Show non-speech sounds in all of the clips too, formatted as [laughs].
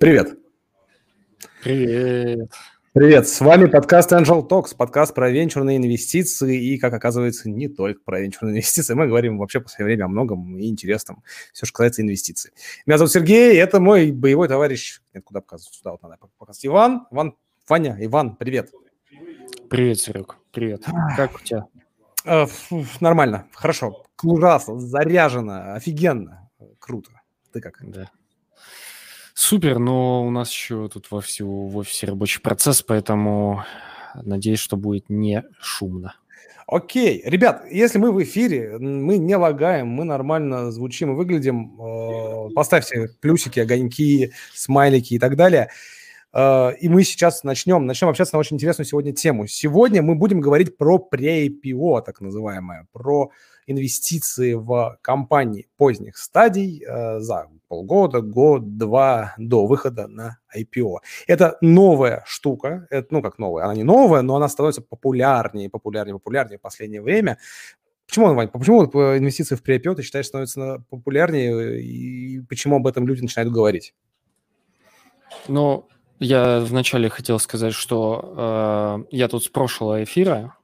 Привет. Привет. Привет, с вами подкаст Angel Talks, подкаст про венчурные инвестиции и, как оказывается, не только про венчурные [laughs] инвестиции. Мы говорим вообще в последнее время о многом и интересном, все, что касается инвестиций. Меня зовут Сергей, это мой боевой товарищ, нет, куда показывать, сюда вот надо показать, Иван, Иван, Ваня, Иван, привет. Привет, Серег, привет. Как у тебя? Э, нормально, хорошо, ужасно, заряжено, офигенно, круто. Ты как? Да. Супер, но у нас еще тут вовсю в офисе рабочий процесс, поэтому надеюсь, что будет не шумно. Окей. Ребят, если мы в эфире, мы не лагаем, мы нормально звучим и выглядим, э, поставьте плюсики, огоньки, смайлики и так далее. Э, и мы сейчас начнем, начнем общаться на очень интересную сегодня тему. Сегодня мы будем говорить про pre-IPO, так называемое, про инвестиции в компании поздних стадий э, за полгода, год, два до выхода на IPO. Это новая штука, это, ну как новая, она не новая, но она становится популярнее, популярнее, популярнее в последнее время. Почему, Вань, почему инвестиции в pre-IPO, ты считаешь, становятся популярнее, и почему об этом люди начинают говорить? Ну, я вначале хотел сказать, что э, я тут с прошлого эфира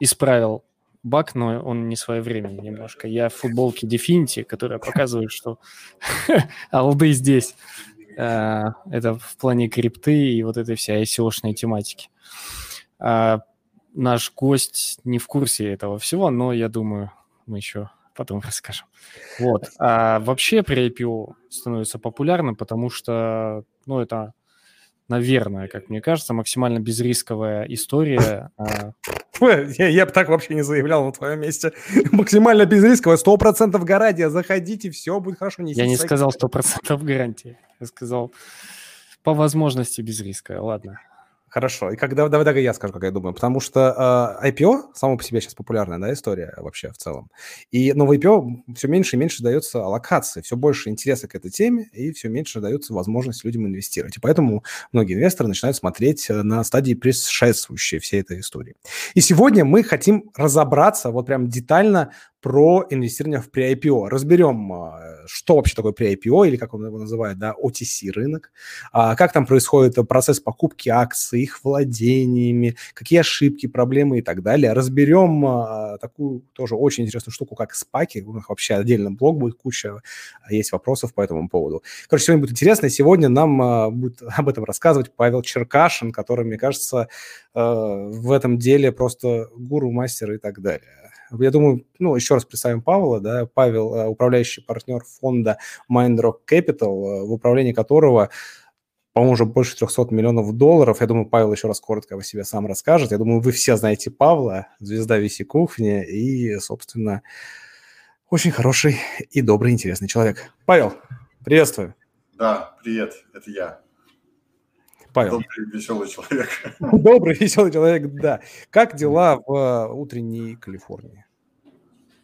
исправил баг, но он не своевременный немножко. Я в футболке Definity, которая показывает, что [laughs] алды здесь. А, это в плане крипты и вот этой вся ICO-шной тематики. А, наш гость не в курсе этого всего, но я думаю, мы еще потом расскажем. Вот. А вообще при IPO становится популярным, потому что, ну, это, наверное, как мне кажется, максимально безрисковая история. [laughs] Я, я бы так вообще не заявлял на твоем месте. [laughs] Максимально безрисковая, 100% гарантия. Заходите, все будет хорошо. Не я не сказал 100% гарантии. Я сказал по возможности без риска. Ладно. Хорошо. И когда, давай, давай я скажу, как я думаю. Потому что э, IPO само по себе сейчас популярная да, история вообще в целом. И, но в IPO все меньше и меньше дается аллокации, все больше интереса к этой теме, и все меньше дается возможность людям инвестировать. И поэтому многие инвесторы начинают смотреть э, на стадии предшествующей всей этой истории. И сегодня мы хотим разобраться вот прям детально про инвестирование в pre-IPO. Разберем, а, что вообще такое pre-IPO, или как он его называет, да, OTC рынок, а, как там происходит процесс покупки акций, их владениями, какие ошибки, проблемы и так далее. Разберем а, такую тоже очень интересную штуку, как спаки. У них вообще отдельно блог будет, куча есть вопросов по этому поводу. Короче, сегодня будет интересно. Сегодня нам будет [laughs] об этом рассказывать Павел Черкашин, который, мне кажется, в этом деле просто гуру, мастер и так далее. Я думаю, ну, еще раз представим Павла, да, Павел, э, управляющий партнер фонда Mindrock Capital, э, в управлении которого по-моему, уже больше 300 миллионов долларов. Я думаю, Павел еще раз коротко о себе сам расскажет. Я думаю, вы все знаете Павла, звезда Виси Кухни и, собственно, очень хороший и добрый, интересный человек. Павел, приветствую. Да, привет, это я. Павел. Добрый, веселый человек. [laughs] Добрый, веселый человек, да. Как дела в э, утренней Калифорнии?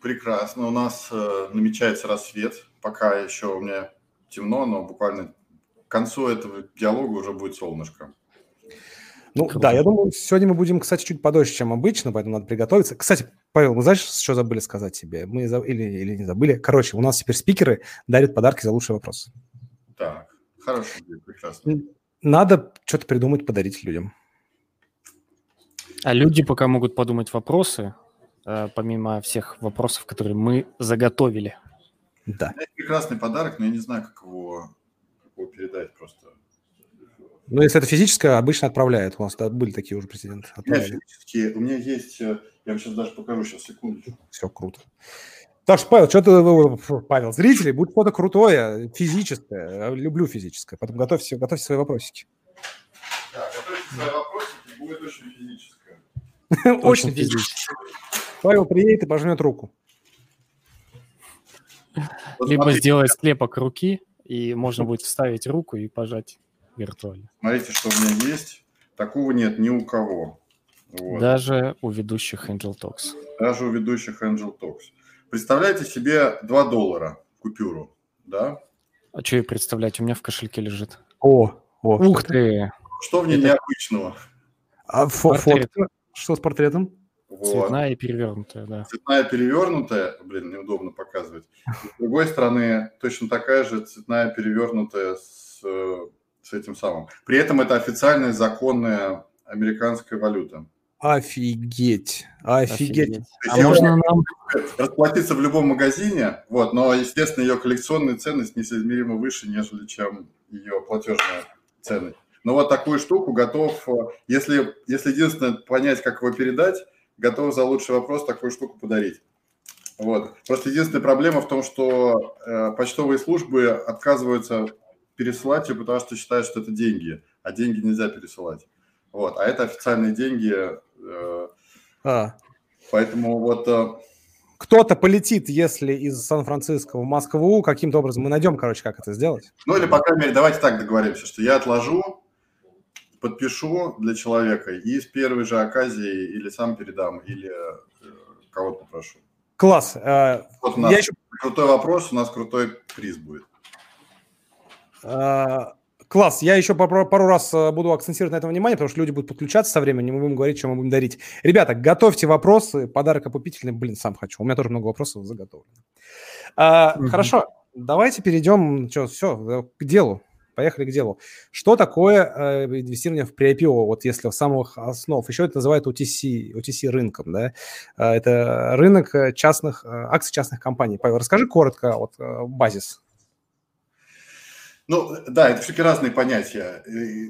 Прекрасно. У нас э, намечается рассвет. Пока еще у меня темно, но буквально к концу этого диалога уже будет солнышко. Ну Круто. да, я думаю, сегодня мы будем, кстати, чуть подольше, чем обычно, поэтому надо приготовиться. Кстати, Павел, мы знаешь, что забыли сказать тебе? Мы за... или, или не забыли? Короче, у нас теперь спикеры дарят подарки за лучший вопрос. Так, хорошо, прекрасно надо что-то придумать, подарить людям. А люди пока могут подумать вопросы, э, помимо всех вопросов, которые мы заготовили. Да. Это прекрасный подарок, но я не знаю, как его, как его передать просто. Ну, если это физическое, обычно отправляют. У нас да, были такие уже прецеденты. Отправляли. У меня есть, э, я вам сейчас даже покажу, сейчас, секундочку. Все круто. Так что, Павел, что-то, Павел, зрители, будет что-то крутое, физическое. Люблю физическое. Потом готовьте, готовьте свои вопросики. Да, готовьте свои вопросики, будет очень физическое. [laughs] Очень физическое. Павел приедет и пожмет руку. Либо сделать слепок руки, и можно будет вставить руку и пожать виртуально. Смотрите, что у меня есть. Такого нет ни у кого. Вот. Даже у ведущих Angel Talks. Даже у ведущих Angel Talks. Представляете себе 2 доллара купюру, да? А что и представлять? У меня в кошельке лежит. О, о Ух ты! Что в ней Это... необычного? А фо фотка? Что с портретом? Вот. Цветная и перевернутая, да. Цветная перевернутая, блин, неудобно показывать. С другой стороны, точно такая же цветная перевернутая с с, с этим самым. При этом это официальная законная американская валюта. Офигеть, офигеть. А можно нам... [laughs] Расплатиться в любом магазине, вот, но, естественно, ее коллекционная ценность несоизмеримо выше, нежели чем ее платежная ценность. Но вот такую штуку готов, если, если единственное понять, как его передать, готов за лучший вопрос такую штуку подарить. Вот. Просто единственная проблема в том, что э, почтовые службы отказываются пересылать ее, потому что считают, что это деньги, а деньги нельзя пересылать. Вот. А это официальные деньги, Э, а. Поэтому вот... Э, Кто-то полетит, если из Сан-Франциско в Москву, каким-то образом мы найдем, короче, как это сделать. Ну или, по крайней мере, давайте так договоримся, что я отложу, подпишу для человека и с первой же оказии или сам передам, или э, кого-то попрошу. Класс. Вот у нас я еще... крутой вопрос, у нас крутой приз будет. Класс. Я еще пару, пару раз э, буду акцентировать на этом внимание, потому что люди будут подключаться со временем, мы будем говорить, что мы будем дарить. Ребята, готовьте вопросы. Подарок опупительный. Блин, сам хочу. У меня тоже много вопросов заготовлено. А, угу. Хорошо. Давайте перейдем что, все, э, к делу. Поехали к делу. Что такое э, инвестирование в pre-IPO? Вот если в самых основ. Еще это называют OTC, OTC рынком. Да? Э, это рынок частных, акций частных компаний. Павел, расскажи коротко вот, базис ну, да, это все-таки разные понятия.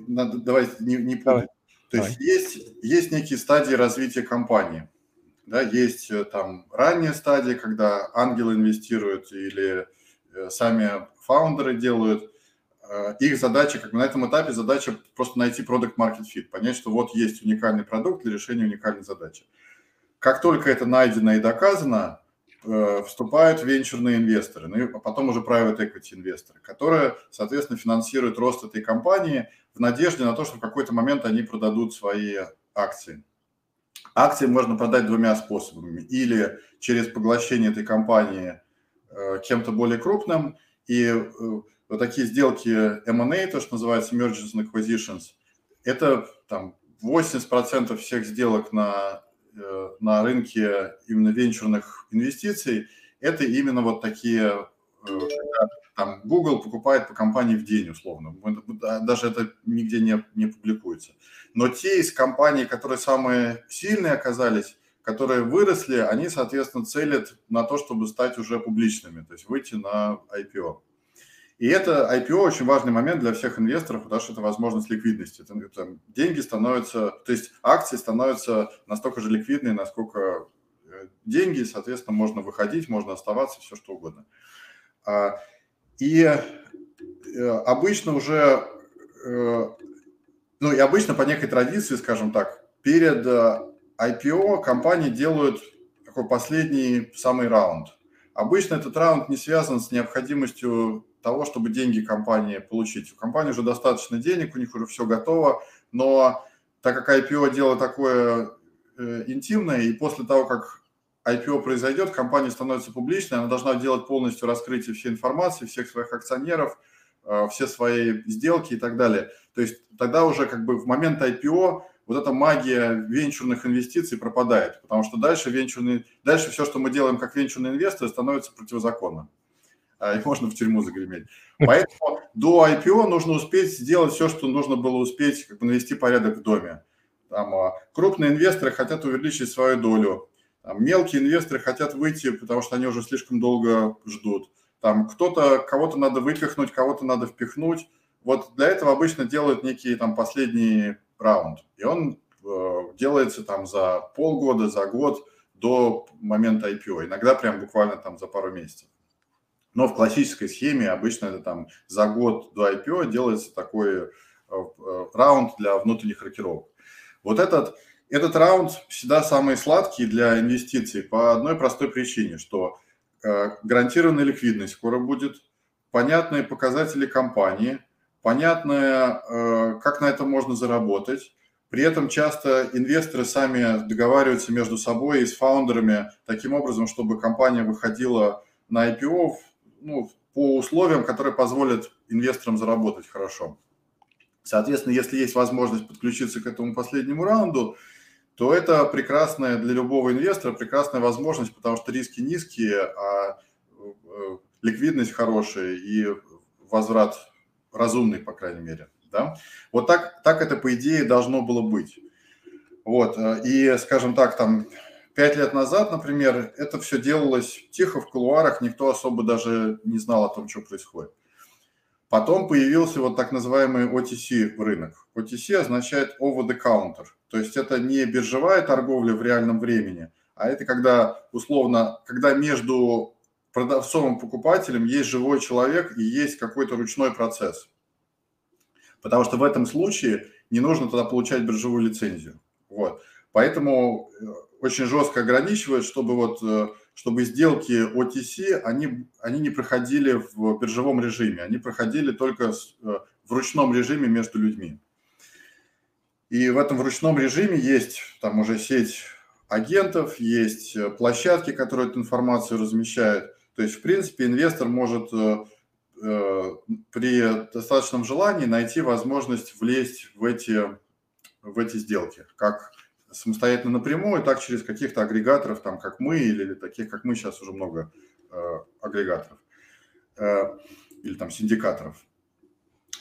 Надо, давайте не, не путать. То есть есть, есть некие стадии развития компании. Да, есть э, там ранняя стадия, когда ангелы инвестируют или э, сами фаундеры делают. Э, их задача, как бы на этом этапе задача просто найти продукт market fit, понять, что вот есть уникальный продукт для решения уникальной задачи. Как только это найдено и доказано, вступают венчурные инвесторы, ну и потом уже private equity инвесторы, которые, соответственно, финансируют рост этой компании в надежде на то, что в какой-то момент они продадут свои акции. Акции можно продать двумя способами. Или через поглощение этой компании э, кем-то более крупным, и э, вот такие сделки M&A, то, что называется mergers and acquisitions, это там 80% всех сделок на Э, на рынке именно венчурных инвестиций, это именно вот такие, э, когда там Google покупает по компании в день, условно. Даже это нигде не, не публикуется. Но те из компаний, которые самые сильные оказались, которые выросли, они, соответственно, целят на то, чтобы стать уже публичными, то есть выйти на IPO. И это IPO очень важный момент для всех инвесторов, потому что это возможность ликвидности. Это, это, деньги становятся, то есть акции становятся настолько же ликвидные, насколько э, деньги, соответственно, можно выходить, можно оставаться, все что угодно. А, и э, обычно уже, э, ну и обычно по некой традиции, скажем так, перед IPO компании делают такой последний самый раунд. Обычно этот раунд не связан с необходимостью того, чтобы деньги компании получить. У компании уже достаточно денег, у них уже все готово, но так как IPO дело такое э, интимное, и после того, как IPO произойдет, компания становится публичной, она должна делать полностью раскрытие всей информации, всех своих акционеров, э, все свои сделки и так далее. То есть тогда уже как бы в момент IPO вот эта магия венчурных инвестиций пропадает, потому что дальше, венчурные, дальше все, что мы делаем как венчурные инвесторы, становится противозаконным. А, и можно в тюрьму загреметь. Поэтому до IPO нужно успеть сделать все, что нужно было успеть, как бы навести порядок в доме. Там, а, крупные инвесторы хотят увеличить свою долю, там, мелкие инвесторы хотят выйти, потому что они уже слишком долго ждут. Там кто-то, кого-то надо выпихнуть, кого-то надо впихнуть. Вот для этого обычно делают некий там последний раунд. И он э, делается там за полгода, за год до момента IPO. Иногда прям буквально там за пару месяцев. Но в классической схеме обычно это там за год до IPO делается такой э, э, раунд для внутренних рокировок. Вот этот, этот раунд всегда самый сладкий для инвестиций по одной простой причине, что э, гарантированная ликвидность скоро будет, понятные показатели компании, понятное, как на это можно заработать. При этом часто инвесторы сами договариваются между собой и с фаундерами таким образом, чтобы компания выходила на IPO ну, по условиям, которые позволят инвесторам заработать хорошо. Соответственно, если есть возможность подключиться к этому последнему раунду, то это прекрасная для любого инвестора прекрасная возможность, потому что риски низкие, а э, ликвидность хорошая и возврат разумный, по крайней мере. Да? Вот так, так это, по идее, должно было быть. Вот. Э, и, скажем так, там пять лет назад, например, это все делалось тихо в кулуарах, никто особо даже не знал о том, что происходит. Потом появился вот так называемый OTC рынок. OTC означает over the counter, то есть это не биржевая торговля в реальном времени, а это когда условно, когда между продавцом и покупателем есть живой человек и есть какой-то ручной процесс. Потому что в этом случае не нужно тогда получать биржевую лицензию. Вот. Поэтому э, очень жестко ограничивают, чтобы вот э, чтобы сделки OTC, они, они не проходили в биржевом режиме, они проходили только э, в ручном режиме между людьми. И в этом ручном режиме есть там уже сеть агентов, есть площадки, которые эту информацию размещают. То есть, в принципе, инвестор может э, при достаточном желании найти возможность влезть в эти, в эти сделки, как самостоятельно напрямую, так через каких-то агрегаторов, там, как мы, или таких, как мы, сейчас уже много э, агрегаторов, э, или там синдикаторов.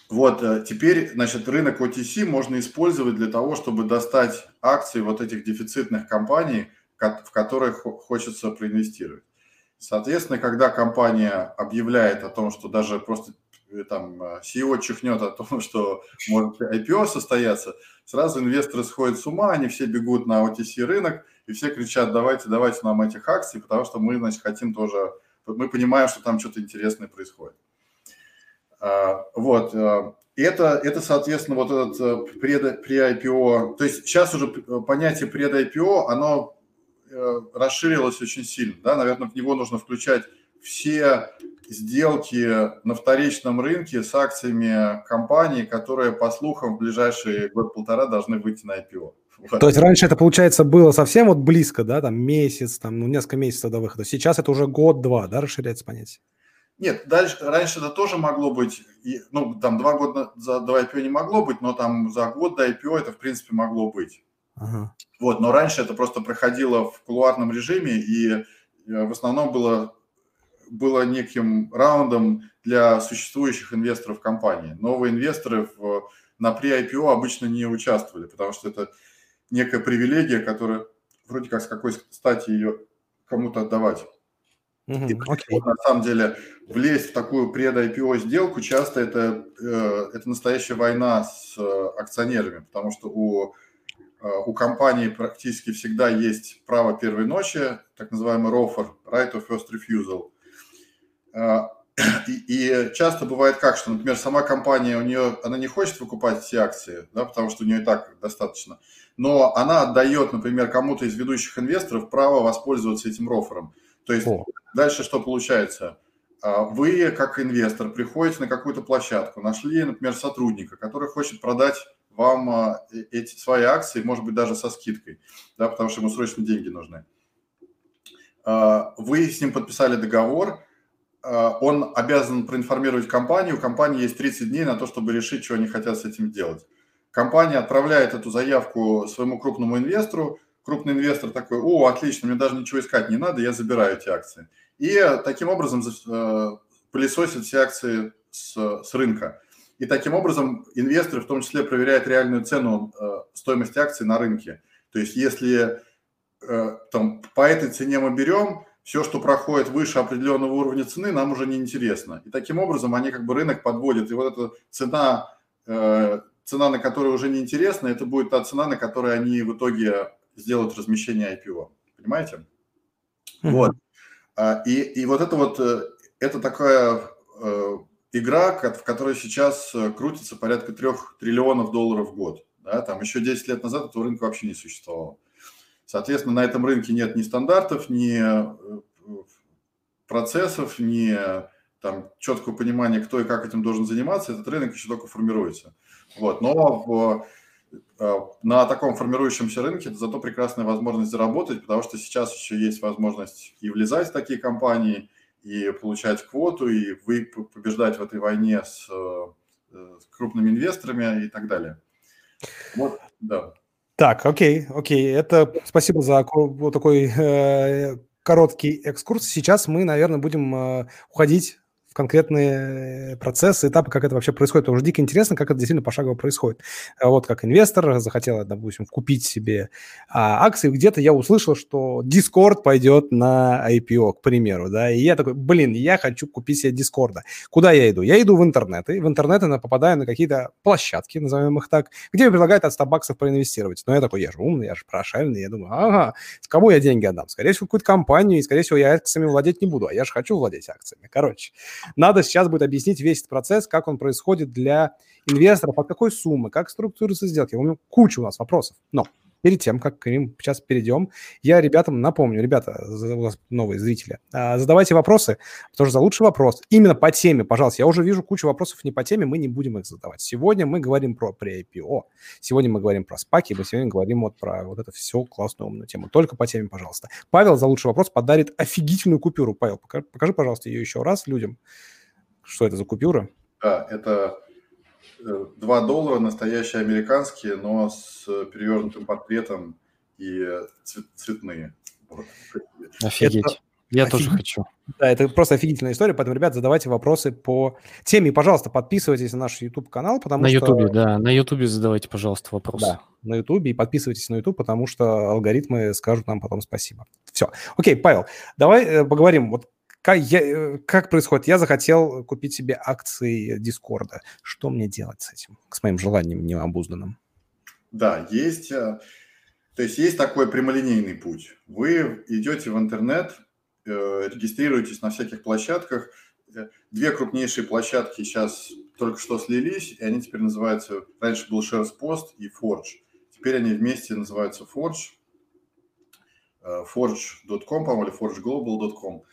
Вот, э, теперь, значит, рынок OTC можно использовать для того, чтобы достать акции вот этих дефицитных компаний, в которые хочется проинвестировать. Соответственно, когда компания объявляет о том, что даже просто там CEO чихнет о том, [laughs] что может IPO состояться, сразу инвесторы сходят с ума, они все бегут на OTC рынок, и все кричат, давайте, давайте нам этих акций, потому что мы, значит, хотим тоже, мы понимаем, что там что-то интересное происходит. А, вот, э, это, это, соответственно, вот этот э, пред, pre-IPO, то есть сейчас уже понятие пред-IPO, оно расширилось очень сильно, да, наверное, в него нужно включать все сделки на вторичном рынке с акциями компании, которые, по слухам, в ближайшие год-полтора должны выйти на IPO. То есть раньше это, получается, было совсем вот близко, да, там месяц, там, ну, несколько месяцев до выхода. Сейчас это уже год-два, да, расширяется понятие? Нет, дальше, раньше это тоже могло быть, ну, там, два года за, до IPO не могло быть, но там за год до IPO это, в принципе, могло быть. Ага. Вот, но раньше это просто проходило в кулуарном режиме, и э, в основном было было неким раундом для существующих инвесторов компании. Новые инвесторы в, на pre-IPO обычно не участвовали, потому что это некая привилегия, которая вроде как с какой стати ее кому-то отдавать. Mm-hmm. И okay. на самом деле влезть в такую пред-IPO сделку часто это, э, это настоящая война с э, акционерами, потому что у, э, у компании практически всегда есть право первой ночи, так называемый ROFR, Right of First Refusal. А, [clears throat] и, и часто бывает как, что, например, сама компания, у нее, она не хочет выкупать все акции, да, потому что у нее и так достаточно, но она отдает, например, кому-то из ведущих инвесторов право воспользоваться этим рофером. То есть О. дальше что получается? А, вы, как инвестор, приходите на какую-то площадку, нашли, например, сотрудника, который хочет продать вам а, э, эти свои акции, может быть, даже со скидкой, да, потому что ему срочно деньги нужны. Вы с ним подписали договор, он обязан проинформировать компанию. У компании есть 30 дней на то, чтобы решить, что они хотят с этим делать. Компания отправляет эту заявку своему крупному инвестору. Крупный инвестор такой, о, отлично, мне даже ничего искать не надо, я забираю эти акции. И таким образом э, пылесосит все акции с, с рынка. И таким образом инвесторы в том числе проверяют реальную цену э, стоимости акций на рынке. То есть если там, по этой цене мы берем, все, что проходит выше определенного уровня цены, нам уже не интересно. И таким образом они как бы рынок подводят. И вот эта цена, э, цена, на которую уже не интересно, это будет та цена, на которой они в итоге сделают размещение IPO. Понимаете? Вот. А, и, и вот это вот, э, это такая э, игра, в которой сейчас крутится порядка трех триллионов долларов в год. Да? Там еще 10 лет назад этого рынка вообще не существовало. Соответственно, на этом рынке нет ни стандартов, ни э, процессов, ни там, четкого понимания, кто и как этим должен заниматься. Этот рынок еще только формируется. Вот. Но в, э, на таком формирующемся рынке это зато прекрасная возможность заработать, потому что сейчас еще есть возможность и влезать в такие компании, и получать квоту, и вы побеждать в этой войне с, э, с крупными инвесторами и так далее. Вот, да. Так, окей, окей. Это спасибо за такой э, короткий экскурс. Сейчас мы, наверное, будем э, уходить в конкретные процессы, этапы, как это вообще происходит. Потому что дико интересно, как это действительно пошагово происходит. А вот как инвестор захотел, допустим, купить себе а, акции, где-то я услышал, что Discord пойдет на IPO, к примеру, да, и я такой, блин, я хочу купить себе Discord. Куда я иду? Я иду в интернет, и в интернет я попадаю на какие-то площадки, назовем их так, где мне предлагают от 100 баксов проинвестировать. Но я такой, я же умный, я же прошаренный, я думаю, ага, кому я деньги отдам? Скорее всего, какую-то компанию, и, скорее всего, я акциями владеть не буду, а я же хочу владеть акциями. Короче, надо сейчас будет объяснить весь этот процесс, как он происходит для инвесторов, от какой суммы, как структурируются сделки. У меня куча у нас вопросов. Но перед тем, как к ним сейчас перейдем, я ребятам напомню, ребята, у нас новые зрители, а, задавайте вопросы, потому что за лучший вопрос именно по теме, пожалуйста, я уже вижу кучу вопросов не по теме, мы не будем их задавать. Сегодня мы говорим про pre-IPO, сегодня мы говорим про спаки, мы сегодня говорим вот про вот это все классную умную тему. Только по теме, пожалуйста. Павел за лучший вопрос подарит офигительную купюру. Павел, покажи, пожалуйста, ее еще раз людям. Что это за купюра? Да, это 2 доллара настоящие американские, но с перевернутым портретом и цвет, цветные. Вот. Офигеть. Это... Я Офиг... тоже хочу. Да, это просто офигительная история, поэтому, ребят, задавайте вопросы по теме. Пожалуйста, подписывайтесь на наш YouTube-канал, потому на что... На YouTube, да, на YouTube задавайте, пожалуйста, вопросы. Да, на YouTube и подписывайтесь на YouTube, потому что алгоритмы скажут нам потом спасибо. Все. Окей, Павел, давай э, поговорим. Вот как, я, э, как происходит? Я захотел купить себе акции Дискорда. Что мне делать с этим, с моим желанием необузданным? Да, есть, э, то есть есть такой прямолинейный путь. Вы идете в интернет, э, регистрируетесь на всяких площадках. Две крупнейшие площадки сейчас только что слились, и они теперь называются, раньше был Shares Post и Forge. Теперь они вместе называются Forge, forge.com, по-моему, или forgeglobal.com.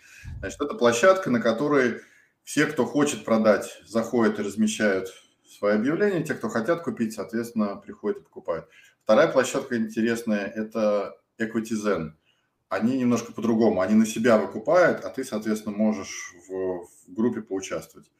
Значит, это площадка, на которой все, кто хочет продать, заходят и размещают свои объявления. Те, кто хотят купить, соответственно, приходят и покупают. Вторая площадка интересная – это EquityZen. Они немножко по-другому. Они на себя выкупают, а ты, соответственно, можешь в, в группе поучаствовать.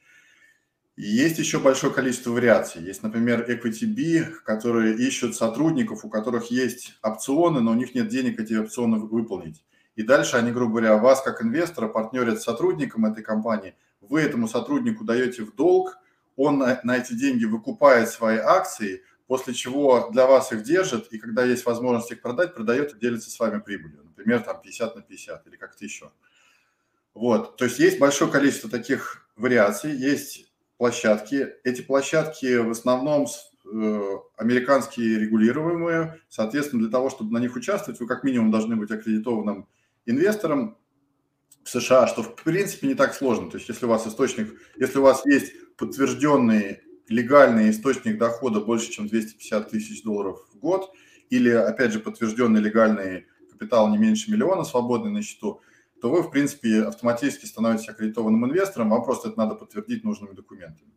И есть еще большое количество вариаций. Есть, например, EquityB, которые ищут сотрудников, у которых есть опционы, но у них нет денег эти опционы выполнить. И дальше они, грубо говоря, вас как инвестора партнерят с сотрудником этой компании, вы этому сотруднику даете в долг, он на, на эти деньги выкупает свои акции, после чего для вас их держит, и когда есть возможность их продать, продает и делится с вами прибылью. Например, там 50 на 50 или как-то еще. Вот, то есть есть большое количество таких вариаций, есть площадки. Эти площадки в основном э, американские регулируемые. Соответственно, для того, чтобы на них участвовать, вы как минимум должны быть аккредитованным инвесторам в США, что в принципе не так сложно. То есть если у вас источник, если у вас есть подтвержденный легальный источник дохода больше, чем 250 тысяч долларов в год, или, опять же, подтвержденный легальный капитал не меньше миллиона свободный на счету, то вы, в принципе, автоматически становитесь аккредитованным инвестором, вам просто это надо подтвердить нужными документами.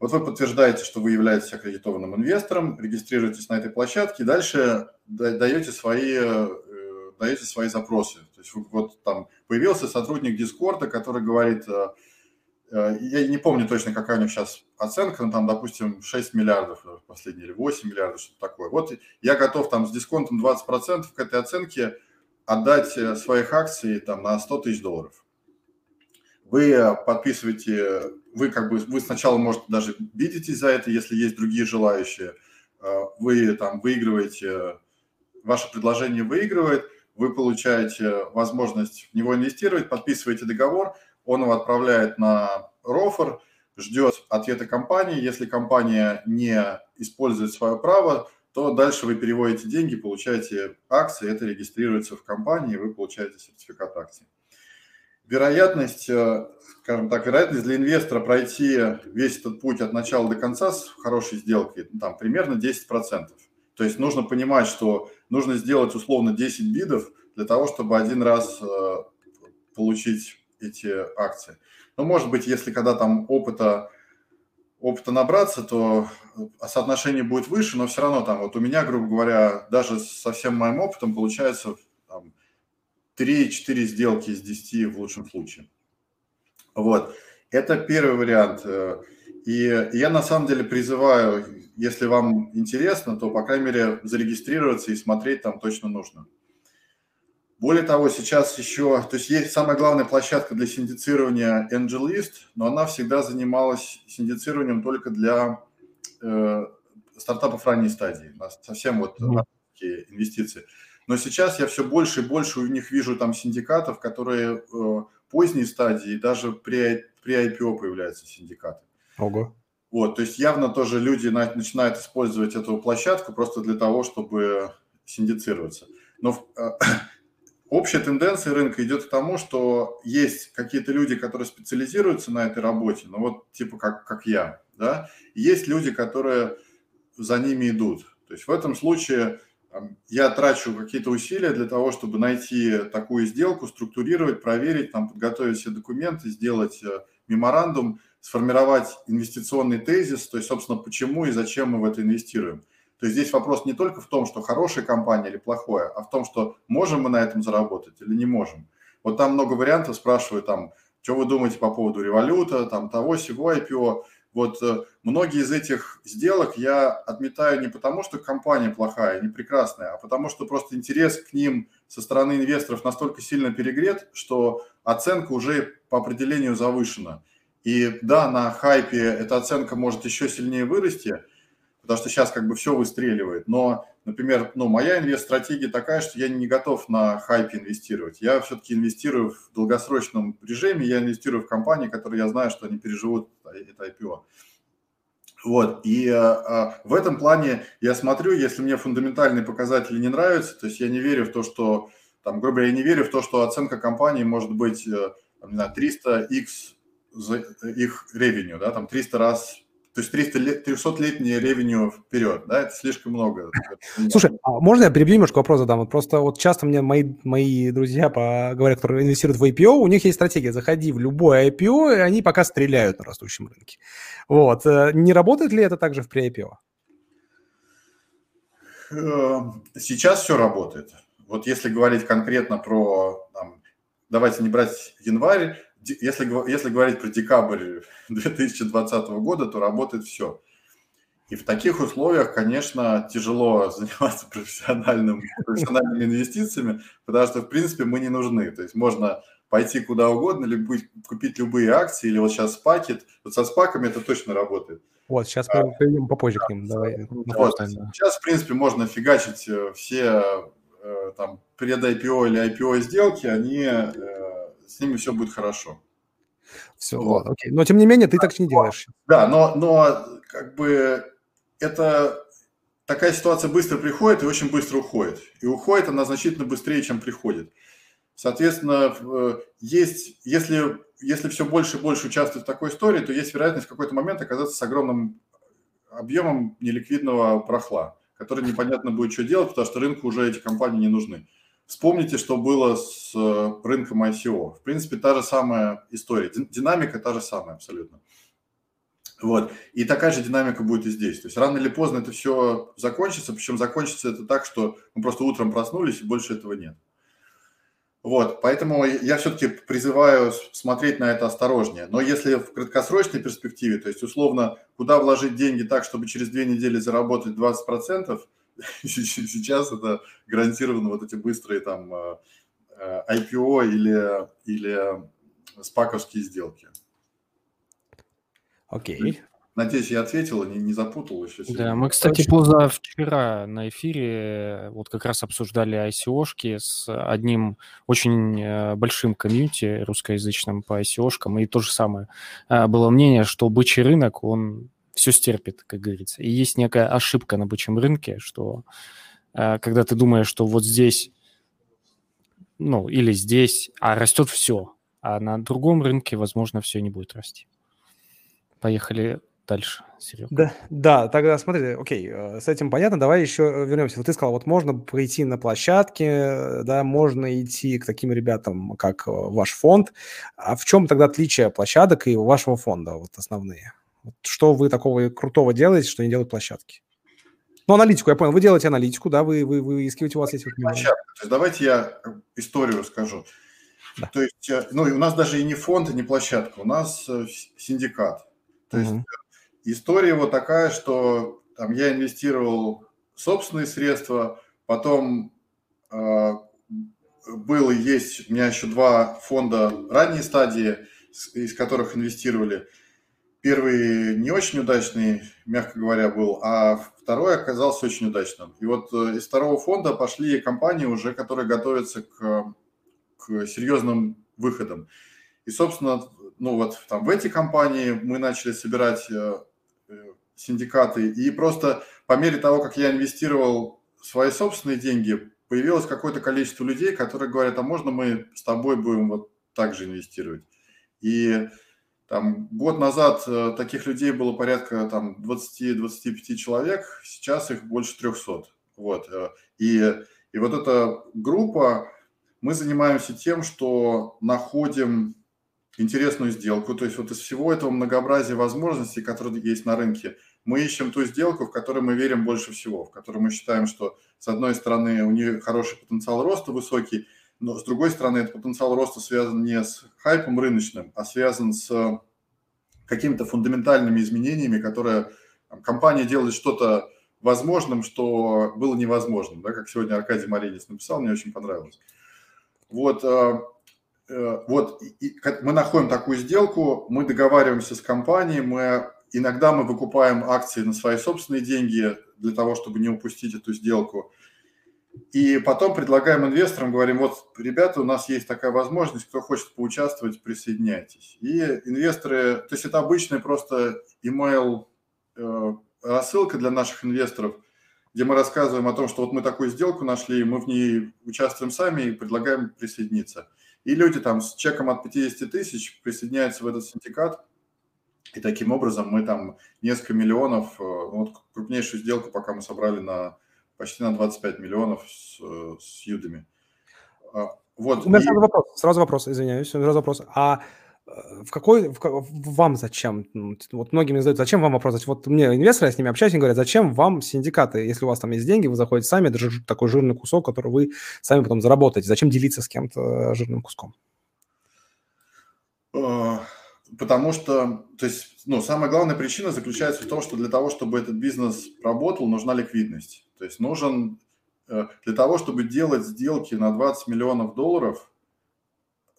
Вот вы подтверждаете, что вы являетесь аккредитованным инвестором, регистрируетесь на этой площадке, дальше даете свои э, даете свои запросы. То есть вот там появился сотрудник Дискорда, который говорит, э, э, я не помню точно, какая у них сейчас оценка, но там, допустим, 6 миллиардов последние или 8 миллиардов, что-то такое. Вот я готов там с дисконтом 20% к этой оценке отдать э, своих акций там на 100 тысяч долларов. Вы подписываете, вы как бы, вы сначала, может, даже видитесь за это, если есть другие желающие. Вы там выигрываете, ваше предложение выигрывает, вы получаете возможность в него инвестировать, подписываете договор, он его отправляет на рофер, ждет ответа компании. Если компания не использует свое право, то дальше вы переводите деньги, получаете акции, это регистрируется в компании, вы получаете сертификат акций. Вероятность, э, скажем так, вероятность для инвестора пройти весь этот путь от начала до конца с хорошей сделкой, ну, там примерно 10%. То есть нужно понимать, что нужно сделать условно 10 бидов для того, чтобы один раз э, получить эти акции. Но может быть, если когда там опыта, опыта набраться, то соотношение будет выше, но все равно там вот у меня, грубо говоря, даже со всем моим опытом получается там, 3-4 сделки из 10 в лучшем случае. Вот. Это первый вариант. Э, и я на самом деле призываю, если вам интересно, то, по крайней мере, зарегистрироваться и смотреть там точно нужно. Более того, сейчас еще, то есть есть самая главная площадка для синдицирования AngelList, но она всегда занималась синдицированием только для э, стартапов ранней стадии, совсем вот mm-hmm. инвестиции. Но сейчас я все больше и больше у них вижу там синдикатов, которые э, поздней стадии, даже при, при IPO появляются синдикаты. Ого. Вот, то есть явно тоже люди начинают использовать эту площадку просто для того, чтобы синдицироваться. Но э, [clears throat] общая тенденция рынка идет к тому, что есть какие-то люди, которые специализируются на этой работе, ну вот типа как, как я, да, есть люди, которые за ними идут. То есть в этом случае я трачу какие-то усилия для того, чтобы найти такую сделку, структурировать, проверить, там, подготовить все документы, сделать э, меморандум, сформировать инвестиционный тезис, то есть, собственно, почему и зачем мы в это инвестируем. То есть здесь вопрос не только в том, что хорошая компания или плохое, а в том, что можем мы на этом заработать или не можем. Вот там много вариантов, спрашивают там, что вы думаете по поводу революта, там того, всего IPO. Вот э, многие из этих сделок я отметаю не потому, что компания плохая, не прекрасная, а потому что просто интерес к ним со стороны инвесторов настолько сильно перегрет, что оценка уже по определению завышена. И да, на хайпе эта оценка может еще сильнее вырасти, потому что сейчас как бы все выстреливает. Но, например, ну, моя инвест-стратегия такая, что я не готов на хайпе инвестировать. Я все-таки инвестирую в долгосрочном режиме, я инвестирую в компании, которые я знаю, что они переживут это IPO. Вот, и э, в этом плане я смотрю, если мне фундаментальные показатели не нравятся, то есть я не верю в то, что, там, грубо говоря, я не верю в то, что оценка компании может быть, э, не знаю, 300x за их ревеню, да, там 300 раз то есть 300 лет, 300-летнее ревеню вперед, да, это слишком много. [laughs] Слушай, а можно я перебью немножко вопрос задам? Вот просто вот часто мне мои, мои друзья по, говорят, которые инвестируют в IPO, у них есть стратегия, заходи в любое IPO, и они пока стреляют на растущем рынке. Вот. Э, не работает ли это также в pre-IPO? Эм, сейчас все работает. Вот если говорить конкретно про, там, давайте не брать январь, если, если говорить про декабрь [laughs] 2020 года, то работает все. И в таких условиях, конечно, тяжело [laughs] заниматься профессиональным, профессиональными инвестициями, потому что, в принципе, мы не нужны. То есть можно пойти куда угодно, любить, купить любые акции, или вот сейчас спакет. Вот со спаками это точно работает. Вот, сейчас а, перейдем попозже к ним. Давай. Вот, сейчас, в принципе, можно фигачить э, все э, там пред IPO или IPO сделки, они э, с ними все будет хорошо. Все, вот. окей. Но тем не менее, ты так не делаешь. Да, но, но как бы это такая ситуация быстро приходит и очень быстро уходит. И уходит она значительно быстрее, чем приходит. Соответственно, э, есть, если, если все больше и больше участвует в такой истории, то есть вероятность в какой-то момент оказаться с огромным объемом неликвидного прохла, который непонятно будет что делать, потому что рынку уже эти компании не нужны. Вспомните, что было с э, рынком ICO. В принципе, та же самая история. Динамика та же самая абсолютно. Вот. И такая же динамика будет и здесь. То есть рано или поздно это все закончится, причем закончится это так, что мы просто утром проснулись, и больше этого нет. Вот, поэтому я все-таки призываю смотреть на это осторожнее. Но если в краткосрочной перспективе, то есть условно, куда вложить деньги так, чтобы через две недели заработать 20%, [laughs] Сейчас это гарантированно вот эти быстрые там э, э, IPO или, или спаковские сделки. Окей. Надеюсь, я ответил, не, не запутал еще. Сегодня. Да, мы, кстати, позавчера на эфире вот как раз обсуждали ICO-шки с одним очень э, большим комьюнити русскоязычным по ICO-шкам, и то же самое. Было мнение, что бычий рынок, он все стерпит, как говорится. И есть некая ошибка на бычьем рынке, что э, когда ты думаешь, что вот здесь, ну, или здесь, а растет все, а на другом рынке, возможно, все не будет расти. Поехали дальше, Серега. Да, да, тогда смотри, окей, э, с этим понятно, давай еще вернемся. Вот ты сказал, вот можно прийти на площадке, да, можно идти к таким ребятам, как э, ваш фонд. А в чем тогда отличие площадок и вашего фонда, вот основные? Что вы такого крутого делаете, что не делают площадки? Ну, аналитику, я понял. Вы делаете аналитику, да, вы, вы, вы искиваете, у вас есть... Площадка. То есть давайте я историю расскажу. Да. То есть, э, ну, у нас даже и не фонд, и не площадка, у нас э, синдикат. То есть угу. история вот такая, что там я инвестировал собственные средства, потом э, был и есть у меня еще два фонда ранней стадии, из которых инвестировали. Первый не очень удачный, мягко говоря, был, а второй оказался очень удачным. И вот э, из второго фонда пошли компании уже, которые готовятся к, к серьезным выходам. И, собственно, ну вот там в эти компании мы начали собирать э, э, синдикаты. И просто по мере того, как я инвестировал свои собственные деньги, появилось какое-то количество людей, которые говорят, а можно мы с тобой будем вот так же инвестировать. И там год назад э, таких людей было порядка там 20-25 человек, сейчас их больше 300. Вот. И, и вот эта группа, мы занимаемся тем, что находим интересную сделку. То есть вот из всего этого многообразия возможностей, которые есть на рынке, мы ищем ту сделку, в которой мы верим больше всего, в которой мы считаем, что с одной стороны у нее хороший потенциал роста высокий, но с другой стороны этот потенциал роста связан не с хайпом рыночным, а связан с какими-то фундаментальными изменениями, которые там, компания делает что-то возможным, что было невозможным, да, как сегодня Аркадий Маринец написал, мне очень понравилось. Вот э, Э, вот мы находим такую сделку, мы договариваемся с компанией, мы иногда мы выкупаем акции на свои собственные деньги для того, чтобы не упустить эту сделку. И потом предлагаем инвесторам, говорим, вот, ребята, у нас есть такая возможность, кто хочет поучаствовать, присоединяйтесь. И инвесторы, то есть это обычная просто email э, рассылка для наших инвесторов, где мы рассказываем о том, что вот мы такую сделку нашли, мы в ней участвуем сами и предлагаем присоединиться. И люди там с чеком от 50 тысяч присоединяются в этот синдикат, и таким образом мы там несколько миллионов, э, вот крупнейшую сделку пока мы собрали на почти на 25 миллионов с, э, с юдами. А, вот. У меня и... сразу вопрос, сразу вопрос, извиняюсь, сразу вопрос. А в какой, в, вам зачем? Ну, вот многие мне задают, зачем вам вопрос? Вот мне инвесторы, я с ними общаюсь, они говорят, зачем вам синдикаты? Если у вас там есть деньги, вы заходите сами, это же такой жирный кусок, который вы сами потом заработаете. Зачем делиться с кем-то жирным куском? Потому что, то есть, ну, самая главная причина заключается в том, что для того, чтобы этот бизнес работал, нужна ликвидность. То есть нужен, э, для того, чтобы делать сделки на 20 миллионов долларов –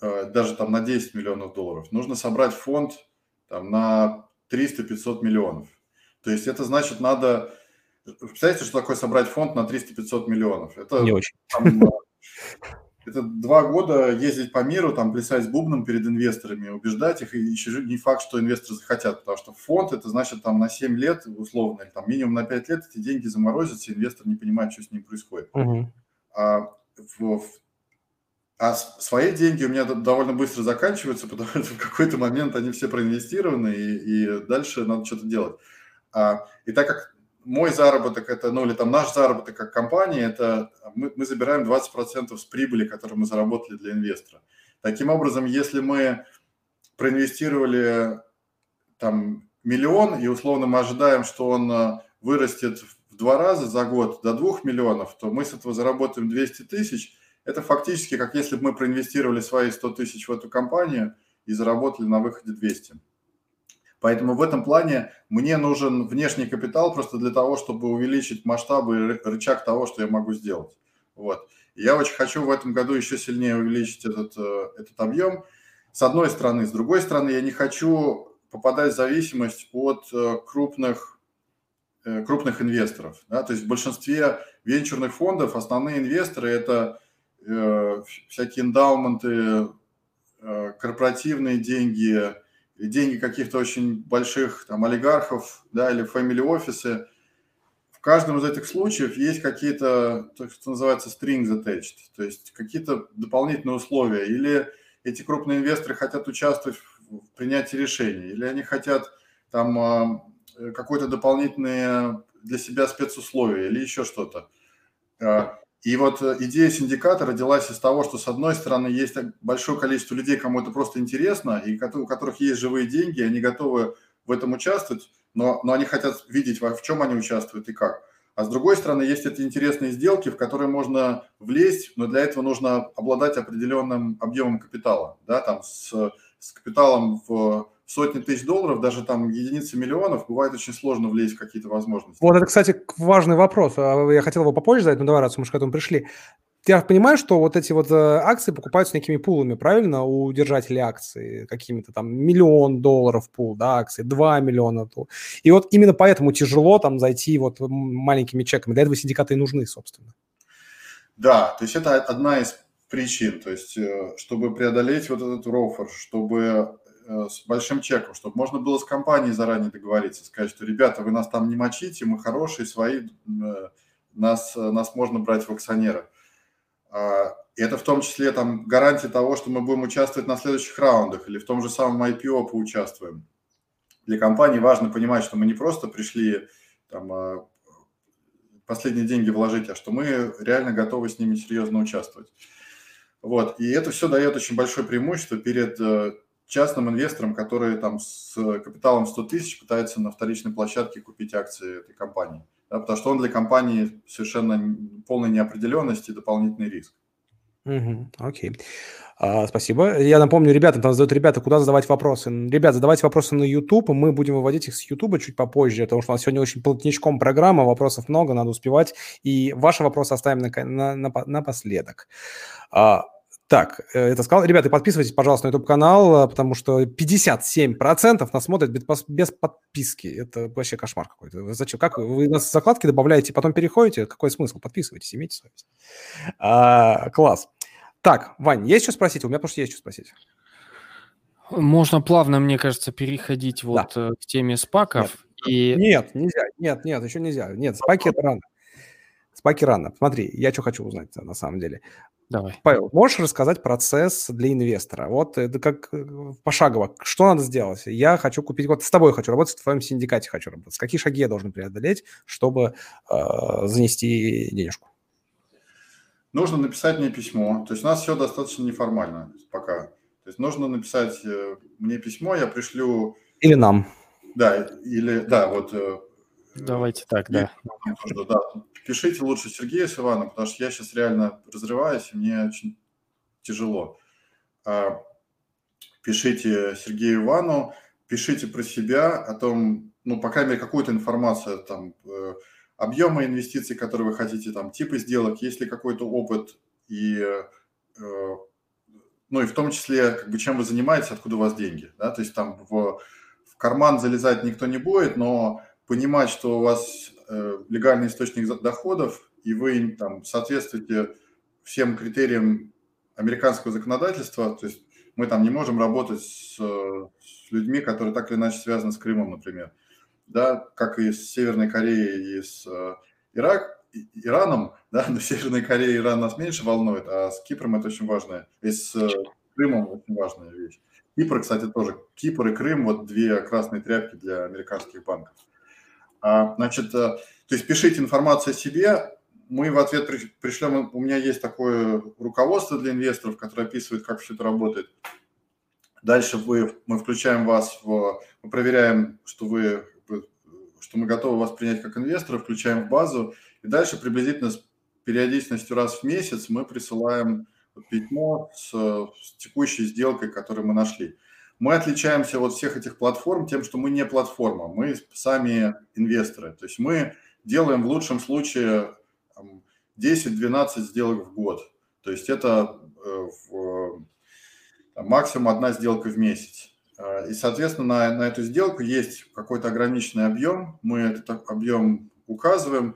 Э, даже там на 10 миллионов долларов, нужно собрать фонд там, на 300-500 миллионов. То есть это значит, надо... Представляете, что такое собрать фонд на 300-500 миллионов? Это, Не очень. Там, э, это два года ездить по миру, там плясать с бубном перед инвесторами, убеждать их, и еще не факт, что инвесторы захотят, потому что фонд, это значит там на 7 лет, условно, или там минимум на 5 лет эти деньги заморозятся, инвестор не понимает, что с ним происходит. Угу. А в а свои деньги у меня довольно быстро заканчиваются, [laughs] потому что в какой-то момент они все проинвестированы, и, и дальше надо что-то делать. А, и так как мой заработок это, ну или там наш заработок как компании, это мы, мы забираем 20% с прибыли, которую мы заработали для инвестора. Таким образом, если мы проинвестировали там миллион, и условно мы ожидаем, что он э, вырастет в два раза за год до двух миллионов, то мы с этого заработаем 200 тысяч – это фактически как если бы мы проинвестировали свои 100 тысяч в эту компанию и заработали на выходе 200. Поэтому в этом плане мне нужен внешний капитал просто для того, чтобы увеличить масштабы и рычаг того, что я могу сделать. Вот. я очень хочу в этом году еще сильнее увеличить этот, э, этот объем. С одной стороны. С другой стороны, я не хочу попадать в зависимость от э, крупных, э, крупных инвесторов. Да? То есть в большинстве венчурных фондов основные инвесторы – это Э, всякие эндаументы, э, корпоративные деньги, деньги каких-то очень больших там олигархов, да, или family офисы. В каждом из этих случаев есть какие-то, то, что называется, strings attached, то есть какие-то дополнительные условия. Или эти крупные инвесторы хотят участвовать в принятии решений, или они хотят там а, какое-то дополнительное для себя спецусловие или еще что-то. И вот э, идея синдиката родилась из того, что, с одной стороны, есть большое количество людей, кому это просто интересно, и у которых есть живые деньги, они готовы в этом участвовать, но, но они хотят видеть, в чем они участвуют и как. А с другой стороны, есть эти интересные сделки, в которые можно влезть, но для этого нужно обладать определенным объемом капитала, да, там с, с капиталом в сотни тысяч долларов, даже там единицы миллионов, бывает очень сложно влезть в какие-то возможности. Вот это, кстати, важный вопрос. А, я хотел его попозже задать, но давай, раз мы уже к этому пришли. я понимаю, что вот эти вот э, акции покупаются некими пулами, правильно, у держателей акций, какими-то там миллион долларов пул, да, акции, 2 миллиона. Пул. И вот именно поэтому тяжело там зайти вот маленькими чеками. Для этого синдикаты и нужны, собственно. Да, то есть это одна из причин, то есть э, чтобы преодолеть вот этот рофер, чтобы с большим чеком, чтобы можно было с компанией заранее договориться, сказать, что, ребята, вы нас там не мочите, мы хорошие, свои, э, нас, нас можно брать в акционеры. А, и это в том числе там гарантия того, что мы будем участвовать на следующих раундах или в том же самом IPO поучаствуем. Для компании важно понимать, что мы не просто пришли там, последние деньги вложить, а что мы реально готовы с ними серьезно участвовать. Вот. И это все дает очень большое преимущество перед э, частным инвестором, который там с капиталом 100 тысяч пытается на вторичной площадке купить акции этой компании. Да, потому что он для компании совершенно полной неопределенности и дополнительный риск. Угу, окей. А, спасибо. Я напомню, ребята, там задают ребята, куда задавать вопросы. Ребят, задавайте вопросы на YouTube, мы будем выводить их с YouTube чуть попозже, потому что у нас сегодня очень плотничком программа, вопросов много, надо успевать, и ваши вопросы оставим на, на, на, напоследок. А, так, э, это сказал. Ребята, подписывайтесь, пожалуйста, на YouTube-канал, э, потому что 57% нас смотрят без, подписки. Это вообще кошмар какой-то. Зачем? Как вы, нас закладки добавляете, потом переходите? Какой смысл? Подписывайтесь, имейте совесть. А, класс. Так, Вань, есть что спросить? У меня что есть что спросить. Можно плавно, мне кажется, переходить вот да. Э, к теме спаков. Нет. И... нет, нельзя. Нет, нет, еще нельзя. Нет, спаки это рано. Спаки рано. Смотри, я что хочу узнать на самом деле. Давай. Павел, можешь рассказать процесс для инвестора? Вот это как э, пошагово. Что надо сделать? Я хочу купить, вот с тобой хочу работать, в твоем синдикате хочу работать. Какие шаги я должен преодолеть, чтобы э, занести денежку? Нужно написать мне письмо. То есть у нас все достаточно неформально пока. То есть нужно написать э, мне письмо, я пришлю... Или нам. Да, или, да, вот э, Давайте так, да. да. Пишите лучше Сергею с Иваном, потому что я сейчас реально разрываюсь, и мне очень тяжело. А, пишите Сергею Ивану, пишите про себя, о том, ну, по крайней мере, какую-то информацию, там, э, объемы инвестиций, которые вы хотите, там, типы сделок, есть ли какой-то опыт, и, э, ну, и в том числе, как бы, чем вы занимаетесь, откуда у вас деньги, да, то есть там в, в карман залезать никто не будет, но понимать, что у вас э, легальный источник доходов, и вы там соответствуете всем критериям американского законодательства, то есть мы там не можем работать с, с людьми, которые так или иначе связаны с Крымом, например, да, как и с Северной Кореей и с э, Ирак, Ираном, [laughs] да, но Северной Кореей Иран нас меньше волнует, а с Кипром это очень важная, и с э, Крымом очень важная вещь. Кипр, кстати, тоже. Кипр и Крым – вот две красные тряпки для американских банков. А, значит, э, то есть пишите информацию о себе, мы в ответ пришлем, у меня есть такое руководство для инвесторов, которое описывает, как все это работает. Дальше вы, мы включаем вас в, мы проверяем, что вы, что мы готовы вас принять как инвестора, включаем в базу, и дальше приблизительно с периодичностью раз в месяц мы присылаем письмо с, с текущей сделкой, которую мы нашли. Мы отличаемся от всех этих платформ тем, что мы не платформа, мы сами инвесторы. То есть мы делаем в лучшем случае 10-12 сделок в год. То есть это э, в, максимум одна сделка в месяц. Э, и, соответственно, на, на эту сделку есть какой-то ограниченный объем. Мы этот объем указываем.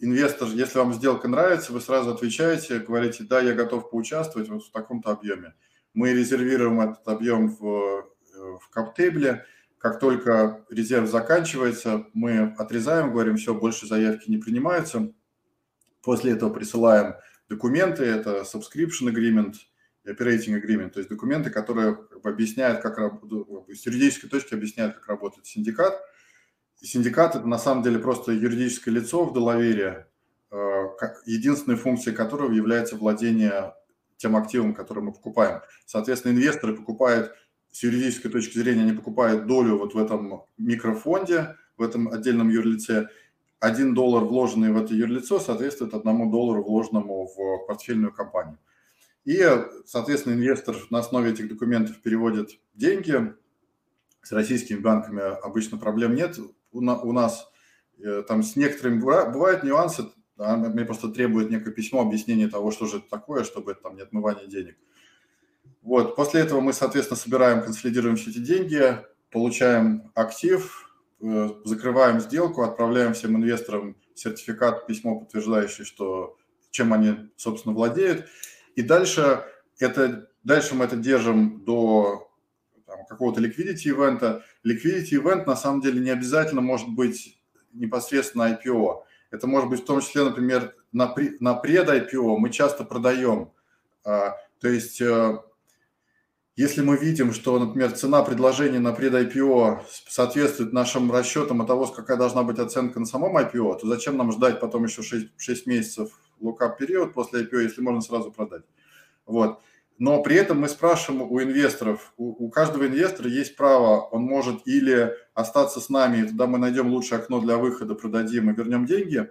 Инвестор, если вам сделка нравится, вы сразу отвечаете, говорите, да, я готов поучаствовать вот в таком-то объеме. Мы резервируем этот объем в, э, в каптебле. Как только резерв заканчивается, мы отрезаем, говорим, все, больше заявки не принимаются. После этого присылаем документы, это subscription agreement, operating agreement, то есть документы, которые как бы объясняют, как с юридической точки объясняют, как работает синдикат. И синдикат это на самом деле просто юридическое лицо в Делавере, э, единственной функцией которого является владение тем активом, который мы покупаем. Соответственно, инвесторы покупают с юридической точки зрения, они покупают долю вот в этом микрофонде, в этом отдельном юрлице. Один доллар, вложенный в это юрлицо, соответствует одному доллару, вложенному в портфельную компанию. И, соответственно, инвестор на основе этих документов переводит деньги. С российскими банками обычно проблем нет. У нас э, там с некоторыми бывают нюансы, Да? Мне просто требует некое письмо, объяснение того, что же это такое, чтобы это там не отмывание денег. Вот. После этого мы, соответственно, собираем, консолидируем все эти деньги, получаем актив, э, закрываем сделку, отправляем всем инвесторам сертификат, письмо, подтверждающее, что чем они, собственно, владеют. И дальше, это, дальше мы это держим до какого-то liquidity ивента. Liquidity event на самом деле не обязательно может быть непосредственно IPO. Это может быть в том числе, например, на, на пред-IPO мы часто продаем. А, то есть э, если мы видим, что, например, цена предложения на пред-IPO соответствует нашим расчетам от того, какая должна быть оценка на самом IPO, то зачем нам ждать потом еще 6, 6 месяцев лукап период после IPO, если можно сразу продать? Вот. Но при этом мы спрашиваем у инвесторов, у, у каждого инвестора есть право, он может или остаться с нами, и тогда мы найдем лучшее окно для выхода, продадим и вернем деньги,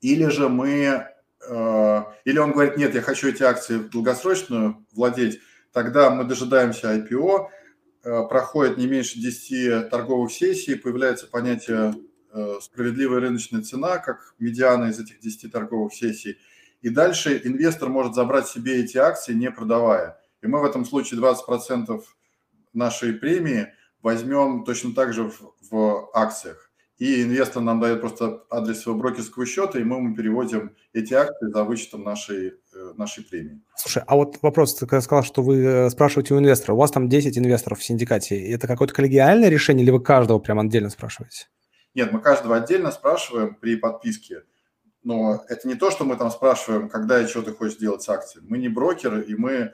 или же мы, э, или он говорит, нет, я хочу эти акции долгосрочную владеть, Тогда мы дожидаемся IPO, э, проходит не меньше 10 торговых сессий, появляется понятие э, справедливая рыночная цена, как медиана из этих 10 торговых сессий. И дальше инвестор может забрать себе эти акции, не продавая. И мы в этом случае 20% нашей премии возьмем точно так же в, в акциях и инвестор нам дает просто адрес своего брокерского счета, и мы ему переводим эти акции за вычетом нашей, э, нашей премии. Слушай, а вот вопрос, ты сказал, что вы э, спрашиваете у инвестора, у вас там 10 инвесторов в синдикате, это какое-то коллегиальное решение, или вы каждого прям отдельно спрашиваете? Нет, мы каждого отдельно спрашиваем при подписке, но это не то, что мы там спрашиваем, когда и что ты хочешь сделать с акцией. Мы не брокеры, и мы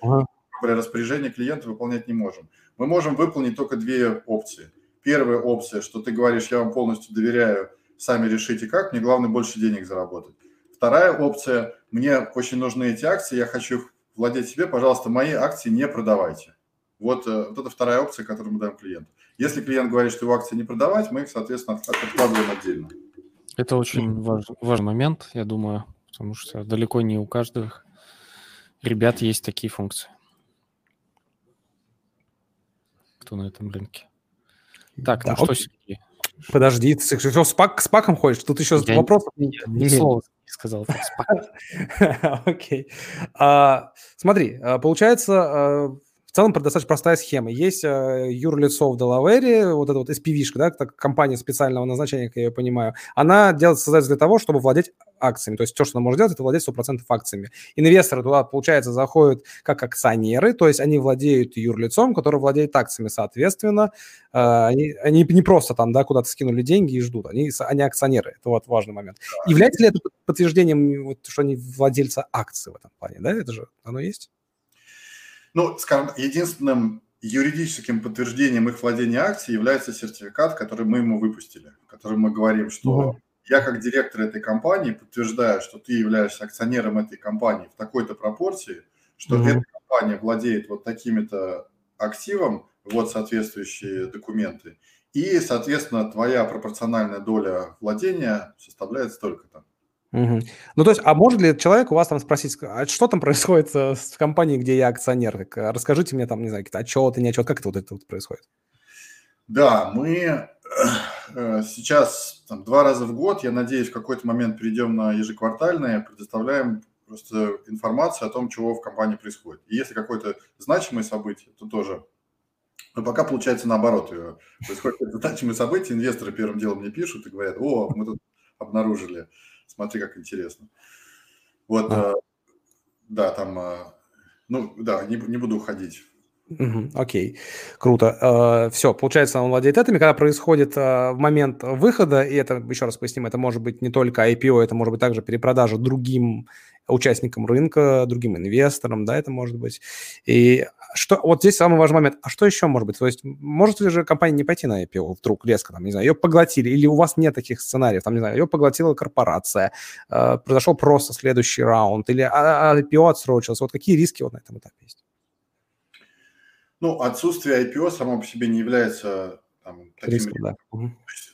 распоряжение клиента выполнять не можем. Мы можем выполнить только две опции – Первая опция, что ты говоришь, я вам полностью доверяю, сами решите как, мне главное больше денег заработать. Вторая опция, мне очень нужны эти акции, я хочу их владеть себе, пожалуйста, мои акции не продавайте. Вот, э, вот это вторая опция, которую мы даем клиенту. Если клиент говорит, что его акции не продавать, мы их, соответственно, откладываем отдельно. Это очень важ, важный момент, я думаю, потому что далеко не у каждых ребят есть такие функции. Кто на этом рынке. Так, да, ну что, Сергей? Подожди, ты что, с, пак, с паком ходишь? Тут еще я вопрос. Не, ни слова не сказал. [laughs] Окей. А, смотри, а, получается, а, в целом достаточно простая схема. Есть э, юрлицо в Делавере, вот эта вот spv да, так, компания специального назначения, как я ее понимаю, она делается, создается для того, чтобы владеть акциями. То есть все, что она может делать, это владеть 100% акциями. Инвесторы туда, получается, заходят как акционеры, то есть они владеют юрлицом, который владеет акциями, соответственно. Э, они, они не просто там, да, куда-то скинули деньги и ждут. Они, они акционеры. Это вот важный момент. Является ли это подтверждением, вот, что они владельцы акций в этом плане? Да, это же оно есть? Ну, скажем, единственным юридическим подтверждением их владения акцией является сертификат, который мы ему выпустили, в котором мы говорим, что угу. я как директор этой компании подтверждаю, что ты являешься акционером этой компании в такой-то пропорции, что угу. эта компания владеет вот такими-то активом, вот соответствующие документы, и, соответственно, твоя пропорциональная доля владения составляет столько-то. Угу. Ну, то есть, а может ли человек у вас там спросить, а что там происходит э, с компанией, где я акционер? А расскажите мне там, не знаю, какие-то отчеты, не отчеты, как это вот это вот происходит? Да, мы э, сейчас там, два раза в год, я надеюсь, в какой-то момент перейдем на ежеквартальное, предоставляем просто информацию о том, чего в компании происходит. И если какое-то значимое событие, то тоже. Но пока получается наоборот. Происходит значимое событие, инвесторы первым делом мне пишут и говорят, о, мы тут обнаружили Смотри, как интересно. Вот, а. да, там, э, ну, да, не, не буду уходить. Окей, okay. круто. Uh, все, получается, он владеет этими. Когда происходит uh, момент выхода, и это, еще раз поясним, это может быть не только IPO, это может быть также перепродажа другим участникам рынка, другим инвесторам, да, это может быть. И что, вот здесь самый важный момент. А что еще может быть? То есть может ли же компания не пойти на IPO вдруг резко, там, не знаю, ее поглотили, или у вас нет таких сценариев, там, не знаю, ее поглотила корпорация, э, произошел просто следующий раунд, или а, а, IPO отсрочился. Вот какие риски вот на этом этапе есть? Ну, отсутствие IPO само по себе не является там, таким... Да.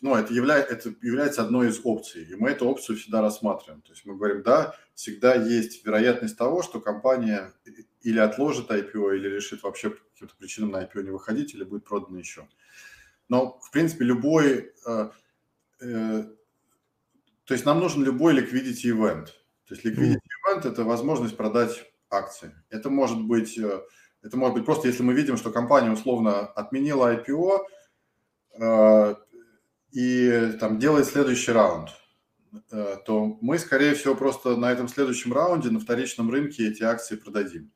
Ну, это, явля... это является одной из опций, и мы эту опцию всегда рассматриваем. То есть мы говорим, да, всегда есть вероятность того, что компания или отложит IPO, или решит вообще по каким-то причинам на IPO не выходить, или будет продано еще. Но, в принципе, любой, э, э, то есть нам нужен любой liquidity event. То есть liquidity event – это возможность продать акции. Это может быть, э, это может быть просто, если мы видим, что компания условно отменила IPO и там делает следующий раунд, э, то мы, скорее всего, просто на этом следующем раунде на вторичном рынке эти акции продадим.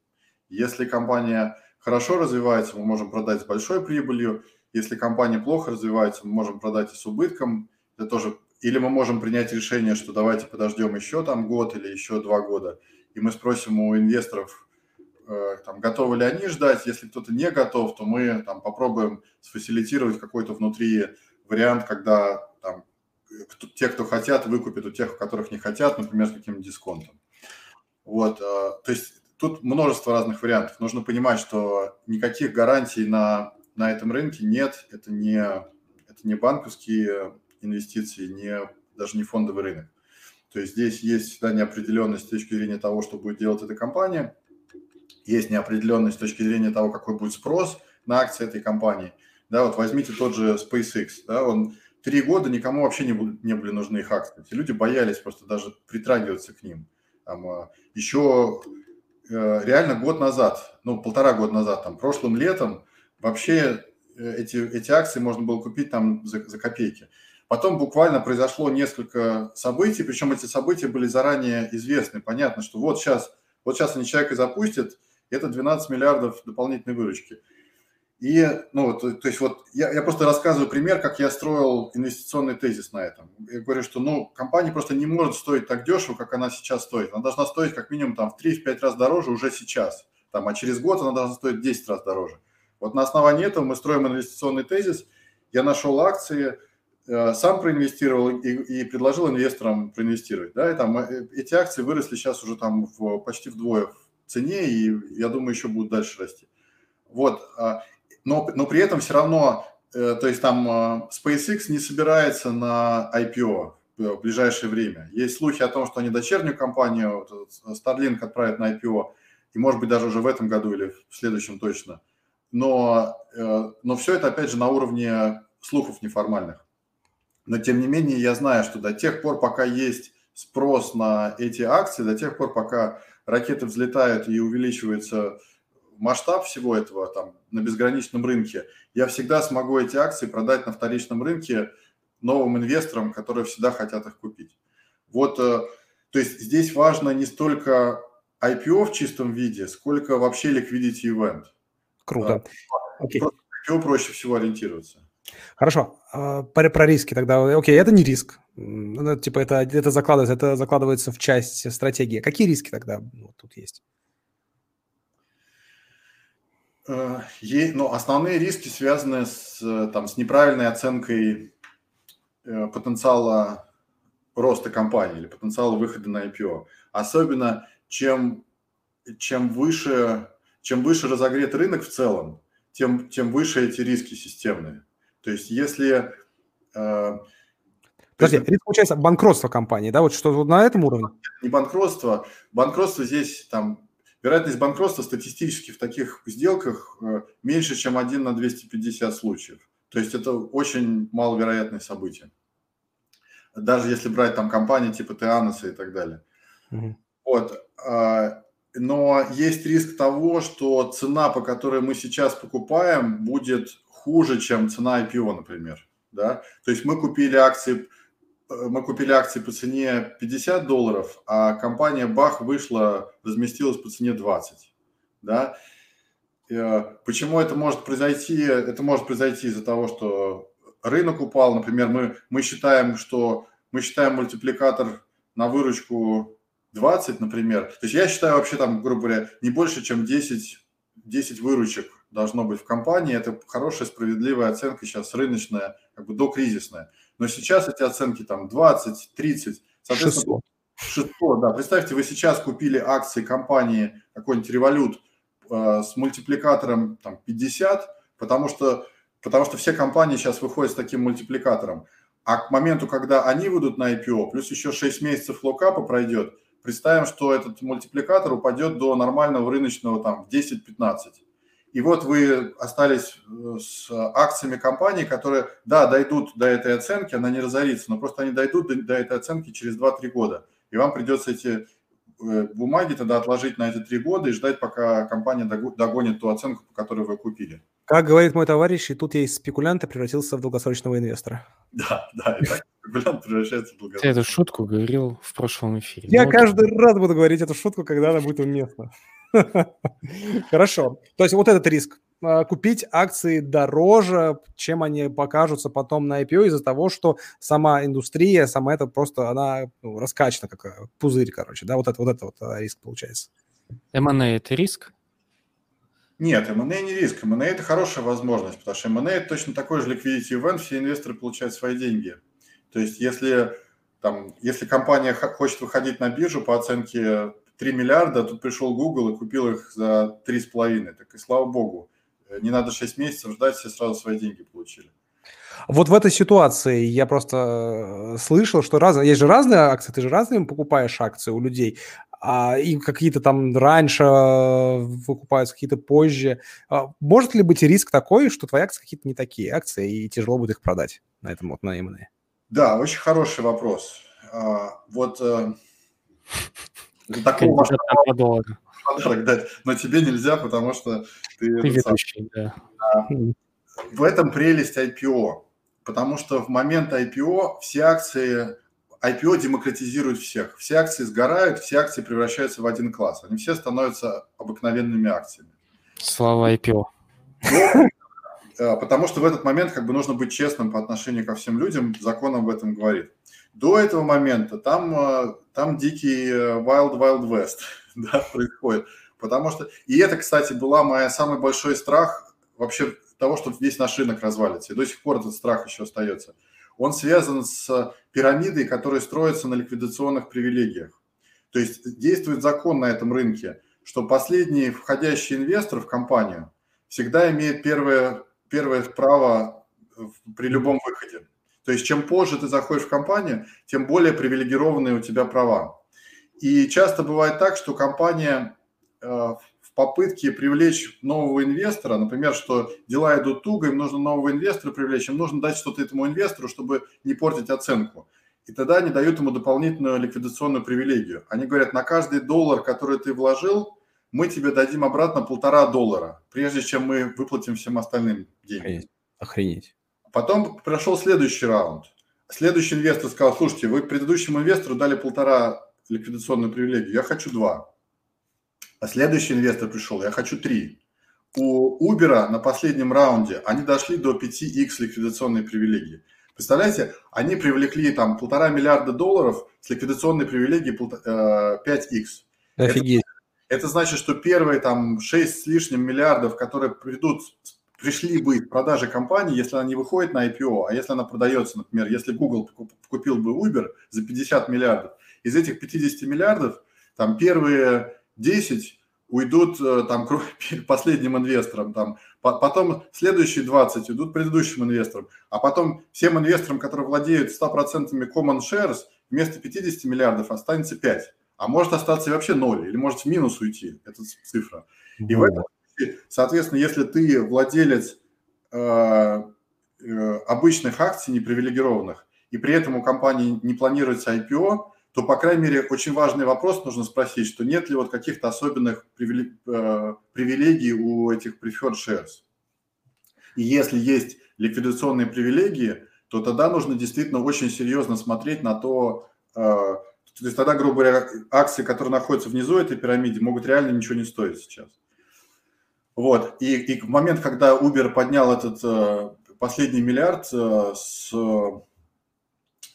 Если компания хорошо развивается, мы можем продать с большой прибылью. Если компания плохо развивается, мы можем продать и с убытком. Это тоже или мы можем принять решение, что давайте подождем еще там год или еще два года, и мы спросим у инвесторов, там, готовы ли они ждать. Если кто-то не готов, то мы там, попробуем сфасилитировать какой-то внутри вариант, когда там, кто, те, кто хотят, выкупят у тех, у которых не хотят, например, с каким-то дисконтом. Вот, э, то есть тут множество разных вариантов. Нужно понимать, что никаких гарантий на, на этом рынке нет. Это не, это не банковские инвестиции, не, даже не фондовый рынок. То есть здесь есть всегда неопределенность с точки зрения того, что будет делать эта компания, есть неопределенность с точки зрения того, какой будет спрос на акции этой компании. Да, вот возьмите тот же SpaceX, да, он три года никому вообще не, были, не были нужны их акции. Люди боялись просто даже притрагиваться к ним. Там, а, еще э, реально год назад, ну, полтора года назад, там, прошлым летом вообще э, эти, эти акции можно было купить там за, за копейки. Потом буквально произошло несколько событий, причем эти события были заранее известны. Понятно, что вот сейчас, вот сейчас они человека запустят, это 12 миллиардов дополнительной выручки. И, ну, то, то есть вот я, я просто рассказываю пример, как я строил инвестиционный тезис на этом. Я говорю, что, ну, компания просто не может стоить так дешево, как она сейчас стоит. Она должна стоить как минимум там в 3-5 раз дороже уже сейчас. Там, а через год она должна стоить 10 раз дороже. Вот на основании этого мы строим инвестиционный тезис. Я нашел акции, Э, сам проинвестировал и, и предложил инвесторам проинвестировать. Да, и там э, эти акции выросли сейчас уже там в, почти вдвое в цене, и я думаю, еще будут дальше расти. Вот, а, но, но при этом все равно, э, то есть там SpaceX не собирается на IPO в ближайшее время. Есть слухи о том, что они дочернюю компанию Starlink отправят на IPO, и может быть даже уже в этом году или в следующем точно. Но, но все это опять же на уровне слухов неформальных. Но тем не менее я знаю, что до тех пор, пока есть спрос на эти акции, до тех пор, пока ракеты взлетают и увеличивается масштаб всего этого там на безграничном рынке, я всегда смогу эти акции продать на вторичном рынке новым инвесторам, которые всегда хотят их купить. Вот, э, то есть здесь важно не столько IPO в чистом виде, сколько вообще liquidity event. Круто. Okay. IPO проще всего ориентироваться. Хорошо. А, про, про риски тогда. Окей, это не риск. Ну, типа это, это, закладывается, это закладывается в часть стратегии. Какие риски тогда ну, тут есть? Э, ну, основные риски связаны с, там, с неправильной оценкой э, потенциала роста компании или потенциала выхода на IPO. Особенно чем, чем, выше, чем выше разогрет рынок в целом, тем, тем выше эти риски системные. То есть если... Подожди, риск получается банкротство компании, да? Вот что на этом уровне? Не банкротство. Банкротство здесь там... Вероятность банкротства статистически в таких сделках э, меньше, чем 1 на 250 случаев. То есть это очень маловероятное событие. Даже если брать там компании типа Теаноса и так далее. Угу. Вот. А, но есть риск того, что цена, по которой мы сейчас покупаем, будет хуже, чем цена IPO, например. Да? То есть мы купили акции, мы купили акции по цене 50 долларов, а компания Бах вышла, разместилась по цене 20. Да? Э, почему это может произойти? Это может произойти из-за того, что рынок упал. Например, мы, мы считаем, что мы считаем мультипликатор на выручку 20, например. То есть я считаю вообще там, грубо говоря, не больше, чем 10, 10 выручек должно быть в компании. Это хорошая, справедливая оценка сейчас рыночная, как бы докризисная. Но сейчас эти оценки там 20, 30, соответственно, 600. 600, да. Представьте, вы сейчас купили акции компании какой-нибудь Revolut э, с мультипликатором там 50, потому что, потому что все компании сейчас выходят с таким мультипликатором. А к моменту, когда они выйдут на IPO, плюс еще 6 месяцев локапа пройдет, представим, что этот мультипликатор упадет до нормального рыночного там 10-15. И вот вы остались э, с акциями компании, которые, да, дойдут до этой оценки, она не разорится, но просто они дойдут до, до этой оценки через 2-3 года. И вам придется эти э, бумаги тогда отложить на эти три года и ждать, пока компания догонит ту оценку, по которой вы купили. Как говорит мой товарищ, и тут я из спекулянта превратился в долгосрочного инвестора. Да, да, и так спекулянт превращается в долгосрочного. Ты эту шутку говорил в прошлом эфире. Я каждый раз буду говорить эту шутку, когда она будет уместна. [laughs] Хорошо. То есть вот этот риск. А, купить акции дороже, чем они покажутся потом на IPO из-за того, что сама индустрия, сама это просто, она ну, раскачана, как э, пузырь, короче, да, вот это вот, это вот э, риск получается. M&A – это риск? Нет, M&A не риск. M&A – это хорошая возможность, потому что M&A – это точно такой же liquidity event, все инвесторы получают свои деньги. То есть если, там, если компания хочет выходить на биржу по оценке 3 миллиарда, тут пришел Google и купил их за 3,5. Так и слава богу, э, не надо 6 месяцев ждать, все сразу свои деньги получили. Вот в этой ситуации я просто э, слышал, что раз, есть же разные акции, ты же разные покупаешь акции у людей, а, и какие-то там раньше э, выкупаются, какие-то позже. А, может ли быть риск такой, что твои акции какие-то не такие акции, и тяжело будет их продать на этом вот на M&A? Да, очень хороший вопрос. А, вот за такого масштаба подарок дать, но тебе нельзя, потому что ты... Ты ведущий, да. В этом прелесть IPO, потому что в момент IPO все акции IPO демократизирует всех. Все акции сгорают, все акции превращаются в один класс. Они все становятся обыкновенными акциями. Слава IPO. Потому что в этот момент как бы нужно быть честным по отношению ко всем людям, закон об этом говорит. До этого момента там, э, там дикий э, Wild Wild West [laughs] да, происходит. Потому что... И это, кстати, была моя самый большой страх вообще того, что весь наш рынок развалится. И до сих пор этот страх еще остается. Он связан с пирамидой, которая строится на ликвидационных привилегиях. То есть действует закон на этом рынке, что последний входящий инвестор в компанию всегда имеет первое, первое право при любом выходе. То есть чем позже ты заходишь в компанию, тем более привилегированные у тебя права. И часто бывает так, что компания э, в попытке привлечь нового инвестора, например, что дела идут туго, им нужно нового инвестора привлечь, им нужно дать что-то этому инвестору, чтобы не портить оценку. И тогда они дают ему дополнительную ликвидационную привилегию. Они говорят, на каждый доллар, который ты вложил, мы тебе дадим обратно полтора доллара, прежде чем мы выплатим всем остальным деньги. Охренеть. Потом прошел следующий раунд. Следующий инвестор сказал, слушайте, вы предыдущему инвестору дали полтора ликвидационную привилегию, я хочу два. А следующий инвестор пришел, я хочу три. У Uber на последнем раунде они дошли до 5x ликвидационной привилегии. Представляете, они привлекли там полтора миллиарда долларов с ликвидационной привилегией 5x. Э, Офигеть. Это, это значит, что первые там 6 с лишним миллиардов, которые придут пришли бы в продаже компании, если она не выходит на IPO, а если она продается, например, если Google купил бы Uber за 50 миллиардов, из этих 50 миллиардов там первые 10 уйдут э, там [laughs] последним инвесторам, там, потом следующие 20 уйдут предыдущим инвесторам, а потом всем инвесторам, которые владеют 100% common shares, вместо 50 миллиардов останется 5. А может остаться вообще 0, или может в минус уйти эта цифра. И в этом соответственно, если ты владелец э, э, обычных акций, непривилегированных, и при этом у компании не планируется IPO, то, по крайней мере, очень важный вопрос нужно спросить, что нет ли вот каких-то особенных э, привилегий у этих preferred shares. И если есть ликвидационные привилегии, то тогда нужно действительно очень серьезно смотреть на то, то есть тогда, грубо говоря, акции, которые находятся внизу этой пирамиды, могут реально ничего не стоить сейчас. Вот. И, и в момент, когда Uber поднял этот э, последний миллиард э, с,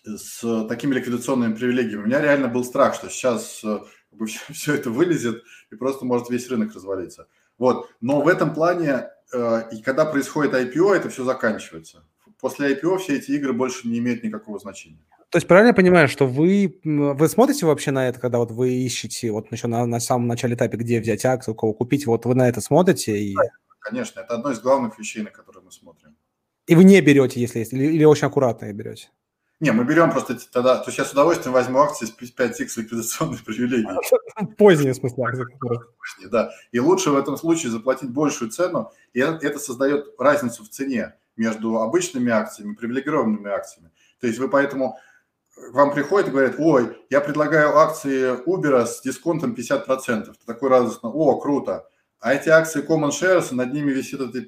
с такими ликвидационными привилегиями, у меня реально был страх, что сейчас э, все [laughs] это вылезет и просто может весь рынок развалиться. Вот. Но в этом плане, э, и когда происходит IPO, это все заканчивается. После IPO все эти игры больше не имеют никакого значения. То есть правильно я понимаю, что вы, вы смотрите вообще на это, когда вот вы ищете вот еще на, на самом начале этапе, где взять акцию, у кого купить, вот вы на это смотрите? И... Конечно, это одно из главных вещей, на которые мы смотрим. И вы не берете, если есть, или, или очень аккуратно берете? Не, мы берем просто тогда, то есть я с удовольствием возьму акции с 5x ликвидационной [laughs] привилегии. [laughs] Поздние, в смысле, Поздние, да. И лучше в этом случае заплатить большую цену, и это создает разницу в цене между обычными акциями и привилегированными акциями. То есть вы поэтому вам приходят и говорят, ой, я предлагаю акции Uber с дисконтом 50%. Ты такой радостно, о, круто. А эти акции Common Shares, над ними висит эта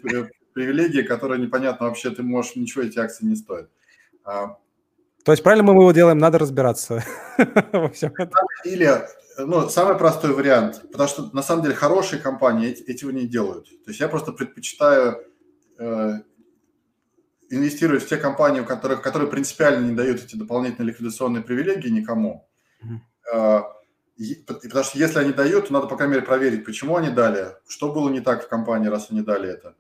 привилегия, которая непонятно вообще, ты можешь, ничего эти акции не стоят. А, То есть правильно мы его делаем, надо разбираться [laughs] во всем этом. Или, ну, самый простой вариант, потому что на самом деле хорошие компании этого не делают. То есть я просто предпочитаю э, инвестировать в те компании, у которых, которые принципиально не дают эти дополнительные ликвидационные привилегии никому. Mm-hmm. Потому что если они дают, то надо, по крайней мере, проверить, почему они дали, что было не так в компании, раз они дали это.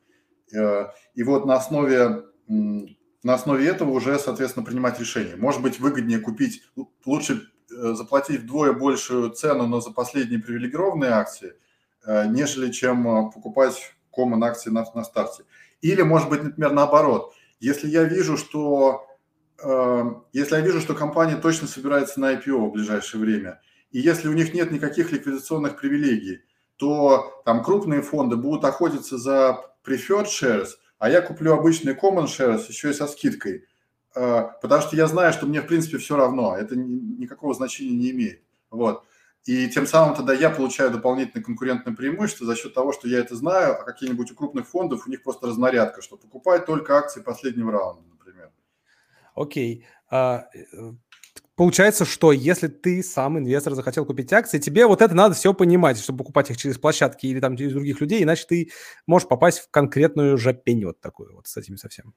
Э, и вот на основе, на основе этого уже, соответственно, принимать решение. Может быть, выгоднее купить, лучше э, заплатить вдвое большую цену, но за последние привилегированные акции, нежели чем покупать common акции на, на старте. Или, может быть, например, наоборот – если я вижу, что э, если я вижу, что компания точно собирается на IPO в ближайшее время, и если у них нет никаких ликвидационных привилегий, то там крупные фонды будут охотиться за preferred shares, а я куплю обычные common shares еще и со скидкой, э, потому что я знаю, что мне в принципе все равно, это никакого значения не имеет. Вот. И тем самым тогда я получаю дополнительное конкурентное преимущество за счет того, что я это знаю, а какие-нибудь у крупных фондов у них просто разнарядка, что покупать только акции последнего раунда, например. Окей. А, э, получается, что если ты сам инвестор захотел купить акции, тебе вот это надо все понимать, чтобы покупать их через площадки или там через других людей, иначе ты можешь попасть в конкретную жопень вот такую вот с этими совсем.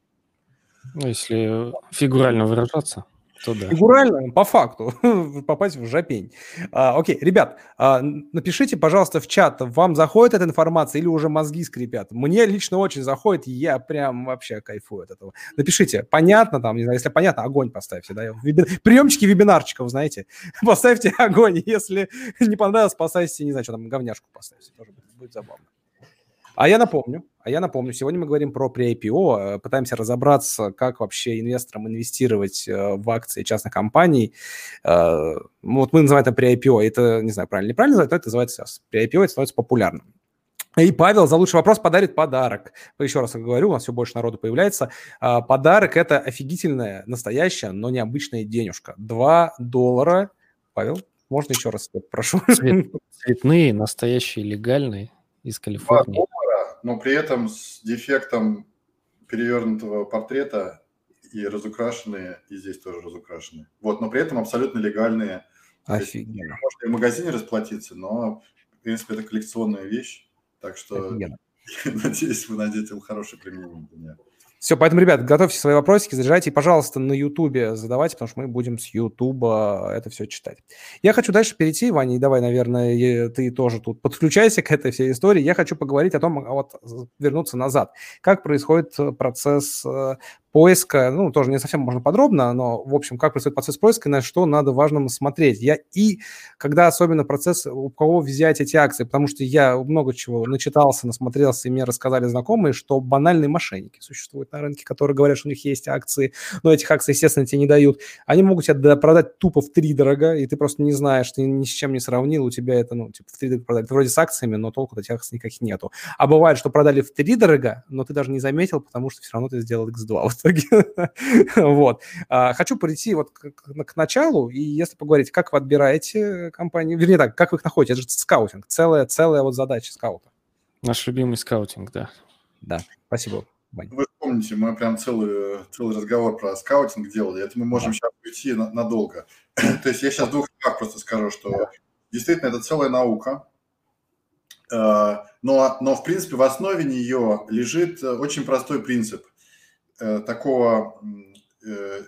Ну, если фигурально выражаться то да. Фигурально, по факту, [laughs] попасть в жопень. А, окей, ребят, а, напишите, пожалуйста, в чат, вам заходит эта информация или уже мозги скрипят. Мне лично очень заходит, я прям вообще кайфую от этого. Напишите, понятно там, не знаю, если понятно, огонь поставьте, да, Веби... приемчики вебинарчиков, знаете, [laughs] поставьте огонь, если [laughs] не понравилось, поставьте, не знаю, что там, говняшку поставьте, тоже будет, будет забавно. А я напомню, а я напомню, сегодня мы говорим про pre-IPO, э, пытаемся разобраться, как вообще инвесторам инвестировать э, в акции частных компаний. Э, вот мы называем это pre-IPO, это, не знаю, правильно, неправильно называют, но это называется pre-IPO, это становится популярным. И Павел за лучший вопрос подарит подарок. Еще раз говорю, у нас все больше народу появляется. Подарок – это офигительная, настоящая, но необычная денежка. 2 доллара. Павел, можно еще раз, прошу? Цвет, цветные, настоящие, легальные из Калифорнии но при этом с дефектом перевернутого портрета и разукрашенные, и здесь тоже разукрашенные. Вот, но при этом абсолютно легальные. Офигенно. Можно и в магазине расплатиться, но, в принципе, это коллекционная вещь. Так что, Офигенно. [laughs] надеюсь, вы найдете хорошее применение для меня. Все, поэтому, ребят, готовьте свои вопросики, заряжайте, пожалуйста, на Ютубе задавайте, потому что мы будем с Ютуба это все читать. Я хочу дальше перейти, Ваня, и давай, наверное, ты тоже тут подключайся к этой всей истории. Я хочу поговорить о том, вот вернуться назад. Как происходит процесс э, поиска, ну, тоже не совсем можно подробно, но, в общем, как происходит процесс поиска, на что надо важно смотреть. Я и когда особенно процесс, у кого взять эти акции, потому что я много чего начитался, насмотрелся, и мне рассказали знакомые, что банальные мошенники существуют на рынке, которые говорят, что у них есть акции, но этих акций, естественно, тебе не дают. Они могут тебе продать тупо в три дорого, и ты просто не знаешь, ты ни с чем не сравнил, у тебя это, ну, типа, в три дорого продали. Ты вроде с акциями, но толку от этих акций никаких нету. А бывает, что продали в три дорого, но ты даже не заметил, потому что все равно ты сделал X2 [laughs] итоге. [laughs] вот. А, хочу прийти вот к, к, к началу, и если поговорить, как вы отбираете компании, вернее так, как вы их находите, это же скаутинг, целая, целая вот задача скаута. Наш любимый скаутинг, да. Да, спасибо. Вань. Вы помните, мы прям целый, целый разговор про скаутинг делали, это мы можем да. сейчас уйти на, надолго. [clears throat] То есть я сейчас в двух словах просто скажу, что действительно это целая наука, э, но, но в принципе в основе нее лежит очень простой принцип – Э, такого э,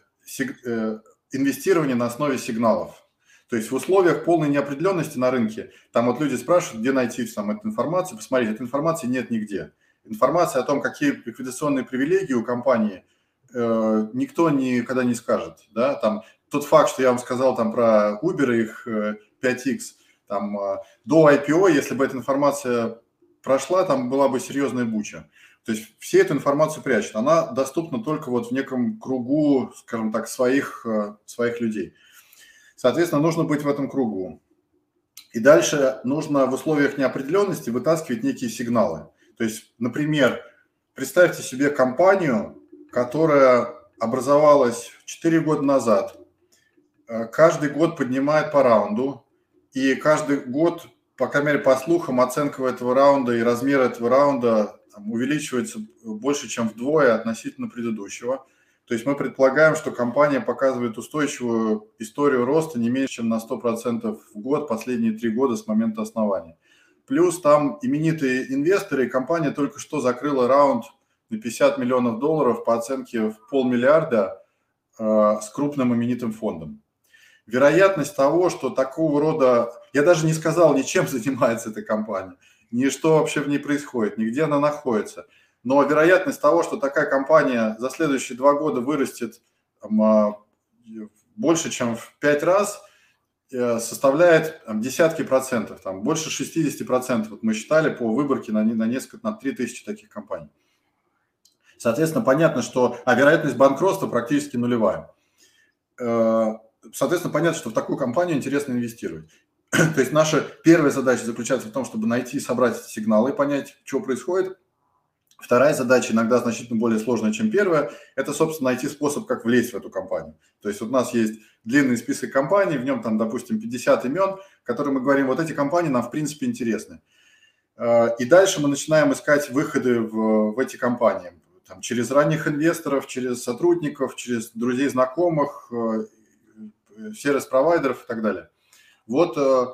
э, инвестирования на основе сигналов. То есть в условиях полной неопределенности на рынке, там вот люди спрашивают, где найти там, эту информацию, посмотрите, этой информации нет нигде. Информация о том, какие ликвидационные привилегии у компании, э, никто никогда не скажет. Да? Там, тот факт, что я вам сказал там, про Uber, их 5X, там, до IPO, если бы эта информация прошла, там была бы серьезная буча. То есть все эту информацию прячут. Она доступна только вот в неком кругу, скажем так, своих, э, своих людей. Соответственно, нужно быть в этом кругу. И дальше нужно в условиях неопределенности вытаскивать некие сигналы. То есть, например, представьте себе компанию, которая образовалась 4 года назад, э, каждый год поднимает по раунду, и каждый год, по крайней мере, по слухам, оценка этого раунда и размер этого раунда там, увеличивается больше, чем вдвое относительно предыдущего – то есть мы предполагаем, что компания показывает устойчивую историю роста не меньше, чем на 100% в год последние три года с момента основания. Плюс там именитые инвесторы, и компания только что закрыла раунд на 50 миллионов долларов по оценке в полмиллиарда э, с крупным именитым фондом. Вероятность того, что такого рода... Я даже не сказал ни чем [laughs] занимается эта компания, ни что вообще в ней происходит, ни где она находится – но вероятность того, что такая компания за следующие два года вырастет там, а, больше, чем в пять раз, э, составляет там, десятки процентов, там, больше 60 процентов. Вот мы считали по выборке на, на несколько, на 3000 таких компаний. Соответственно, понятно, что а вероятность банкротства практически нулевая. Э, соответственно, понятно, что в такую компанию интересно инвестировать. [clears throat] То есть наша первая задача заключается в том, чтобы найти собрать эти сигналы и понять, что происходит – Вторая задача, иногда значительно более сложная, чем первая, это, собственно, найти способ, как влезть в эту компанию. То есть вот у нас есть длинный список компаний, в нем там, допустим, 50 имен, которые мы говорим, вот эти компании нам, в принципе, интересны. А, и дальше мы начинаем искать выходы в, в эти компании. Там, через ранних инвесторов, через сотрудников, через друзей, знакомых, э, сервис-провайдеров и так далее. Вот э,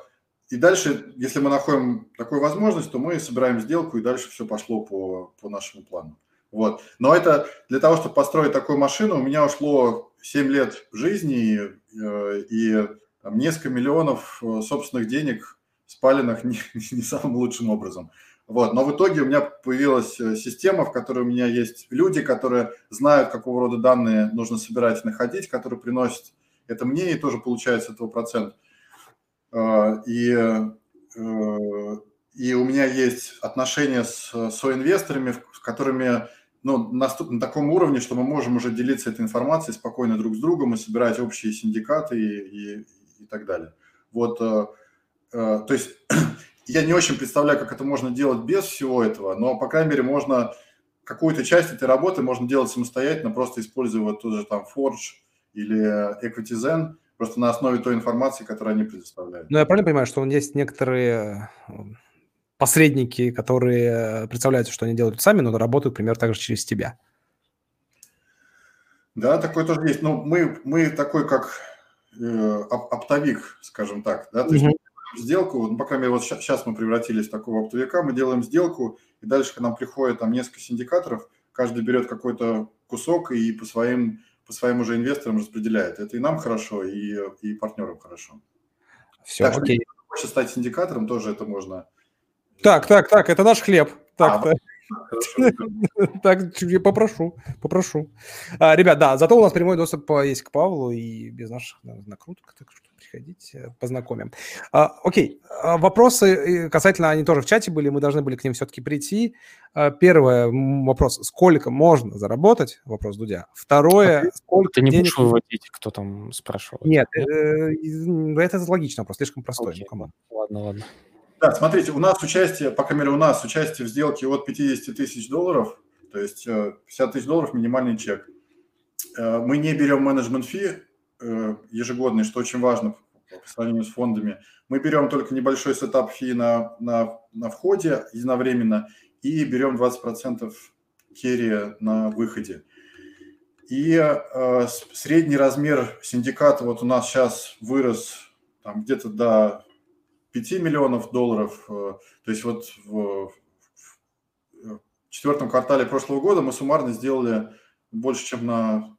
и дальше, если мы находим такую возможность, то мы собираем сделку, и дальше все пошло по, по нашему плану. Вот. Но это для того, чтобы построить такую машину, у меня ушло 7 лет жизни и, э, и там, несколько миллионов э, собственных денег, спаленных не, [laughs] не самым лучшим образом. Вот. Но в итоге у меня появилась система, в которой у меня есть люди, которые знают, какого рода данные нужно собирать и находить, которые приносят это мне и тоже получается этого процент. А, и, э, и у меня есть отношения с соинвесторами, с которыми ну, на, на таком уровне, что мы можем уже делиться этой информацией спокойно друг с другом и собирать общие синдикаты и, и, и так далее. Вот, э, э, то есть [clears throat] я не очень представляю, как это можно делать без всего этого, но, по крайней мере, можно какую-то часть этой работы можно делать самостоятельно, просто используя вот тот же там Forge или EquityZen, просто на основе той информации, которую они предоставляют. Ну, я правильно понимаю, что есть некоторые э, посредники, которые представляют, что они делают сами, но работают, например, также через тебя. Да, такой тоже есть. Но ну, мы, мы такой, как э, оптовик, скажем так. Да? То есть сделку, ну, по крайней мере, вот сейчас, сейчас мы превратились в такого оптовика, мы делаем сделку, и дальше к нам приходит там несколько синдикаторов, каждый берет какой-то кусок и по своим по своим уже инвесторам распределяет. Это и нам хорошо, и, и партнерам хорошо. Все, так, окей. Если хочешь стать синдикатором, тоже это можно. Так, так, так, это наш хлеб. Так, а, так. [laughs] Так, я попрошу, попрошу. А, ребят, да, зато у нас прямой доступ есть к Павлу и без наших накруток, так что приходите, познакомим. А, окей, а, вопросы касательно, они тоже в чате были, мы должны были к ним все-таки прийти. Первое, вопрос, сколько можно заработать? Вопрос Дудя. Второе, сколько Ты не денег... будешь выводить, кто там спрашивал? Нет, э, это логично вопрос, слишком простой. Ну, ладно, ладно. Да, смотрите, у нас участие, по крайней мере, у нас участие в сделке от 50 тысяч долларов, то есть 50 э, тысяч долларов минимальный чек. Э, мы не берем management fee э, ежегодный, что очень важно по сравнению с фондами. Мы берем только небольшой setup fee на, на, на входе единовременно и берем 20% carry на выходе. И э, средний размер синдиката вот у нас сейчас вырос там где-то до 5 миллионов долларов. Э, то есть вот в, в четвертом квартале прошлого года мы суммарно сделали больше, чем на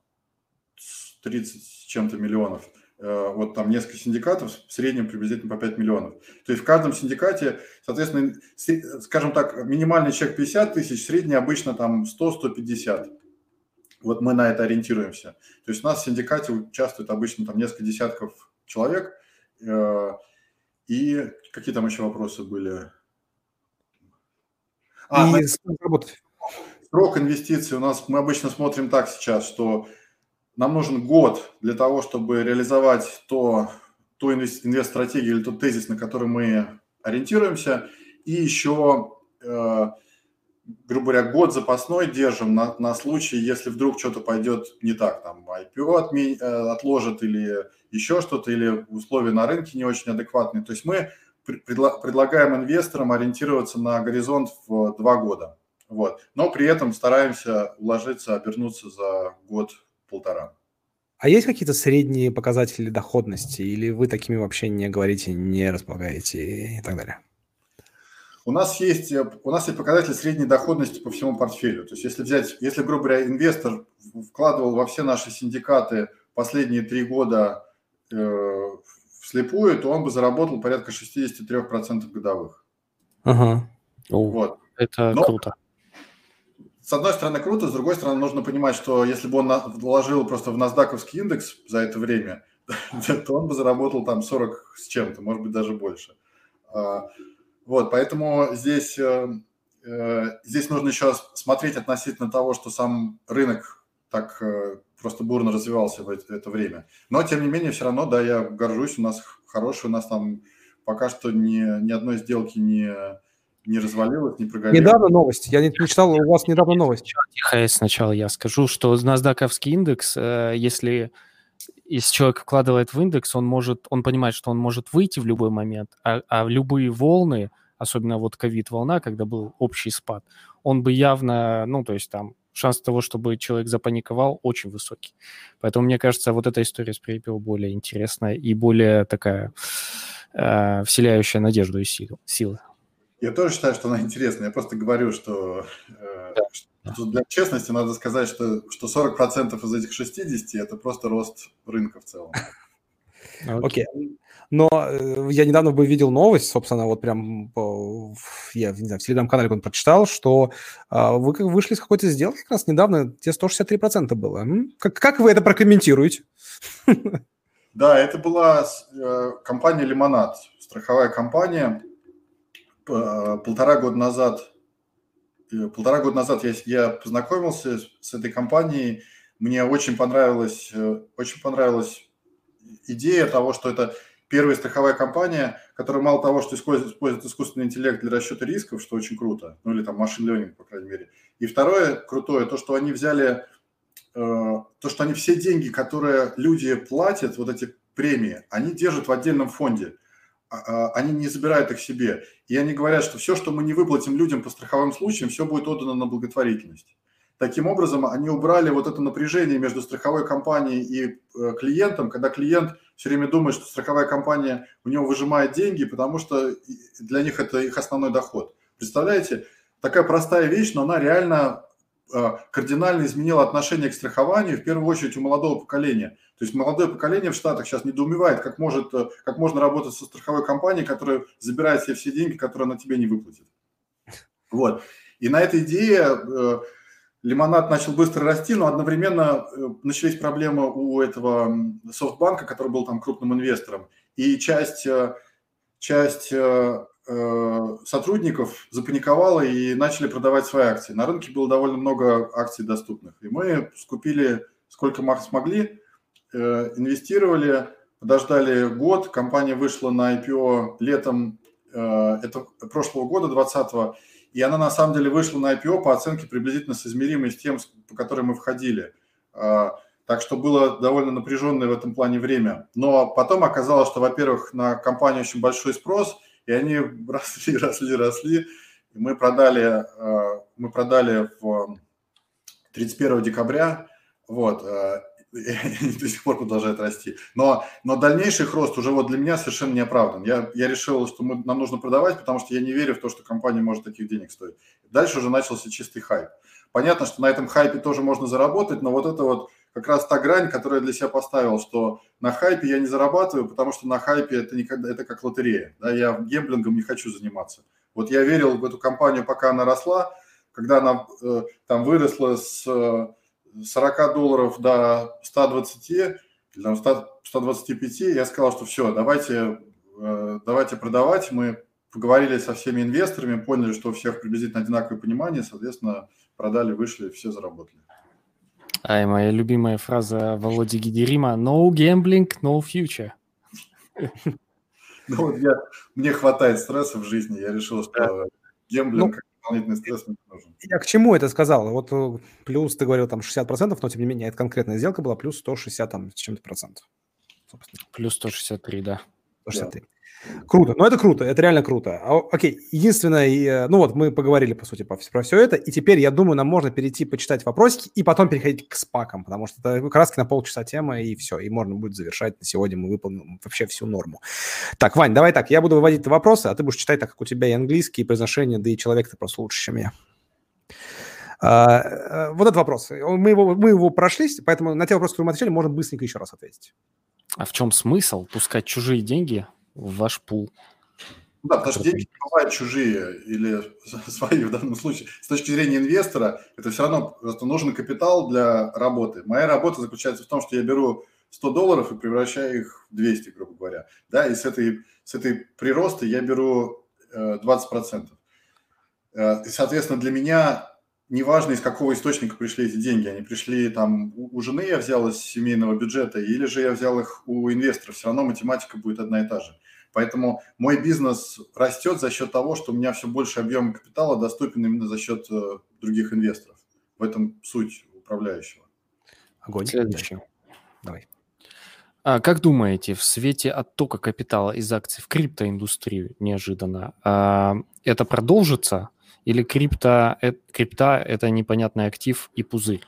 30 с чем-то миллионов. Э, вот там несколько синдикатов, в среднем приблизительно по 5 миллионов. То есть в каждом синдикате, соответственно, скажем так, минимальный чек 50 тысяч, средний обычно там 100-150. Вот мы на это ориентируемся. То есть у нас в синдикате участвует обычно там несколько десятков человек, э, и какие там еще вопросы были? А, и на... срок инвестиций у нас, мы обычно смотрим так сейчас, что нам нужен год для того, чтобы реализовать то, ту инвест-стратегию или тот тезис, на который мы ориентируемся, и еще, э, грубо говоря, год запасной держим на, на случай, если вдруг что-то пойдет не так, там IPO отмен, э, отложат или еще что-то, или условия на рынке не очень адекватные. То есть мы предла- предлагаем инвесторам ориентироваться на горизонт в два года. Вот. Но при этом стараемся уложиться, обернуться за год-полтора. А есть какие-то средние показатели доходности, или вы такими вообще не говорите, не располагаете и так далее? У нас есть, у нас есть показатель средней доходности по всему портфелю. То есть если взять, если, грубо говоря, инвестор вкладывал во все наши синдикаты последние три года э, вслепую, то он бы заработал порядка 63% годовых. Ага. Вот. Это Но, круто с одной стороны, круто, с другой стороны, нужно понимать, что если бы он вложил просто в NASDAQ индекс за это время, [laughs] то он бы заработал там 40 с чем-то, может быть, даже больше. Вот, поэтому здесь, э, э, здесь нужно еще смотреть относительно того, что сам рынок так э, просто бурно развивался в это время. Но, тем не менее, все равно, да, я горжусь, у нас хороший, у нас там пока что ни, ни одной сделки не не развалилось, не прогорело. Недавно новость. Я не, не читал, у вас недавно новость. Тихо, сначала я скажу, что NASDAQ индекс, э, если, если человек вкладывает в индекс, он может, он понимает, что он может выйти в любой момент, а, а любые волны, особенно вот ковид-волна, когда был общий спад, он бы явно, ну, то есть там шанс того, чтобы человек запаниковал, очень высокий. Поэтому, мне кажется, вот эта история с PayPal более интересная и более такая э, вселяющая надежду и силу, силы. Я тоже считаю, что она интересная. Я просто говорю, что, э, что для честности надо сказать, что, что 40% из этих 60 – это просто рост рынка в целом. Окей. Okay. Но э, я недавно бы видел новость, собственно, вот прям по, я не знаю, в телеграм-канале он прочитал, что э, вы вышли с какой-то сделки как раз недавно, где 163% было. Как, как вы это прокомментируете? [laughs] Да, это была э, компания «Лимонад», страховая компания, полтора года назад, э, полтора года назад я, я познакомился с, с этой компанией. Мне очень понравилась, э, очень понравилась идея того, что это первая страховая компания, которая мало того, что использует, использует искусственный интеллект для расчета рисков, что очень круто, ну или там машин learning, по крайней мере. И второе крутое, то, что они взяли, э, то, что они все деньги, которые люди платят, вот эти премии, они держат в отдельном фонде – они не забирают их себе. И они говорят, что все, что мы не выплатим людям по страховым случаям, все будет отдано на благотворительность. Таким образом, они убрали вот это напряжение между страховой компанией и э, клиентом, когда клиент все время думает, что страховая компания у него выжимает деньги, потому что для них это их основной доход. Представляете, такая простая вещь, но она реально кардинально изменила отношение к страхованию, в первую очередь у молодого поколения. То есть молодое поколение в Штатах сейчас недоумевает, как, может, э, как можно работать со страховой компанией, которая забирает себе все деньги, которые она тебе не выплатит. Вот. И на этой идее э, лимонад начал быстро расти, но одновременно э, начались проблемы у этого софтбанка, который был там крупным инвестором. И часть, э, часть э, э, сотрудников запаниковала и начали продавать свои акции. На рынке было довольно много акций доступных. И мы скупили сколько смогли, Э, инвестировали, подождали год, компания вышла на IPO летом э, это, прошлого года, 2020, и она на самом деле вышла на IPO по оценке приблизительно соизмеримой с тем, по которой мы входили. Э, так что было довольно напряженное в этом плане время. Но потом оказалось, что, во-первых, на компанию очень большой спрос, и они росли, [laughs] росли, росли. И мы продали, мы продали в 31 декабря. Вот [laughs] и до сих пор продолжает расти. Но, но дальнейший рост уже вот для меня совершенно не оправдан. Я, я решил, что мы, нам нужно продавать, потому что я не верю в то, что компания может таких денег стоить. Дальше уже начался чистый хайп. Понятно, что на этом хайпе тоже можно заработать, но вот это вот как раз та грань, которую я для себя поставил, что на хайпе я не зарабатываю, потому что на хайпе это, никогда, это как лотерея. Да, я гемблингом не хочу заниматься. Вот я верил в эту компанию, пока она росла, когда она э, там выросла с 40 долларов до 120 или 100, 125, я сказал, что все, давайте, э, давайте продавать, мы поговорили со всеми инвесторами, поняли, что у всех приблизительно одинаковое понимание, соответственно, продали, вышли, все заработали. А и моя любимая фраза Володи Гидерима «No gambling, no future». Ну вот я, мне хватает стресса в жизни, я решил, что гемблинг ну, дополнительный стресс не нужен. Я к чему это сказал? Вот э, плюс, ты говорил, там 60%, но тем не менее, это конкретная сделка была плюс 160 там, с чем-то процентов. Собственно. Плюс 163, да. 163. Да. Круто, ну это круто, это реально круто. А, окей, единственное, э, ну вот мы поговорили, по сути, про все это, и теперь, я думаю, нам можно перейти, почитать вопросики и потом переходить к спакам, потому что это как на полчаса тема, и все, и можно будет завершать сегодня, мы выполним вообще всю норму. Так, Вань, давай так, я буду выводить вопросы, а ты будешь читать так, как у тебя и английский, и произношение, да и человек ты просто лучше, чем я. А, э, вот этот вопрос, мы его, мы его прошли, поэтому на те вопросы, которые мы отвечали, можно быстренько еще раз ответить. А в чем смысл пускать чужие деньги в ваш пул. Да, потому что деньги бывают чужие или [laughs] свои в данном случае. С точки зрения инвестора, это все равно просто нужен капитал для работы. Моя работа заключается в том, что я беру 100 долларов и превращаю их в 200, грубо говоря. Да, и с этой, с этой прироста я беру э, 20%. Э, и, соответственно, для меня неважно, из какого источника пришли эти деньги. Они пришли там у жены, я взял из семейного бюджета, или же я взял их у инвесторов. Все равно математика будет одна и та же. Поэтому мой бизнес растет за счет того, что у меня все больше объем капитала доступен именно за счет э, других инвесторов. В этом суть управляющего. Огонь. Следующий. Давай. А как думаете, в свете оттока капитала из акций в криптоиндустрию неожиданно, а, это продолжится или крипто, э, крипта – это непонятный актив и пузырь?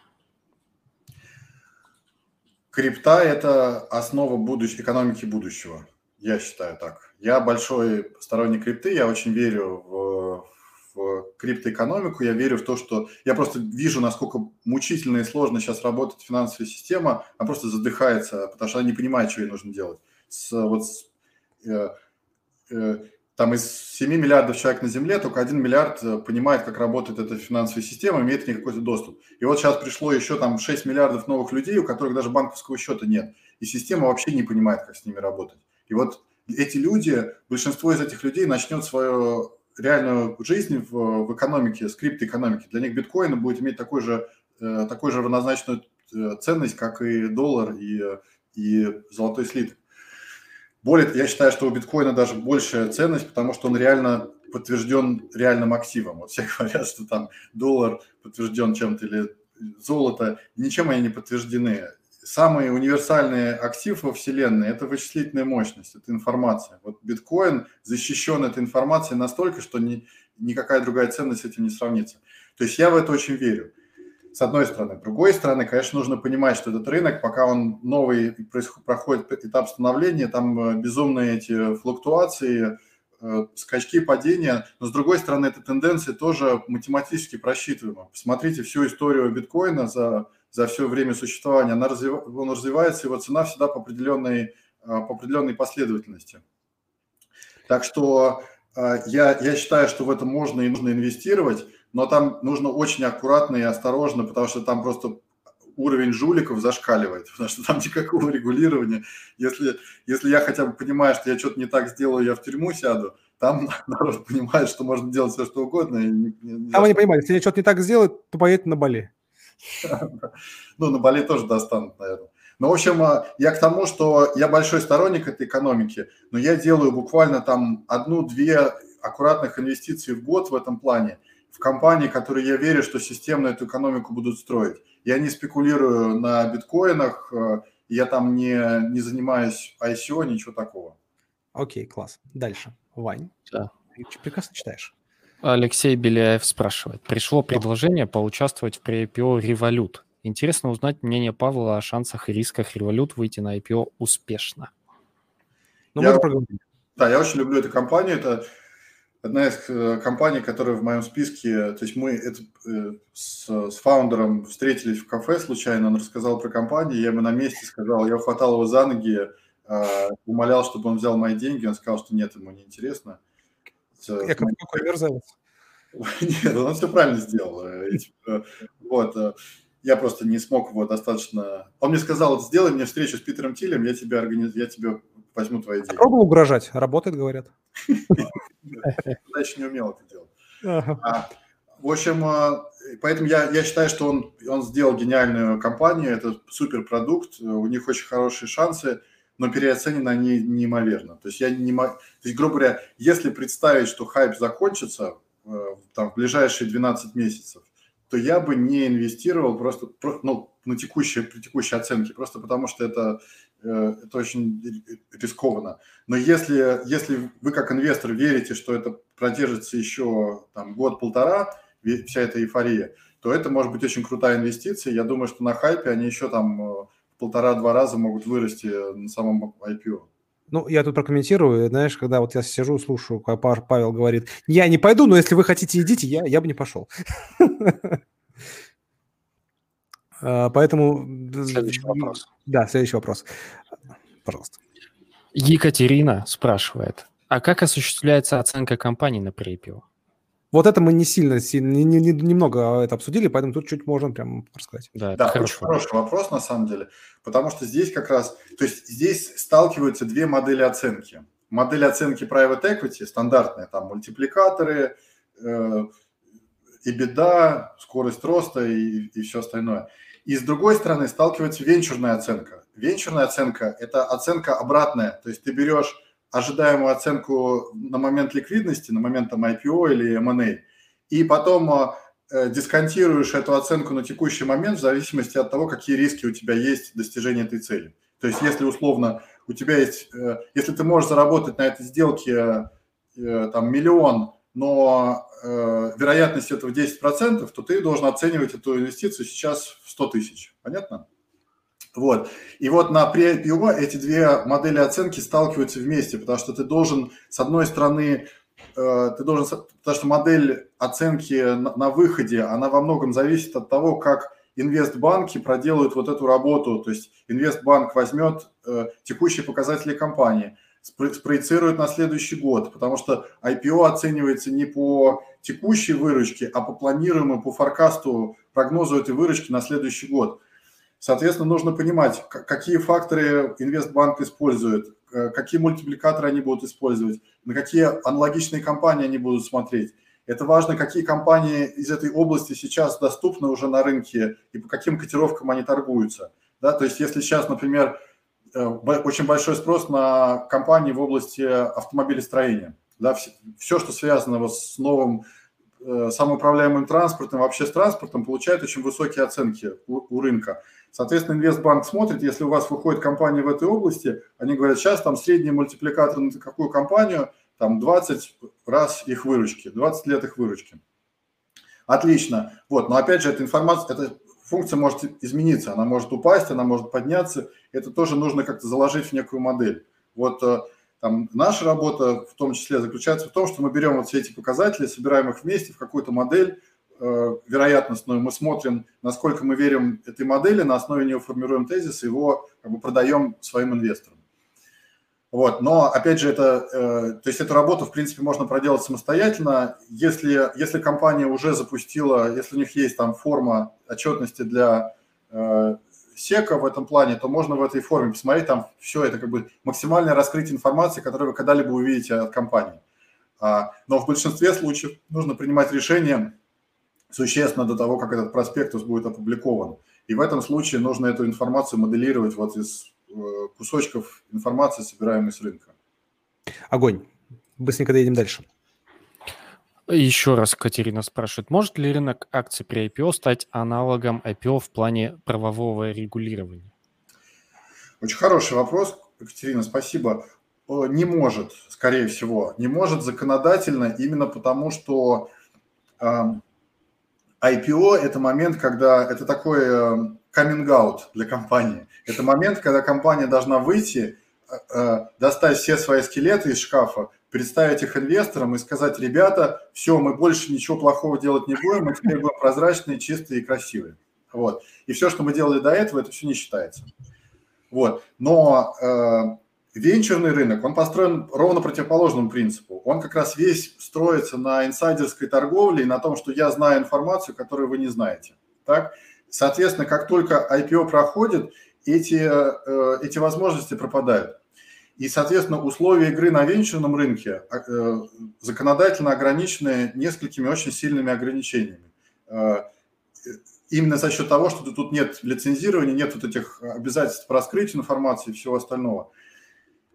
Крипта – это основа будущ... экономики будущего. Я считаю так. Я большой сторонник крипты, я очень верю в, в криптоэкономику, я верю в то, что я просто вижу, насколько мучительно и сложно сейчас работает финансовая система, она просто задыхается, потому что она не понимает, что ей нужно делать. С, вот с, э, э, там из 7 миллиардов человек на Земле только 1 миллиард э, понимает, как работает эта финансовая система, имеет к ней какой-то доступ. И вот сейчас пришло еще там 6 миллиардов новых людей, у которых даже банковского счета нет. И система вообще не понимает, как с ними работать. И вот эти люди, большинство из этих людей начнет свою реальную жизнь в, в экономике, скрипт-экономике. Для них биткоин будет иметь такой же, э, такой же равнозначную э, ценность, как и доллар и, и золотой слиток. Более, я считаю, что у биткоина даже большая ценность, потому что он реально подтвержден реальным активом. Вот все [laughs] говорят, что там доллар подтвержден чем-то или золото, ничем они не подтверждены самый универсальный актив во Вселенной – это вычислительная мощность, это информация. Вот биткоин защищен этой информацией настолько, что ни, никакая другая ценность с этим не сравнится. То есть я в это очень верю. С одной стороны. С другой стороны, конечно, нужно понимать, что этот рынок, пока он новый, проходит этап становления, там э, безумные эти флуктуации, э, скачки падения, но с другой стороны, эта тенденция тоже математически просчитываема. Посмотрите всю историю биткоина за за все время существования, она развив... он развивается, его цена всегда по определенной, а, по определенной последовательности. Так что а, я, я считаю, что в это можно и нужно инвестировать, но там нужно очень аккуратно и осторожно, потому что там просто уровень жуликов зашкаливает, [laughs] потому что там никакого регулирования. Если, если я хотя бы понимаю, что я что-то не так сделаю, я в тюрьму сяду, там [laughs] народ понимает, что можно делать все, что угодно. И не, не там они понимают, если я что-то не так сделаю, то поедет на Бали. [laughs] Ну, на Бали тоже достанут, наверное. Ну, в общем, а, я к тому, что я большой сторонник этой экономики, но я делаю буквально там одну-две аккуратных инвестиций в год в этом плане в компании, которые я верю, что системно эту экономику будут строить. Я не спекулирую на биткоинах, а, я там не, не занимаюсь ICO, ничего такого. Окей, класс. Дальше. Вань. Да. Ты прекрасно читаешь. Алексей Беляев спрашивает. Пришло предложение поучаствовать в pre-IPO Revolut. Интересно узнать мнение Павла о шансах и рисках Revolut выйти на IPO успешно. Ну, я, да, я очень люблю эту компанию. Это одна из э, компаний, которая в моем списке. То есть мы это, э, с, с фаундером встретились в кафе случайно, он рассказал про компанию, я ему на месте сказал, я хватал его за ноги, э, умолял, чтобы он взял мои деньги, он сказал, что нет, ему не интересно. Я как какой мерзавец. [laughs] Нет, он все правильно сделал. Э, типа, вот. Э, я просто не смог его достаточно... Он мне сказал, сделай мне встречу с Питером Тилем, я тебе, организ... я тебе возьму твои деньги. Пробовал угрожать? Работает, говорят. [laughs] тогда еще не умел это делать. А, в общем, а, поэтому я, я считаю, что он, он сделал гениальную компанию, это суперпродукт, у них очень хорошие шансы, но переоценены они неимоверно. То есть я не то есть, грубо говоря, если представить, что хайп закончится э, там, в ближайшие 12 месяцев, то я бы не инвестировал просто ну, на текущие, при текущей оценке, просто потому что это, э, это очень рискованно. Но если, если вы как инвестор верите, что это продержится еще там, год-полтора, вся эта эйфория, то это может быть очень крутая инвестиция. Я думаю, что на хайпе они еще там э, полтора-два раза могут вырасти на самом IPO. Ну, я тут прокомментирую. Знаешь, когда вот я сижу, слушаю, как Павел говорит, я не пойду, но если вы хотите, идите, я, я бы не пошел. [laughs] А, поэтому... Следующий вопрос. Да, следующий вопрос. Пожалуйста. Екатерина спрашивает, а как осуществляется оценка компании на pre вот это мы не сильно, сильно не, не, немного это обсудили, поэтому тут чуть можно прям рассказать. Да, да очень хороший вопрос на самом деле, потому что здесь как раз, то есть здесь сталкиваются две модели оценки. Модель оценки private equity стандартная, там мультипликаторы, э, и беда, скорость роста и, и все остальное. И с другой стороны сталкивается венчурная оценка. Венчурная оценка – это оценка обратная, то есть ты берешь ожидаемую оценку на момент ликвидности, на момент там, IPO или M&A, и потом э, дисконтируешь эту оценку на текущий момент в зависимости от того, какие риски у тебя есть достижения этой цели. То есть если условно у тебя есть, э, если ты можешь заработать на этой сделке э, там миллион, но вероятность этого 10%, то ты должен оценивать эту инвестицию сейчас в 100 тысяч. Понятно? Вот. И вот на pre-IPO эти две модели оценки сталкиваются вместе, потому что ты должен, с одной стороны, э, ты должен, потому что модель оценки на, выходе, она во многом зависит от того, как инвестбанки проделают вот эту работу. То есть инвестбанк возьмет э, текущие показатели компании, спроецирует на следующий год, потому что IPO оценивается не по текущей выручке, а по планируемому, по форкасту, прогнозу этой выручки на следующий год. Соответственно, нужно понимать, какие факторы инвестбанк использует, э, какие мультипликаторы они будут использовать, на какие аналогичные компании они будут смотреть. Это важно, какие компании из этой области сейчас доступны уже на рынке и по каким котировкам они торгуются. Да, то есть если сейчас, например, э, очень большой спрос на компании в области автомобилестроения, да, все, что связано с новым э, самоуправляемым транспортом, вообще с транспортом, получает очень высокие оценки у, у рынка. Соответственно, инвестбанк смотрит, если у вас выходит компания в этой области, они говорят, сейчас там средний мультипликатор на какую компанию, там 20 раз их выручки, 20 лет их выручки. Отлично. Вот, но опять же, эта информация, эта функция может измениться, она может упасть, она может подняться. Это тоже нужно как-то заложить в некую модель. Вот э, там, наша работа в том числе заключается в том, что мы берем вот все эти показатели, собираем их вместе в какую-то модель, вероятностную, мы смотрим, насколько мы верим этой модели, на основе нее формируем тезис, его как бы продаем своим инвесторам. Вот, но опять же это, э, то есть эту работу в принципе можно проделать самостоятельно, если если компания уже запустила, если у них есть там форма отчетности для э, сека в этом плане, то можно в этой форме посмотреть там все это как бы максимальное раскрытие информации, которую вы когда-либо увидите от компании. А, но в большинстве случаев нужно принимать решение существенно до того, как этот проспектус будет опубликован. И в этом случае нужно эту информацию моделировать вот из э, кусочков информации, собираемой с рынка. Огонь. Быстренько доедем дальше. Еще раз Катерина спрашивает, может ли рынок акций при IPO стать аналогом IPO в плане правового регулирования? Очень хороший вопрос, Екатерина, спасибо. Не может, скорее всего, не может законодательно именно потому, что IPO – это момент, когда это такой каминг-аут э, для компании. Это момент, когда компания должна выйти, э, э, достать все свои скелеты из шкафа, представить их инвесторам и сказать, ребята, все, мы больше ничего плохого делать не будем, мы теперь будем прозрачные, чистые и красивые. Вот. И все, что мы делали до этого, это все не считается. Вот. Но Венчурный рынок, он построен ровно противоположному принципу. Он как раз весь строится на инсайдерской торговле и на том, что я знаю информацию, которую вы не знаете. Так? Соответственно, как только IPO проходит, эти, э, эти возможности пропадают. И, соответственно, условия игры на венчурном рынке э, законодательно ограничены несколькими очень сильными ограничениями. Э, именно за счет того, что тут нет лицензирования, нет вот этих обязательств по раскрытию информации и всего остального.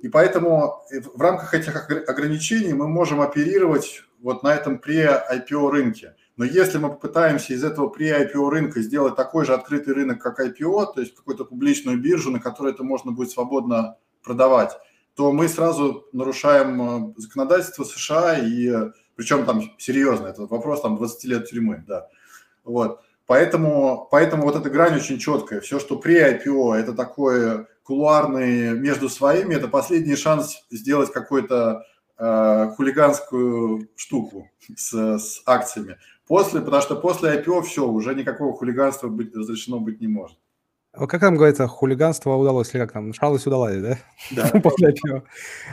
И поэтому в рамках этих ограничений мы можем оперировать вот на этом pre-IPO рынке. Но если мы попытаемся из этого pre-IPO рынка сделать такой же открытый рынок, как IPO, то есть какую-то публичную биржу, на которой это можно будет свободно продавать, то мы сразу нарушаем э, законодательство США, и э, причем там серьезно, это вопрос там 20 лет тюрьмы, да. Вот. Поэтому, поэтому вот эта грань очень четкая. Все, что при IPO, это такое кулуарный между своими, это последний шанс сделать какую-то э, хулиганскую штуку с, с акциями. После, потому что после IPO все, уже никакого хулиганства быть, разрешено быть не может. Как там говорится, хулиганство удалось, или как там, шалость удалась, да? Да. [laughs] После.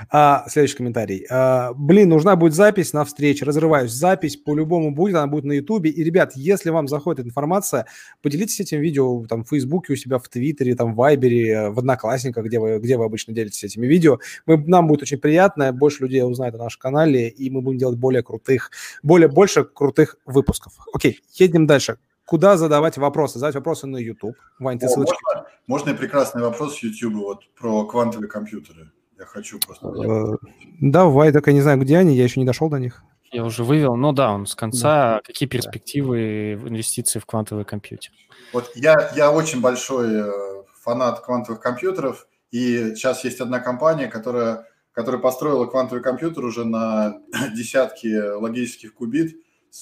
А, следующий комментарий. А, блин, нужна будет запись на встрече, разрываюсь. Запись по-любому будет, она будет на Ютубе. И, ребят, если вам заходит информация, поделитесь этим видео там в Фейсбуке у себя, в Твиттере, там в Вайбере, в Одноклассниках, где вы, где вы обычно делитесь этими видео. Мы, нам будет очень приятно, больше людей узнает о нашем канале, и мы будем делать более крутых, более, больше крутых выпусков. Окей, едем дальше куда задавать вопросы. Задать вопросы на YouTube. Вань, ты О, ссылочки. Можно, можно и прекрасный вопрос с YouTube вот про квантовые компьютеры. Я хочу просто... Э, давай, так я не знаю, где они, я еще не дошел до них. Я уже вывел, ну да, он с конца. Да. Какие перспективы инвестиций в квантовый компьютер? Вот я, я очень большой э, фанат квантовых компьютеров, и сейчас есть одна компания, которая, которая построила квантовый компьютер уже на [coughs] десятки логических кубит.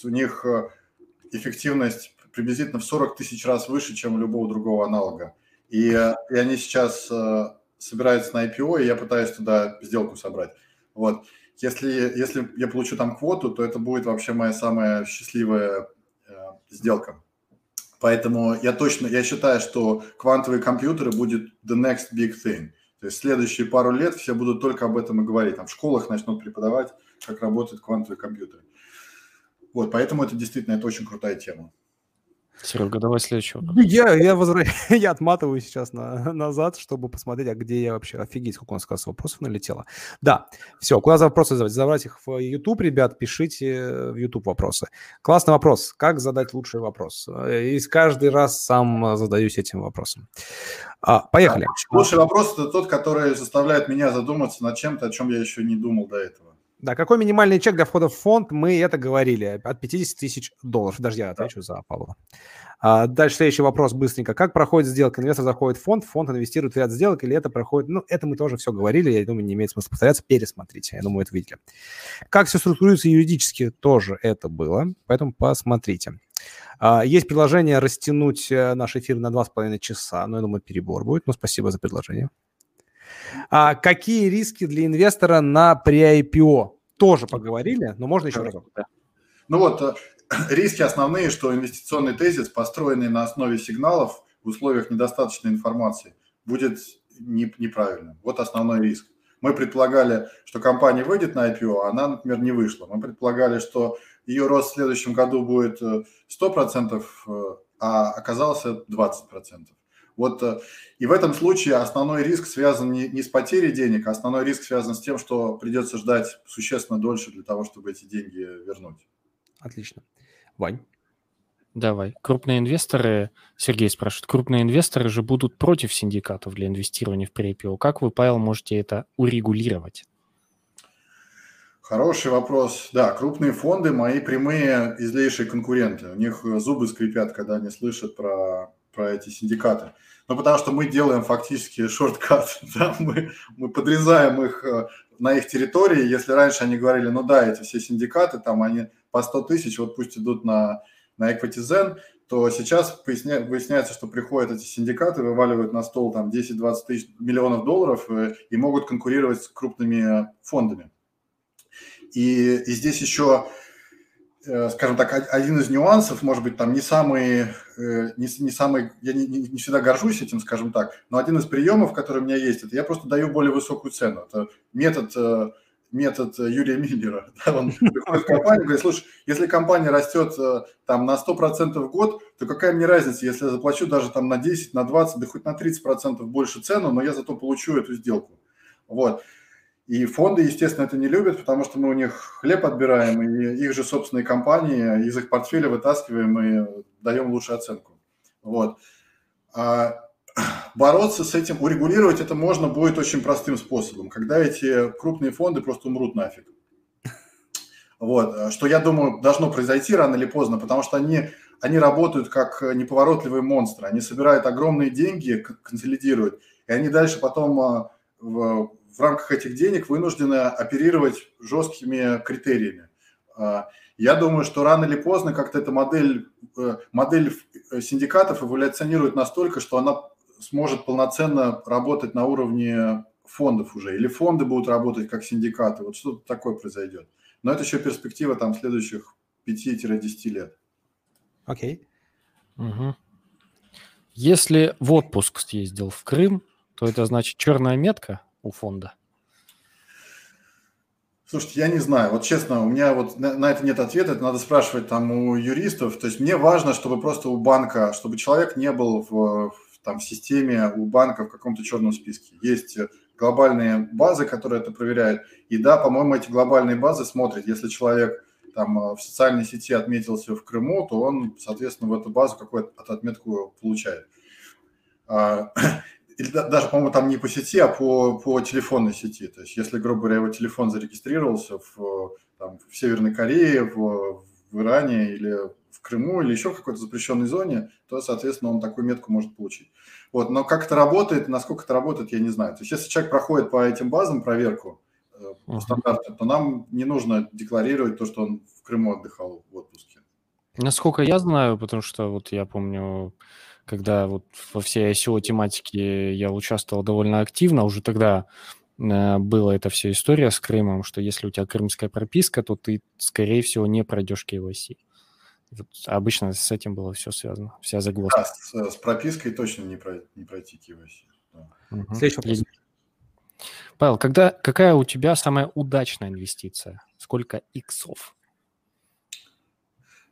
У них э, эффективность приблизительно в 40 тысяч раз выше, чем у любого другого аналога. И, и они сейчас э, собираются на IPO, и я пытаюсь туда сделку собрать. Вот. Если, если я получу там квоту, то это будет вообще моя самая счастливая э, сделка. Поэтому я точно, я считаю, что квантовые компьютеры будет the next big thing. То есть следующие пару лет все будут только об этом и говорить. Там в школах начнут преподавать, как работают квантовые компьютеры. Вот, поэтому это действительно это очень крутая тема. Серега, давай следующий вопрос. Ну, я, я, возра... [laughs] я отматываю сейчас на... назад, чтобы посмотреть, а где я вообще... Офигеть, сколько у нас, кажется, вопросов налетело. Да, все, куда за вопросы задавать? Задавать их в YouTube, ребят, пишите в YouTube вопросы. Классный вопрос. Как задать лучший вопрос? И каждый раз сам задаюсь этим вопросом. А, поехали. Лучший вопрос – это тот, который заставляет меня задуматься над чем-то, о чем я еще не думал до этого. Да, какой минимальный чек для входа в фонд? Мы это говорили. От 50 тысяч долларов. Даже я отвечу да. за Павла. А, дальше следующий вопрос быстренько. Как проходит сделка? Инвестор заходит в фонд, фонд инвестирует в ряд сделок, или это проходит... Ну, это мы тоже все говорили, я думаю, не имеет смысла повторяться. Пересмотрите, я думаю, это видели. Как все структурируется юридически? Тоже это было, поэтому посмотрите. А, есть предложение растянуть э, наш эфир на 2,5 часа, но я думаю, перебор будет. Ну, спасибо за предложение. А какие риски для инвестора на pre-IPO? Тоже поговорили, но можно еще раз. Ну вот, э, [clears throat] риски основные, что инвестиционный тезис, построенный на основе сигналов в условиях недостаточной информации, будет не, неправильным. Вот основной риск. Мы предполагали, что компания выйдет на IPO, а она, например, не вышла. Мы предполагали, что ее рост в следующем году будет 100%, э, э, а оказался 20%. Вот и в этом случае основной риск связан не, не с потерей денег, а основной риск связан с тем, что придется ждать существенно дольше для того, чтобы эти деньги вернуть. Отлично. Вань? Давай. Крупные инвесторы, Сергей спрашивает, крупные инвесторы же будут против синдикатов для инвестирования в pre Как вы, Павел, можете это урегулировать? Хороший вопрос. Да, крупные фонды – мои прямые излейшие конкуренты. У них зубы скрипят, когда они слышат про, про эти синдикаты. Ну, потому что мы делаем фактически шорткат. [laughs] Да? Мы, мы подрезаем их э, на их территории. Если раньше они говорили, ну да, эти все синдикаты, там они по 100 тысяч, вот пусть идут на, на EquityZen, то сейчас выясняется, что приходят эти синдикаты, вываливают на стол там 10-20 тысяч миллионов долларов и, э, и могут конкурировать с крупными фондами. И, и здесь еще, скажем так, один из нюансов, может быть, там не самый, э, не, не самый, я не, не всегда горжусь этим, скажем так, но один из приемов, который у меня есть, это я просто даю более высокую цену. Это метод метод э, Юрия Миллера. [laughs] Да, он приходит в компанию и говорит, слушай, если компания растет э, там на 100% в год, то какая мне разница, если я заплачу даже там на 10, на 20, да хоть на 30% больше цену, но я зато получу эту сделку. Вот. И фонды, естественно, это не любят, потому что мы у них хлеб отбираем, и их же собственные компании из их портфеля вытаскиваем и даем лучшую оценку. Вот. А бороться с этим, урегулировать это можно будет очень простым способом, когда эти крупные фонды просто умрут нафиг. Вот. Что, я думаю, должно произойти рано или поздно, потому что они, они работают как неповоротливые монстры. Они собирают огромные деньги, консолидируют, и они дальше потом а, в, рамках этих денег вынуждены оперировать жесткими критериями. А, я думаю, что рано или поздно как-то эта модель, э, модель синдикатов эволюционирует настолько, что она сможет полноценно работать на уровне фондов уже. Или фонды будут работать как синдикаты. Вот что-то такое произойдет. Но это еще перспектива там следующих 5-10 лет. Окей. Okay. Угу. Если в отпуск съездил в Крым, то это значит черная метка у фонда? Слушайте, я не знаю. Вот честно, у меня вот на, на это нет ответа. Это надо спрашивать там у юристов. То есть мне важно, чтобы просто у банка, чтобы человек не был в, в, там, в системе у банка в каком-то черном списке. Есть глобальные базы, которые это проверяют. И да, по-моему, эти глобальные базы смотрят. Если человек там в социальной сети отметился в Крыму, то он, соответственно, в эту базу какую-то отметку получает. [clears throat] Или даже, по-моему, там не по сети, а по, по телефонной сети. То есть, если, грубо говоря, его телефон зарегистрировался в, там, в Северной Корее, в, в Иране или в Крыму или еще в какой-то запрещенной зоне, то, соответственно, он такую метку может получить. Вот, но как это работает, насколько это работает, я не знаю. То есть, если человек проходит по этим базам проверку э, по uh-huh. стандарту, то нам не нужно декларировать то, что он в Крыму отдыхал в отпуске. Насколько я знаю, потому что вот я помню, когда вот во всей ICO тематике я участвовал довольно активно, уже тогда э, была эта вся история с Крымом, что если у тебя крымская прописка, то ты, скорее всего, не пройдешь KYC. Вот обычно с этим было все связано, вся загвоздка. Да, с, с пропиской точно не, пройти, не пройти KYC. Да. Угу. Следующий вопрос. Павел, когда, какая у тебя самая удачная инвестиция? Сколько иксов?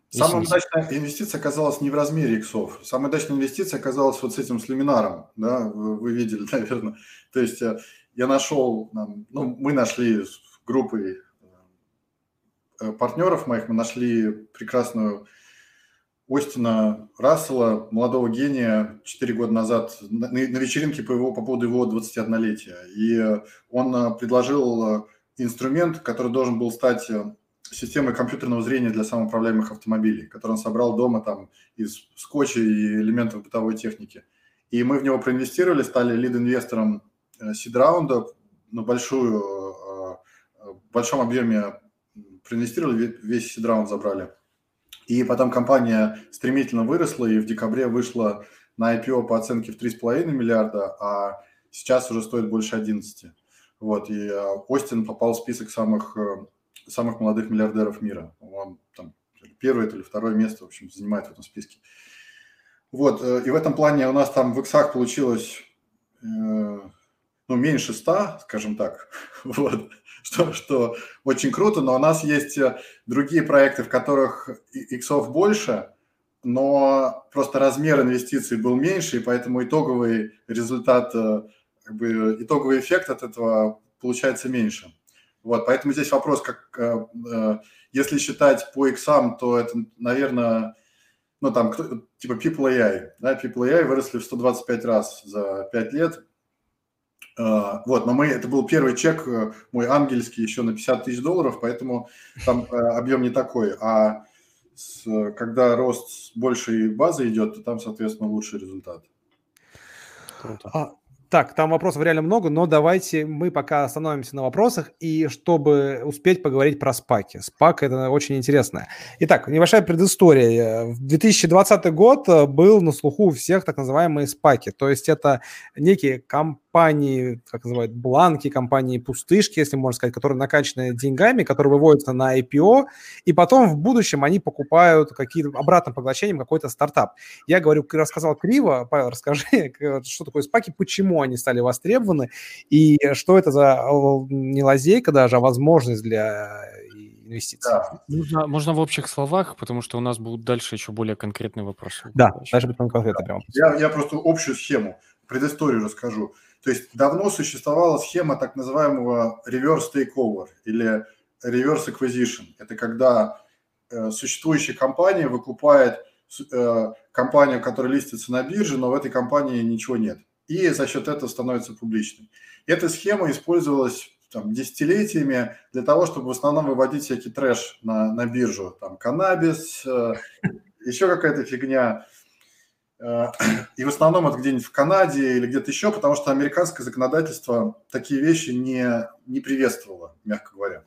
Самая удачная инвестиция оказалась не в размере иксов. Самая удачная инвестиция оказалась вот с этим с люминаром, да, вы, вы видели, [laughs] наверное. То есть я, э, я нашел, ну, мы нашли группой э, партнеров моих, мы нашли прекрасную Остина Рассела, молодого гения, 4 года назад на, на вечеринке по, его, по поводу его 21-летия. И он предложил инструмент, который должен был стать системой компьютерного зрения для самоуправляемых автомобилей, который он собрал дома там из скотча и элементов бытовой техники. И мы в него проинвестировали, стали лид-инвестором сид-раунда на большую, э, в большом объеме проинвестировали, весь сид-раунд забрали. И потом компания стремительно выросла и в декабре вышла на IPO по оценке в 3,5 миллиарда, а сейчас уже стоит больше 11. Вот, и э, Остин попал в список самых э, самых молодых миллиардеров мира. Он там первое или второе место, в общем, занимает в этом списке. Вот, э, и в этом плане у нас там в иксах получилось э, ну, меньше 100, скажем так, [laughs] вот, что, что очень круто, но у нас есть э, другие проекты, в которых иксов больше, но просто размер инвестиций был меньше, и поэтому итоговый результат, как бы итоговый эффект от этого получается меньше. Вот, поэтому здесь вопрос, как, э, э, если считать по иксам, то это, наверное, ну, там, типа People AI, да, People AI выросли в 125 раз за 5 лет. Э, вот, но мы, это был первый чек, мой ангельский, еще на 50 тысяч долларов, поэтому там объем не такой. А с, когда рост с большей базы идет, то там, соответственно, лучший результат. Круто. А, так, там вопросов реально много, но давайте мы пока остановимся на вопросах, и чтобы успеть поговорить про спаки. Спак – это очень интересно. Итак, небольшая предыстория. В 2020 год был на слуху у всех так называемые спаки, то есть это некие компании, компании, как называют, бланки, компании пустышки, если можно сказать, которые накачаны деньгами, которые выводятся на IPO, и потом в будущем они покупают какие-то обратным поглощением какой-то стартап. Я говорю, рассказал криво, Павел, [laughs] расскажи, что такое спаки, почему они стали востребованы, и что это за не лазейка даже, а возможность для инвестиций. Да. Можно, можно в общих словах, потому что у нас будут дальше еще более конкретные вопросы. Да, дальше будет конкретно прямо. Я, я просто общую схему, предысторию расскажу. То есть давно существовала схема так называемого reverse takeover или reverse acquisition. Это когда э, существующая компания выкупает э, компанию, которая листится на бирже, но в этой компании ничего нет. И за счет этого становится публичной. Эта схема использовалась там, десятилетиями для того, чтобы в основном выводить всякий трэш на, на биржу. Там каннабис, э, [laughs] еще какая-то фигня. Э, [clears throat] и в основном это где-нибудь в Канаде или где-то еще, потому что американское законодательство такие вещи не, не приветствовало, мягко говоря.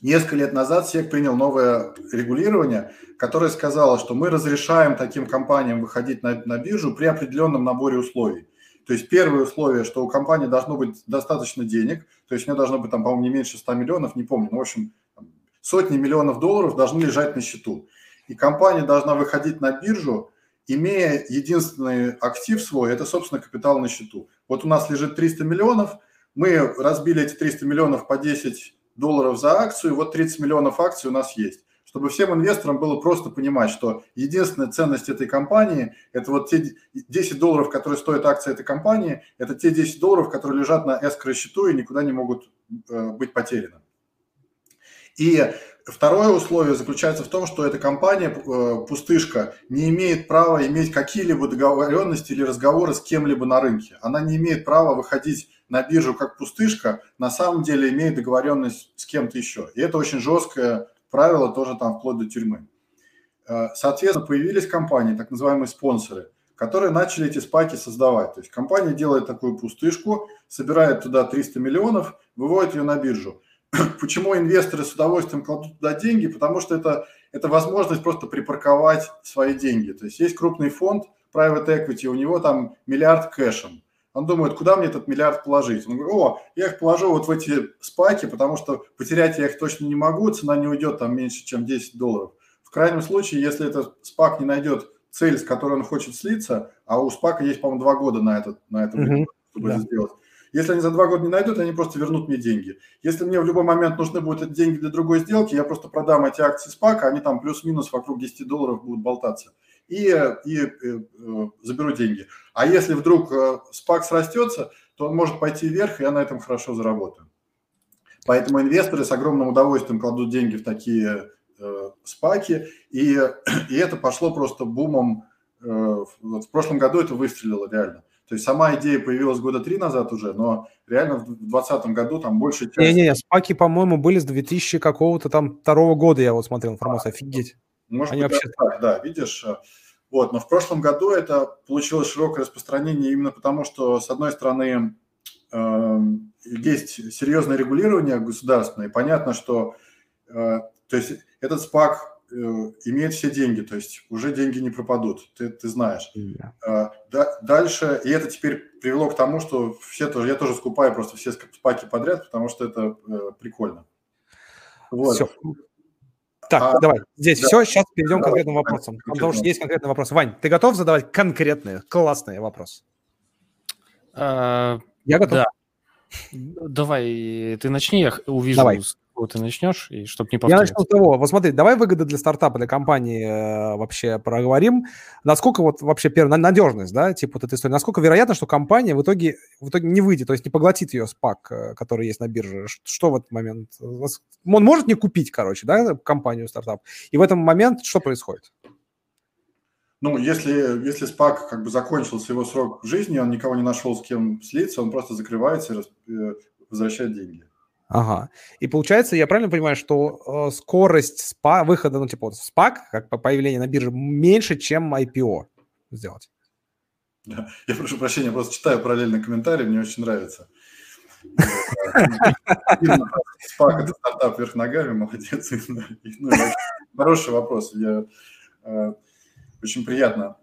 Несколько лет назад СЕК принял новое регулирование, которое сказало, что мы разрешаем таким компаниям выходить на, на биржу при определенном наборе условий. То есть первое условие, что у компании должно быть достаточно денег, то есть у нее должно быть, там, по-моему, не меньше 100 миллионов, не помню, но, в общем, сотни миллионов долларов должны лежать на счету. И компания должна выходить на биржу, имея единственный актив свой, это, собственно, капитал на счету. Вот у нас лежит 300 миллионов, мы разбили эти 300 миллионов по 10 долларов за акцию, вот 30 миллионов акций у нас есть чтобы всем инвесторам было просто понимать, что единственная ценность этой компании – это вот те 10 долларов, которые стоит акция этой компании, это те 10 долларов, которые лежат на эскро счету и никуда не могут э, быть потеряны. И второе условие заключается в том, что эта компания, э, пустышка, не имеет права иметь какие-либо договоренности или разговоры с кем-либо на рынке. Она не имеет права выходить на биржу как пустышка, на самом деле имеет договоренность с кем-то еще. И это очень жесткое правила тоже там вплоть до тюрьмы. Э, соответственно, появились компании, так называемые спонсоры, которые начали эти спаки создавать. То есть компания делает такую пустышку, собирает туда 300 миллионов, выводит ее на биржу. [clears throat] Почему инвесторы с удовольствием кладут туда деньги? Потому что это, это возможность просто припарковать свои деньги. То есть есть крупный фонд, private equity, у него там миллиард кэшем. Он думает, куда мне этот миллиард положить? Он говорит, о, я их положу вот в эти спайки, потому что потерять я их точно не могу, цена не уйдет там меньше, чем 10 долларов. В крайнем случае, если этот спак не найдет цель, с которой он хочет слиться, а у спака есть, по-моему, два года на, этот, на это, mm-hmm. чтобы да. это сделать. Если они за два года не найдут, они просто вернут мне деньги. Если мне в любой момент нужны будут эти деньги для другой сделки, я просто продам эти акции спака, они там плюс-минус вокруг 10 долларов будут болтаться и, и, и э, заберу деньги. А если вдруг э, спак срастется, то он может пойти вверх, и я на этом хорошо заработаю. Поэтому инвесторы с огромным удовольствием кладут деньги в такие э, спаки, и, [clears throat] и это пошло просто бумом. Э, в прошлом году это выстрелило реально. То есть сама идея появилась года три назад уже, но реально в 2020 году там больше часть... Не-не, спаки, по-моему, были с 2000 какого-то там второго года, я вот смотрел информацию, офигеть. Может Они быть, вообще... так, да, видишь. Э, вот, но в прошлом году это получилось широкое распространение именно потому, что, с одной стороны, э, есть серьезное регулирование государственное, и понятно, что э, то есть этот СПАК имеет все деньги, то есть уже деньги не пропадут, ты, ты знаешь. Yeah. Э, да, дальше, и это теперь привело к тому, что все тоже, я тоже скупаю просто все спаки подряд, потому что это э, прикольно. Вот. Все. Так, а, давай, здесь да. все, сейчас перейдем давай, к конкретным вопросам. Давай, потому что есть конкретный вопрос. Вань, ты готов задавать конкретные, классные вопросы? А, я готов. Да. Давай, ты начни, я увижу, давай кого ты начнешь, и чтобы не повторяться. Я начну с того. Вот смотри, давай выгоды для стартапа, для компании э, вообще проговорим. Насколько вот вообще первая надежность, да, типа вот этой истории, насколько вероятно, что компания в итоге, в итоге не выйдет, то есть не поглотит ее спак, э, который есть на бирже. Что в этот момент? Он может не купить, короче, да, компанию стартап. И в этот момент что происходит? Ну, если, если SPAC как бы закончился его срок жизни, он никого не нашел, с кем слиться, он просто закрывается и э, возвращает деньги. Ага. И получается, я правильно понимаю, что э, скорость спа, выхода, ну, типа, вот SPAC, как по появлению на бирже, меньше, чем IPO сделать? Я прошу прощения, просто читаю параллельно комментарии, мне очень нравится. Спак – это стартап вверх ногами, молодец. Ну, хороший вопрос. Э, очень приятно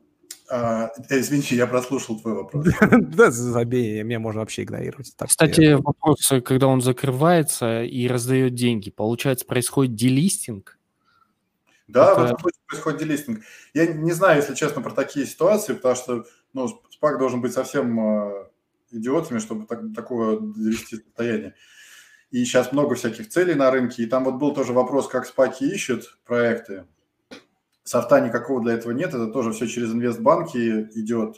а, э, извини, я прослушал твой вопрос. [laughs] Да, забей, меня можно вообще игнорировать. Кстати, вопрос, когда он закрывается и раздает деньги, получается, происходит делистинг? Да, Это... в этом случае происходит делистинг. Я не знаю, если честно, про такие ситуации, потому что ну, СПАК должен быть совсем э, идиотами, чтобы так, такого довести состояние. И сейчас много всяких целей на рынке. И там вот был тоже вопрос, как СПАКи ищут проекты. Софта никакого для этого нет, это тоже все через инвестбанки идет.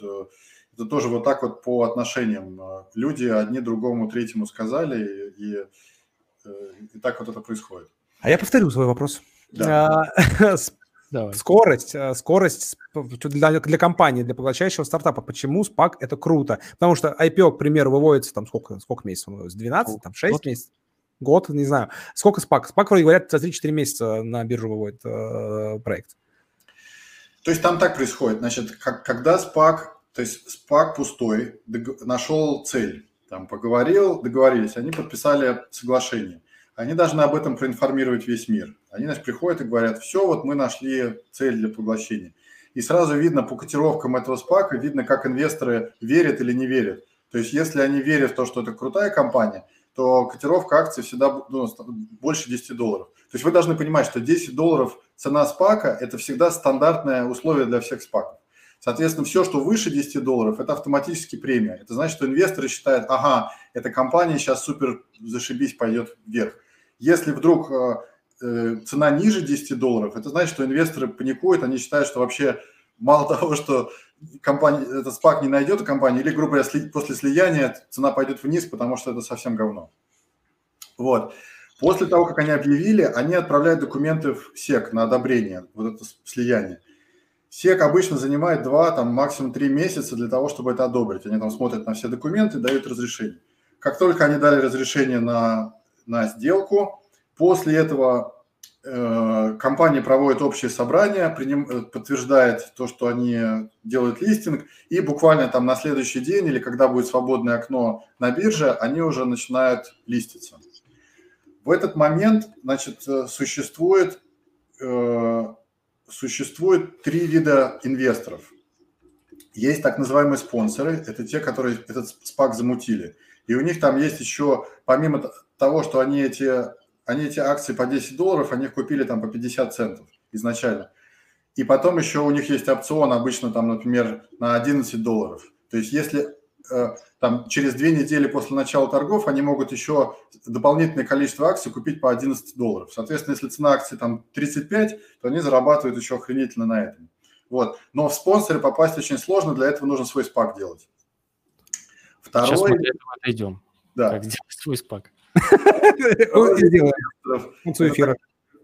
это тоже вот так вот по отношениям. Люди одни другому третьему сказали, и, и, и так вот это происходит. А я повторю свой вопрос. Да. А, [laughs] Давай. Скорость, э, скорость для, для компании, для поглощающего стартапа. Почему SPAC это круто? Потому что IPO, к примеру, выводится там сколько, сколько месяцев? С 12, там 6 год. месяцев? Год, не знаю. Сколько SPAC? SPAC, вроде говорят, за 3-4 месяца на биржу выводит э, проект. То есть там так происходит. Значит, как, когда SPAC, то есть SPAC пустой, нашел цель, там поговорил, договорились, они подписали соглашение они должны об этом проинформировать весь мир. Они, значит, приходят и говорят, все, вот мы нашли цель для поглощения. И сразу видно по котировкам этого спака, видно, как инвесторы верят или не верят. То есть, если они верят в то, что это крутая компания, то котировка акций всегда ну, больше 10 долларов. То есть вы должны понимать, что 10 долларов цена спака – это всегда стандартное условие для всех спаков. Соответственно, все, что выше 10 долларов, это автоматически премия. Это значит, что инвесторы считают, ага, эта компания сейчас супер зашибись пойдет вверх. Если вдруг э, э, цена ниже 10 долларов, это значит, что инвесторы паникуют, они считают, что вообще мало [laughs] того, что компания, этот спак не найдет компанию, или, грубо говоря, после слияния цена пойдет вниз, потому что это совсем говно. Вот. После того, как они объявили, они отправляют документы в СЕК на одобрение, вот это слияние. СЕК обычно занимает 2, там, максимум 3 месяца для того, чтобы это одобрить. Они там смотрят на все документы, дают разрешение. Как только они дали разрешение на на сделку. После этого компания проводит общее собрание, приним, э, подтверждает то, что они делают листинг, и буквально там на следующий день или когда будет свободное окно на бирже, они уже начинают листиться. В этот момент, значит, э, существует, э, существует три вида инвесторов. Есть так называемые спонсоры, это те, которые этот спак замутили. И у них там есть еще, помимо того, что они эти, они эти акции по 10 долларов, они их купили там по 50 центов изначально. И потом еще у них есть опцион обычно там, например, на 11 долларов. То есть если э, там через две недели после начала торгов они могут еще дополнительное количество акций купить по 11 долларов. Соответственно, если цена акции там 35, то они зарабатывают еще охренительно на этом. Вот. Но в спонсоре попасть очень сложно, для этого нужно свой спак делать. Второй... Сейчас мы до этого дойдем. Да. Как сделать свой спак.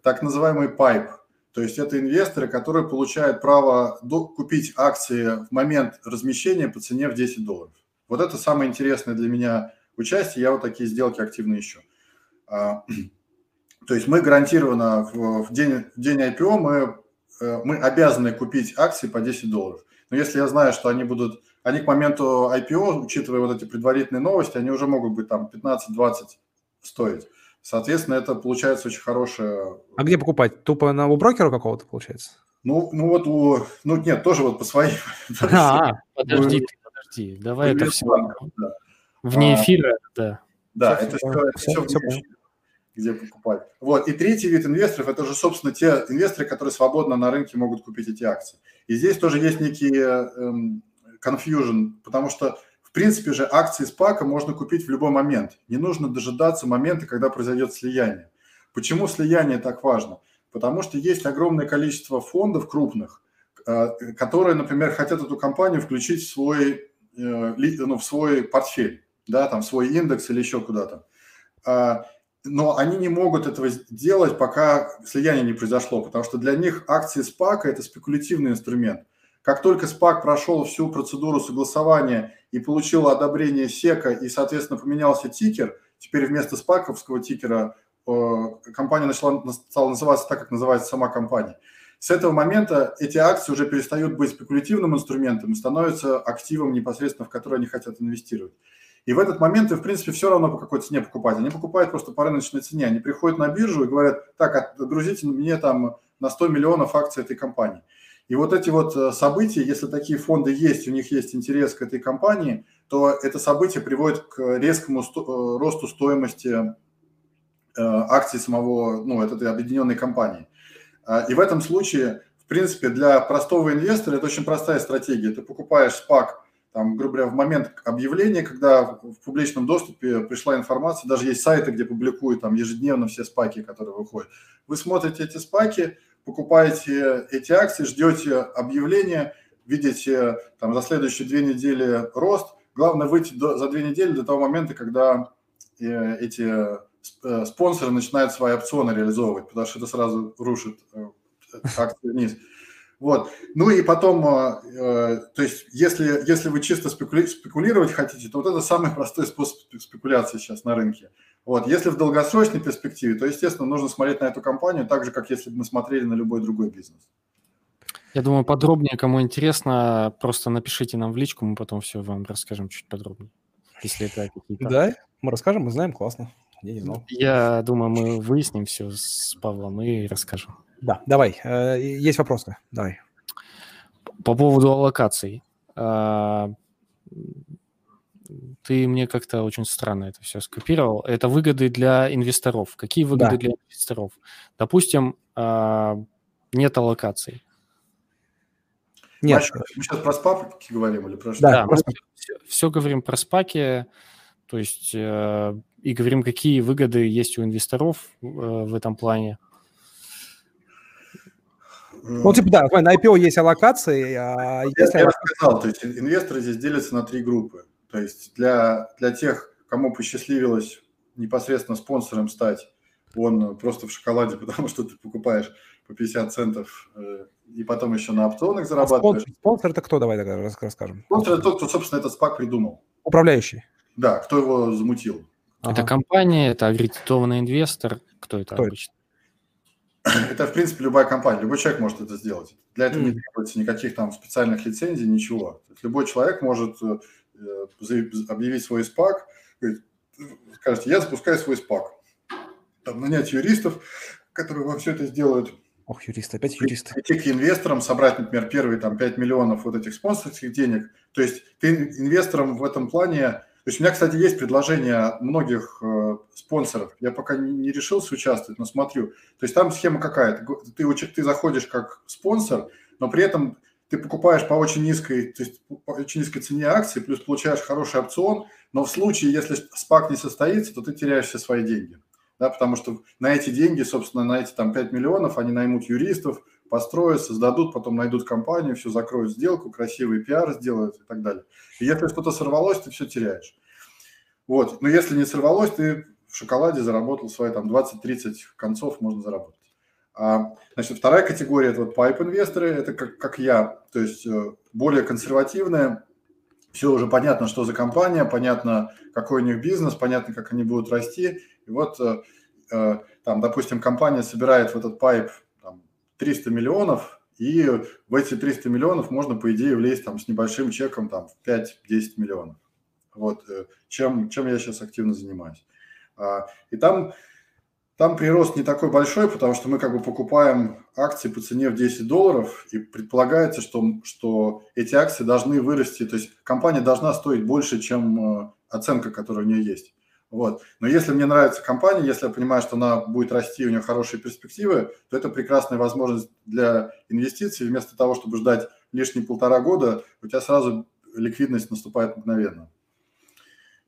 Так называемый пайп. То есть это инвесторы, которые получают право купить акции в момент размещения по цене в 10 долларов. Вот это самое интересное для меня участие. Я вот такие сделки активно ищу. А, [clears throat] то есть мы гарантированно в день, в день IPO мы, э, мы обязаны купить акции по 10 долларов. Но если я знаю, что они будут, они к моменту IPO, учитывая вот эти предварительные новости, они уже могут быть там 15-20 стоить. Соответственно, это получается очень хорошее... А где покупать? Тупо на у брокера какого-то получается? Ну, ну вот у... Ну нет, тоже вот по своим... [laughs] А, подожди, ты, подожди. Давай это все... Вне а, эфира, да. Да, это все, все, все где покупать. Вот. И третий вид инвесторов – это уже, собственно, те инвесторы, которые свободно на рынке могут купить эти акции. И здесь тоже есть некий эм, confusion, потому что принципе же акции спака можно купить в любой момент. Не нужно дожидаться момента, когда произойдет слияние. Почему слияние так важно? Потому что есть огромное количество фондов крупных, э, которые, например, хотят эту компанию включить в свой, э, ну, в свой портфель, да, там, в свой индекс или еще куда-то. А, но они не могут этого сделать, пока слияние не произошло, потому что для них акции спака – это спекулятивный инструмент. Как только СПАК прошел всю процедуру согласования и получил одобрение СЕКа и, соответственно, поменялся тикер, теперь вместо СПАКовского тикера э, компания начала, стала называться так, как называется сама компания. С этого момента эти акции уже перестают быть спекулятивным инструментом и становятся активом непосредственно, в который они хотят инвестировать. И в этот момент им, в принципе, все равно по какой цене покупать. Они покупают просто по рыночной цене. Они приходят на биржу и говорят, так, отгрузите мне там на 100 миллионов акций этой компании. И вот эти вот э, события, если такие фонды есть, у них есть интерес к этой компании, то это событие приводит к резкому сто- э, росту стоимости э, акций самого, ну, этой объединенной компании. И в этом случае, в принципе, для простого инвестора это очень простая стратегия. Ты покупаешь спак, там, грубо говоря, в момент объявления, когда в публичном доступе пришла информация, даже есть сайты, где публикуют там ежедневно все спаки, которые выходят. Вы смотрите эти спаки, покупаете эти акции, ждете объявления, видите там за следующие две недели рост, главное выйти до, за две недели до того момента, когда э, эти э, спонсоры начинают свои опционы реализовывать, потому что это сразу рушит э, акции вниз. Вот. Ну и потом, э, то есть, если, если вы чисто спекули, спекулировать хотите, то вот это самый простой способ спекуляции сейчас на рынке. Вот. Если в долгосрочной перспективе, то, естественно, нужно смотреть на эту компанию так же, как если бы мы смотрели на любой другой бизнес. Я думаю, подробнее, кому интересно, просто напишите нам в личку, мы потом все вам расскажем чуть подробнее, если это какие-то... Да, мы расскажем, мы знаем, классно. Я не знал. Я думаю, мы выясним все с Павлом и расскажем. Да, давай. Э, есть вопросы? Давай. По поводу аллокаций. Ты мне как-то очень странно это все скопировал. Это выгоды для инвесторов. Какие выгоды да. для инвесторов? Допустим, а, нет аллокаций. Нет. Маш, мы сейчас про спаки говорим или про что? Да, мы все, все говорим про спаки, то есть э, и говорим, какие выгоды есть у инвесторов э, в этом плане. Ну, типа, да, на IPO есть аллокации. А если... Я рассказал, то есть инвесторы здесь делятся на три группы. То есть для, для тех, кому посчастливилось непосредственно спонсором стать, он просто в шоколаде, [laughs] потому что ты покупаешь по 50 центов э, и потом еще на опционах а зарабатываешь. Спонсор, спонсор это кто? Давай тогда расскажем. Спонсор это тот, кто, собственно, этот спак придумал. Управляющий. Да, кто его замутил. Ага. Это компания, это аккредитованный инвестор. Кто это кто обычно? [clears throat] Это, в принципе, любая компания, любой человек может это сделать. Для этого mm. не требуется никаких там специальных лицензий, ничего. То есть любой человек может э, объявить свой спак, скажете, я запускаю свой спак. Там, нанять юристов, которые вам все это сделают. Ох, юристы, опять юристы. Идти к инвесторам, собрать, например, первые там 5 миллионов вот этих спонсорских денег. То есть ты инвесторам в этом плане то есть у меня, кстати, есть предложение многих э, спонсоров. Я пока не, не решился участвовать, но смотрю. То есть там схема какая? Ты, ты, ты заходишь как спонсор, но при этом ты покупаешь по очень низкой, то есть по очень низкой цене акции, плюс получаешь хороший опцион, но в случае, если спак не состоится, то ты теряешь все свои деньги. Да, потому что на эти деньги, собственно, на эти там 5 миллионов они наймут юристов, построят, создадут, потом найдут компанию, все закроют сделку, красивый пиар сделают и так далее. И если что-то сорвалось, ты все теряешь. Вот. Но если не сорвалось, ты в шоколаде заработал свои там 20-30 концов можно заработать. А, значит, вторая категория – это вот пайп-инвесторы, это как, как я, то есть э, более консервативные, все уже понятно, что за компания, понятно, какой у них бизнес, понятно, как они будут расти. И вот э, э, там, допустим, компания собирает в этот пайп там, 300 миллионов, и в эти 300 миллионов можно, по идее, влезть там с небольшим чеком там, в 5-10 миллионов. Вот чем, чем я сейчас активно занимаюсь. А, и там, там прирост не такой большой, потому что мы как бы покупаем акции по цене в 10 долларов, и предполагается, что, что эти акции должны вырасти, то есть компания должна стоить больше, чем э, оценка, которая у нее есть. Вот. Но если мне нравится компания, если я понимаю, что она будет расти, у нее хорошие перспективы, то это прекрасная возможность для инвестиций. Вместо того, чтобы ждать лишние полтора года, у тебя сразу ликвидность наступает мгновенно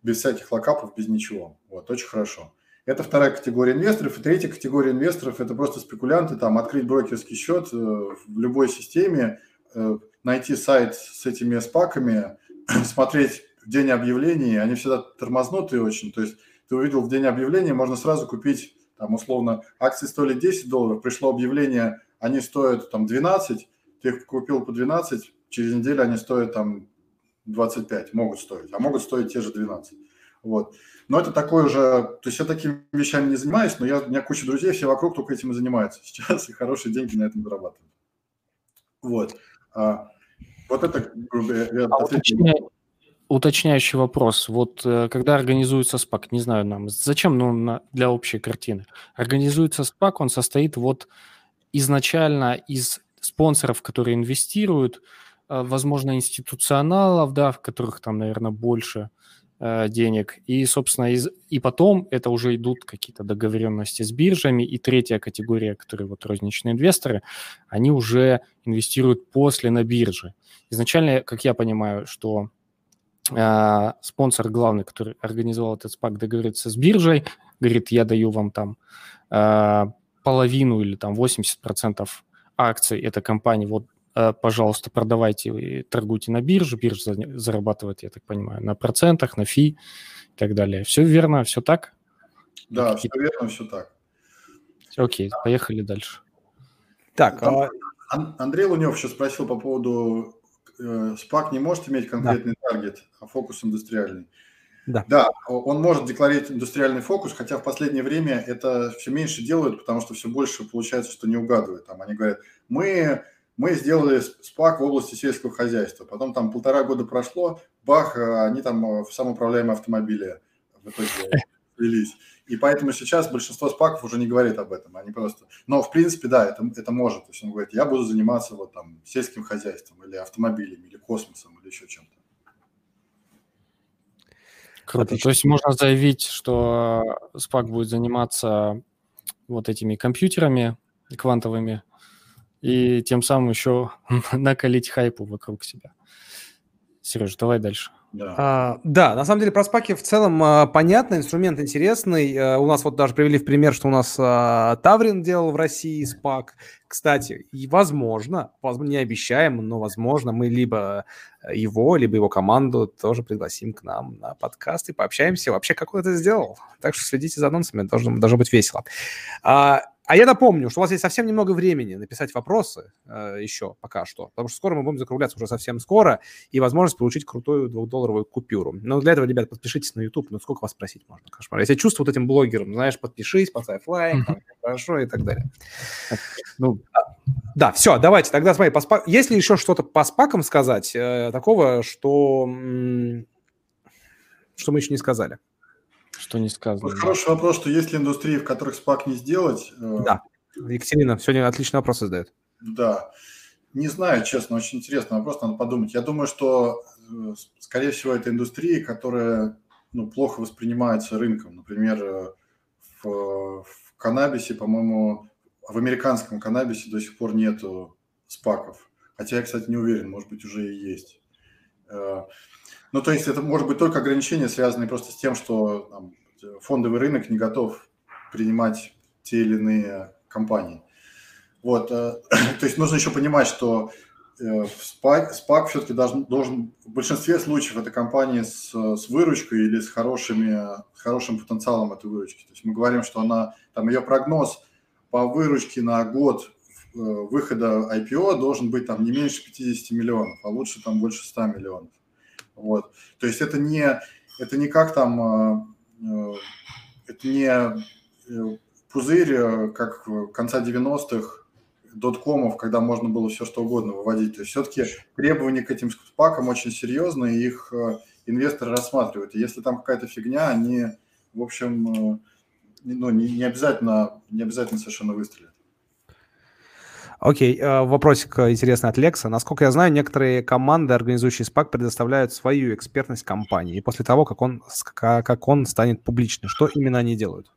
без всяких локапов, без ничего. Вот, очень хорошо. Это вторая категория инвесторов. И третья категория инвесторов – это просто спекулянты, там, открыть брокерский счет э, в любой системе, э, найти сайт с этими спаками, [clears throat] смотреть в день объявлений, они всегда тормознутые очень. То есть ты увидел в день объявления, можно сразу купить, там, условно, акции стоили 10 долларов, пришло объявление, они стоят там 12, ты их купил по 12, через неделю они стоят там 25 могут стоить, а могут стоить те же 12. Вот. Но это такое уже, то есть я такими вещами не занимаюсь, но я, у меня куча друзей, все вокруг только этим и занимаются [laughs] сейчас, и хорошие деньги на этом зарабатывают. Вот. А, вот это, грубо говоря, а уточняющий вопрос. Вот э, когда организуется СПАК, не знаю нам, зачем, ну, на, для общей картины. Организуется СПАК, он состоит вот изначально из спонсоров, которые инвестируют, Э, возможно, институционалов, да, в которых там, наверное, больше денег. И, собственно, из, и потом это уже идут какие-то договоренности с биржами. И третья категория, которые вот розничные инвесторы, они уже инвестируют после на бирже. Изначально, как я понимаю, что э, спонсор главный, который организовал этот спак, договорится с биржей, говорит, я даю вам там э, половину или там 80% акций этой компании вот э, пожалуйста, продавайте и торгуйте на бирже, биржа зарабатывает, я так понимаю, на процентах, на фи и так далее. Все верно, все так? Да, все верно, все так. Окей, поехали дальше. Так, а... Андрей Лунев еще спросил по поводу э, SPAC не может иметь конкретный да. таргет, а фокус индустриальный. Да. да, он может декларировать индустриальный фокус, хотя в последнее время это все меньше делают, потому что все больше получается, что не угадывают. Там они говорят, мы, мы сделали спак в области сельского хозяйства. Потом там полтора года прошло, бах, они там в самоуправляемые автомобили в итоге влились. И поэтому сейчас большинство спаков уже не говорит об этом. Они просто... Но, в принципе, да, это, это может. То есть он говорит, я буду заниматься вот там сельским хозяйством или автомобилями, или космосом, или еще чем-то. Круто. Отлично. То есть можно заявить, что SPAC будет заниматься вот этими компьютерами квантовыми и тем самым еще [laughs] накалить хайпу вокруг себя. Сереж, давай дальше. Да. А, да, на самом деле про спаки в целом а, понятно, инструмент интересный. А, у нас вот даже привели в пример, что у нас а, Таврин делал в России спак. Кстати, и возможно, не обещаем, но возможно мы либо его, либо его команду тоже пригласим к нам на подкаст и пообщаемся вообще, как он это сделал. Так что следите за анонсами, должно, должно быть весело. А, а я напомню, что у вас есть совсем немного времени написать вопросы э, еще пока что, потому что скоро мы будем закругляться уже совсем скоро, и возможность получить крутую двухдолларовую купюру. Но для этого, ребят, подпишитесь на YouTube, ну сколько вас просить можно, кошмар. Я себя чувствую вот этим блогером, знаешь, подпишись, поставь лайк, там, хорошо и так далее. [laughs] Ну, а, да, все, давайте тогда смотри, по спа... есть ли еще что-то по спакам сказать э, такого, что, что мы еще не сказали? Что не сказано. Вот хороший вопрос, что есть ли индустрии, в которых спак не сделать? Э, да. Екатерина сегодня отличный вопрос задает. Да. Не знаю, честно, очень интересный вопрос, надо подумать. Я думаю, что, э, скорее всего, это индустрии, которая ну, плохо воспринимается рынком. Например, э, в, в каннабисе, по-моему, в американском каннабисе до сих пор нету спаков. Хотя я, кстати, не уверен, может быть, уже и есть. Ну, то есть это может быть только ограничения, связанные просто с тем, что там, фондовый рынок не готов принимать те или иные компании. Вот, э, [clears throat] то есть нужно еще понимать, что SPAC, э, все-таки должен, должен, в большинстве случаев это компании с, с выручкой или с, хорошими, хорошим потенциалом этой выручки. То есть мы говорим, что она, там ее прогноз по выручке на год э, выхода IPO должен быть там не меньше 50 миллионов, а лучше там больше 100 миллионов. Вот. То есть это не, это не как там, э, э, это не э, пузырь, как конца 90-х, доткомов, когда можно было все что угодно выводить. То есть все-таки требования к этим спакам очень серьезные, их инвесторы рассматривают. И если там какая-то фигня, они, в общем, ну, не, не, обязательно, не обязательно совершенно выстрелят. Окей, э, вопросик интересный от Лекса. Насколько я знаю, некоторые команды, организующие SPAC, предоставляют свою экспертность компании. После того, как он, как он станет публичным, что именно они делают?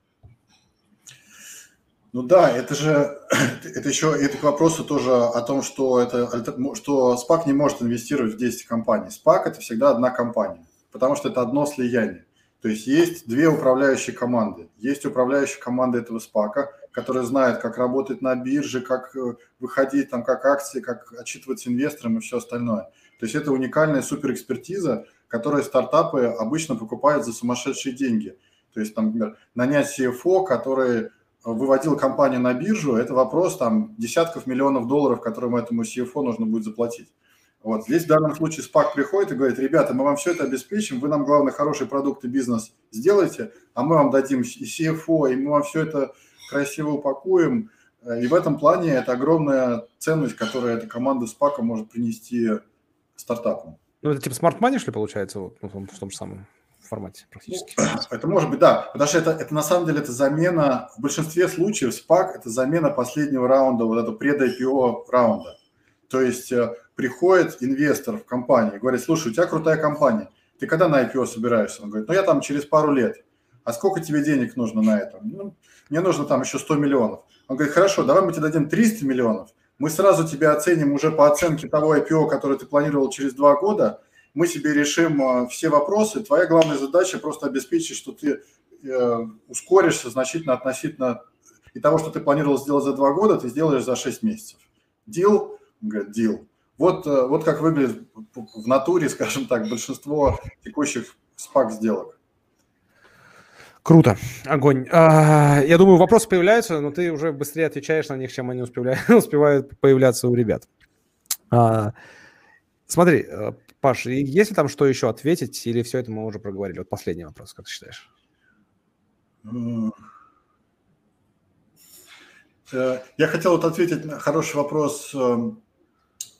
Ну да, это же, [clears throat] это еще, это к вопросу тоже о том, что, это, что SPAC не может инвестировать в 10 компаний. SPAC – это всегда одна компания, потому что это одно слияние. То есть есть две управляющие команды. Есть управляющая команда этого СПАКа, которая знает, как работать на бирже, как э, выходить, там, как акции, как отчитываться инвесторам и все остальное. То есть это уникальная суперэкспертиза, которую стартапы обычно покупают за сумасшедшие деньги. То есть, там, например, нанять CFO, который выводил компанию на биржу, это вопрос там десятков миллионов долларов, которым этому CFO нужно будет заплатить. Вот здесь в данном случае SPAC приходит и говорит, ребята, мы вам все это обеспечим, вы нам, главное, хороший продукт и бизнес сделайте, а мы вам дадим и CFO, и мы вам все это красиво упакуем. И в этом плане это огромная ценность, которую эта команда SPAC может принести стартапам. Ну, это типа смарт money, что ли, получается, вот, в, том, в том же самом формате практически? Ну, это может быть, да. Потому что это, это на самом деле это замена, в большинстве случаев SPAC это замена последнего раунда, вот этого пред-IPO раунда. То есть э, приходит инвестор в компанию и говорит, слушай, у тебя крутая компания, ты когда на IPO собираешься? Он говорит, ну я там через пару лет. А сколько тебе денег нужно на это? Ну, мне нужно там еще 100 миллионов. Он говорит, хорошо, давай мы тебе дадим 300 миллионов, мы сразу тебя оценим уже по оценке того IPO, который ты планировал через два года, мы себе решим э, все вопросы. Твоя главная задача просто обеспечить, что ты э, ускоришься значительно относительно и того, что ты планировал сделать за два года, ты сделаешь за 6 месяцев. Дил? Говорит, дил. Вот, вот как выглядит в натуре, скажем так, большинство текущих спак сделок. Круто, огонь. А, я думаю, вопросы появляются, но ты уже быстрее отвечаешь на них, чем они успевают, [laughs] успевают появляться у ребят. А, смотри, э, Паш, есть ли там что еще ответить, или все это мы уже проговорили? Вот последний вопрос, как ты считаешь? Э, я хотел вот ответить на хороший вопрос эм,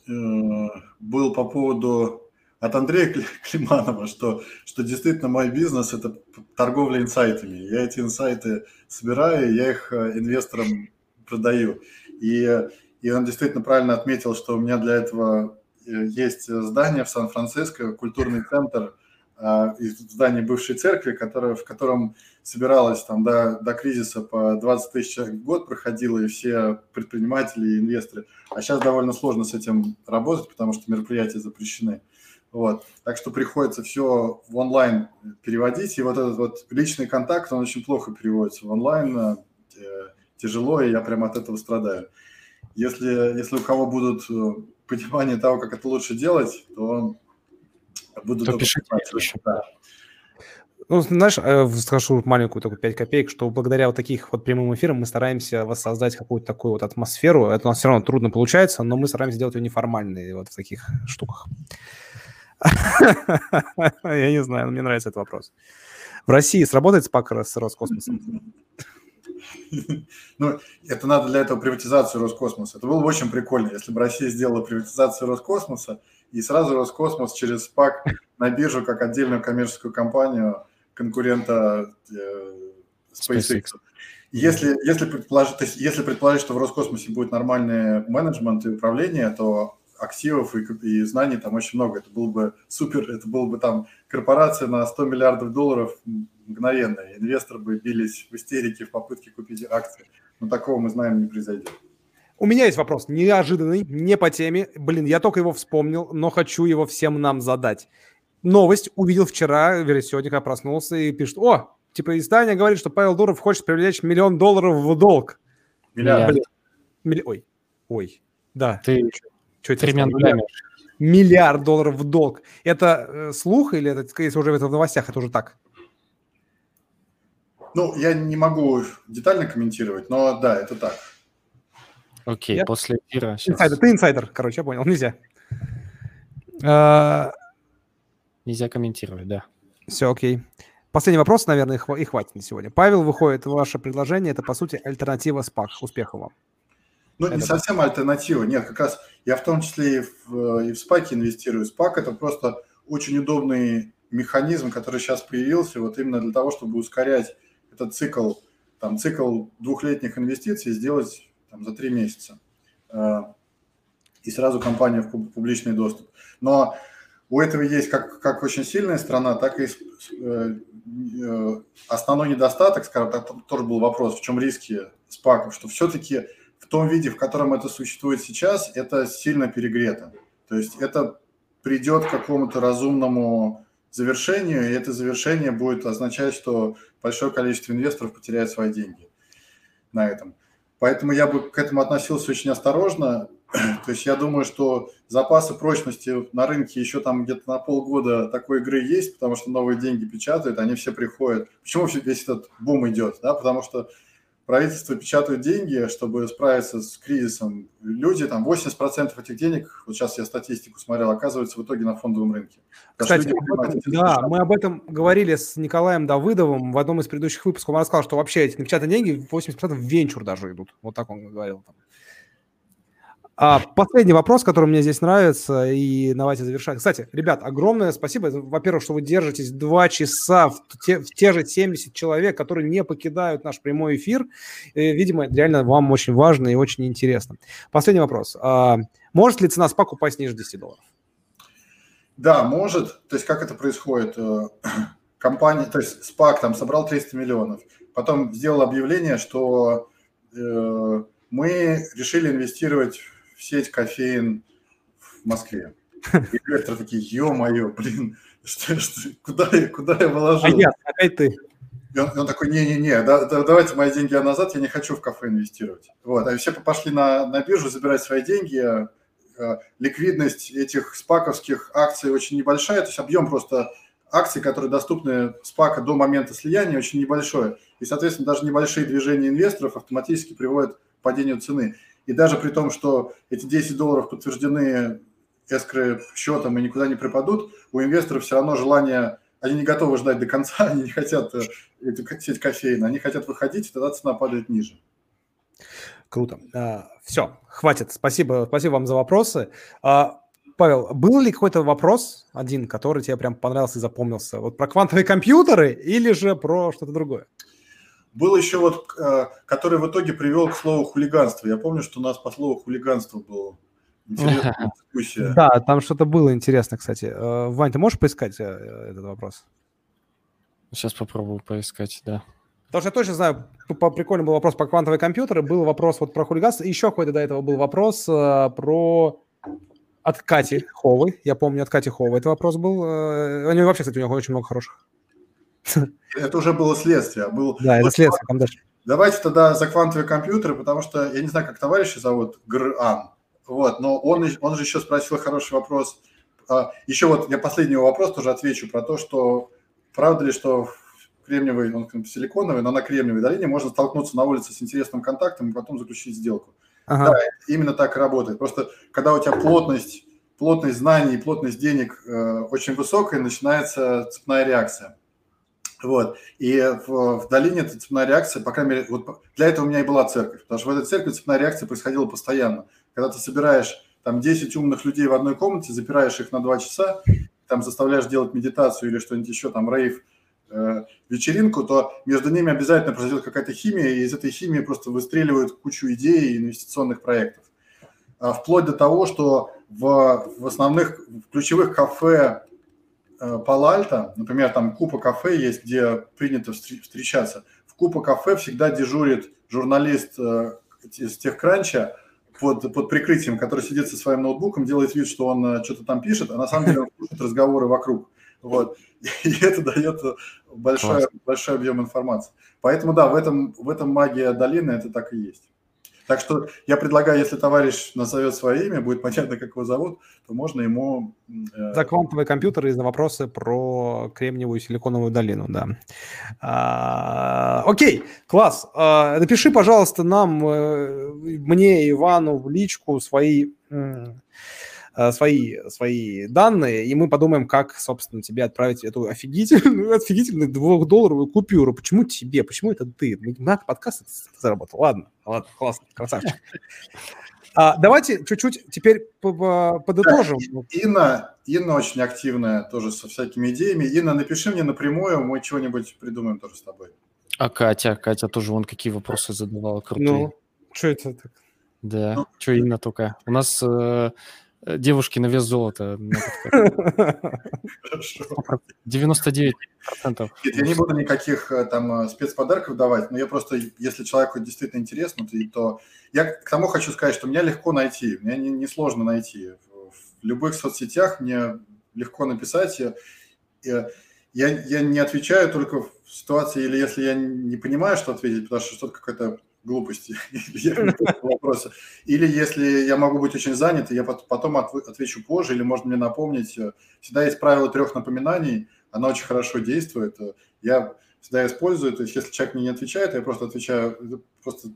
э, был по поводу от Андрея Климанова, что, что действительно мой бизнес – это торговля инсайтами. Я эти инсайты собираю, я их э, инвесторам продаю. И, и он действительно правильно отметил, что у меня для этого э, есть здание в Сан-Франциско, культурный центр, а, здание бывшей церкви, которое, в котором собиралось там до, до кризиса по 20 тысяч человек в год проходило, и все предприниматели и инвесторы. А сейчас довольно сложно с этим работать, потому что мероприятия запрещены. Вот. Так что приходится все в онлайн переводить. И вот этот вот личный контакт, он очень плохо переводится в онлайн. Э, тяжело, и я прямо от этого страдаю. Если, если у кого будут э, понимание того, как это лучше делать, то буду то пишите да. Ну, знаешь, э, скажу маленькую такую 5 копеек, что благодаря вот таких вот прямым эфирам мы стараемся воссоздать какую-то такую вот атмосферу. Это у нас все равно трудно получается, но мы стараемся делать ее неформальной вот в таких штуках. [laughs] Я не знаю, мне нравится этот вопрос. В России сработает СПАК с Роскосмосом? [laughs] Ну, это надо для этого приватизацию Роскосмоса. Это было бы очень прикольно, если бы Россия сделала приватизацию Роскосмоса и сразу Роскосмос через СПАК на биржу как отдельную коммерческую компанию конкурента э, SpaceX. Если, если, предположить, если предположить, что в Роскосмосе будет нормальный менеджмент и управление, то активов и, и знаний там очень много. Это было бы супер, это было бы там корпорация на 100 миллиардов долларов мгновенно. Инвесторы бы бились в истерике в попытке купить акции. Но такого мы знаем не произойдет. У меня есть вопрос, неожиданный, не по теме. Блин, я только его вспомнил, но хочу его всем нам задать. Новость увидел вчера, вернее, сегодня, когда проснулся, и пишет, о, типа издание говорит, что Павел Дуров хочет привлечь миллион долларов в долг. Миллиард. Милли... Ой, ой, да. Ты что это Тремя нулями. Миллиард долларов в долг. Это э, слух или это, если уже это в новостях, это уже так? Ну, я не могу детально комментировать, но да, это так. Окей, я... после эфира. Сейчас... Инсайдер. Ты инсайдер, короче, я понял, нельзя. А... Нельзя комментировать, да. Все, окей. Последний вопрос, наверное, и хватит на сегодня. Павел, выходит ваше предложение, это, по сути, альтернатива СПАК. Успехов вам. Ну, это... не совсем альтернатива. Нет, как раз я в том числе и в, и в спаке инвестирую. Спак – это просто очень удобный механизм, который сейчас появился вот именно для того, чтобы ускорять этот цикл, там, цикл двухлетних инвестиций сделать там, за три месяца. Э, и сразу компания в публичный доступ. Но у этого есть как, как очень сильная сторона, так и э, э, основной недостаток, скажем так, тоже был вопрос, в чем риски спаков, что все-таки том виде, в котором это существует сейчас, это сильно перегрето. То есть это придет к какому-то разумному завершению, и это завершение будет означать, что большое количество инвесторов потеряет свои деньги на этом. Поэтому я бы к этому относился очень осторожно. [clears throat] То есть я думаю, что запасы прочности на рынке еще там где-то на полгода такой игры есть, потому что новые деньги печатают, они все приходят. Почему весь этот бум идет? Да? Потому что правительство печатает деньги, чтобы справиться с кризисом. Люди, там 80% этих денег, вот сейчас я статистику смотрел, оказывается в итоге на фондовом рынке. Кстати, об этом, да, мы об этом говорили с Николаем Давыдовым в одном из предыдущих выпусков. Он рассказал, что вообще эти напечатанные деньги 80% в венчур даже идут. Вот так он говорил. Там. А, последний вопрос, который мне здесь нравится, и давайте завершать. Кстати, ребят, огромное спасибо. Во-первых, что вы держитесь два часа в те, в те же 70 человек, которые не покидают наш прямой эфир. И, видимо, реально вам очень важно и очень интересно. Последний вопрос. А, может ли цена спак упасть ниже 10 долларов? Да, может. То есть как это происходит? Э, [clears throat] компания, то есть SPAC там собрал 300 миллионов, потом сделал объявление, что э, мы решили инвестировать в сеть кофеин в Москве. И директор такие, ё-моё, блин, что, что, куда, я, куда я вложил? А я, опять ты. И он, он такой, не-не-не, да, да, давайте мои деньги назад, я не хочу в кафе инвестировать. Вот, а все пошли на, на биржу забирать свои деньги, э, ликвидность этих спаковских акций очень небольшая, то есть объем просто акций, которые доступны спака до момента слияния, очень небольшой. И, соответственно, даже небольшие движения инвесторов автоматически приводят к падению цены. И даже при том, что эти 10 долларов подтверждены эскры счетом и никуда не пропадут, у инвесторов все равно желание, они не готовы ждать до конца, [laughs] они не хотят э, эту сеть кофеина, они хотят выходить, и тогда цена падает ниже. Круто. А, все, хватит. Спасибо, спасибо вам за вопросы. А, Павел, был ли какой-то вопрос один, который тебе прям понравился и запомнился? Вот про квантовые компьютеры или же про что-то другое? Был еще вот, э, который в итоге привел к слову хулиганство. Я помню, что у нас по слову хулиганство было интересная [laughs] дискуссия. Да, там что-то было интересно, кстати. Э, Вань, ты можешь поискать э, этот вопрос? Сейчас попробую поискать, да. Потому что я точно знаю, по прикольный был вопрос про квантовые компьютеры, был вопрос вот про хулиганство, еще какой-то до этого был вопрос про от Кати Ховы. Я помню, от Кати Ховы это вопрос был. У него вообще, кстати, у него очень много хороших. Это уже было следствие. Был... [laughs] Да, это следствие. Там дальше. Давайте тогда за квантовые компьютеры, потому что я не знаю, как товарища зовут, Гран. Вот, но он, он же еще спросил хороший вопрос. А, еще вот я последний вопрос тоже отвечу про то, что правда ли, что в кремниевой, он силиконовый, но на кремниевой долине можно столкнуться на улице с интересным контактом и потом заключить сделку. Ага. Да, именно так и работает. Просто когда у тебя плотность, плотность знаний и плотность денег э, очень высокая, начинается цепная реакция. Вот. И в, в долине эта цепная реакция, по крайней мере, вот для этого у меня и была церковь, потому что в этой церкви цепная реакция происходила постоянно. Когда ты собираешь там 10 умных людей в одной комнате, запираешь их на 2 часа, там заставляешь делать медитацию или что-нибудь еще, там рейв, э, вечеринку, то между ними обязательно произойдет какая-то химия, и из этой химии просто выстреливают кучу идей и инвестиционных проектов. А вплоть до того, что в, в основных, в ключевых кафе Э, Палальто, например, там Купа кафе есть, где принято встречаться. В Купа кафе всегда дежурит журналист э, из техкранча под, под прикрытием, который сидит со своим ноутбуком, делает вид, что он э, что-то там пишет, а на самом деле он слушает разговоры вокруг. Вот. И это дает большой, большой объем информации. Поэтому да, в этом, в этом магия долины это так и есть. Так что я предлагаю, если товарищ назовет свое имя, будет понятно, как его зовут, то можно ему... Э... За квантовые компьютеры и на вопросы про Кремниевую силиконовую долину, да. А, окей, класс. А, напиши, пожалуйста, нам, э, мне, Ивану, в личку свои свои, свои данные, и мы подумаем, как, собственно, тебе отправить эту офигительную, [laughs] офигительную двухдолларовую купюру. Почему тебе? Почему это ты? На подкаст это заработал. Ладно, ладно, классно, красавчик. [laughs] А, давайте чуть-чуть теперь подытожим. Да, [laughs] Инна, Инна очень активная тоже со всякими идеями. Инна, напиши мне напрямую, мы чего-нибудь придумаем тоже с тобой. А Катя, Катя тоже вон какие вопросы задавала крутые. Ну, что это так? Да, ну, что Инна только. У нас э, Э, девушки на вес золота. 99 Нет, я не буду никаких э, там э, спецподарков давать, но я просто, если человеку действительно интересно, то, я к тому хочу сказать, что меня легко найти, меня не, не сложно найти. В любых соцсетях мне легко написать. Я, я, я не отвечаю только в ситуации, или если я не понимаю, что ответить, потому что что-то какая-то глупости [laughs] вопроса. Или если я могу быть очень занят, я потом отвечу позже, или можно мне напомнить. Всегда есть правило трех напоминаний, оно очень хорошо действует. Я всегда использую, то есть если человек мне не отвечает, я просто отвечаю, просто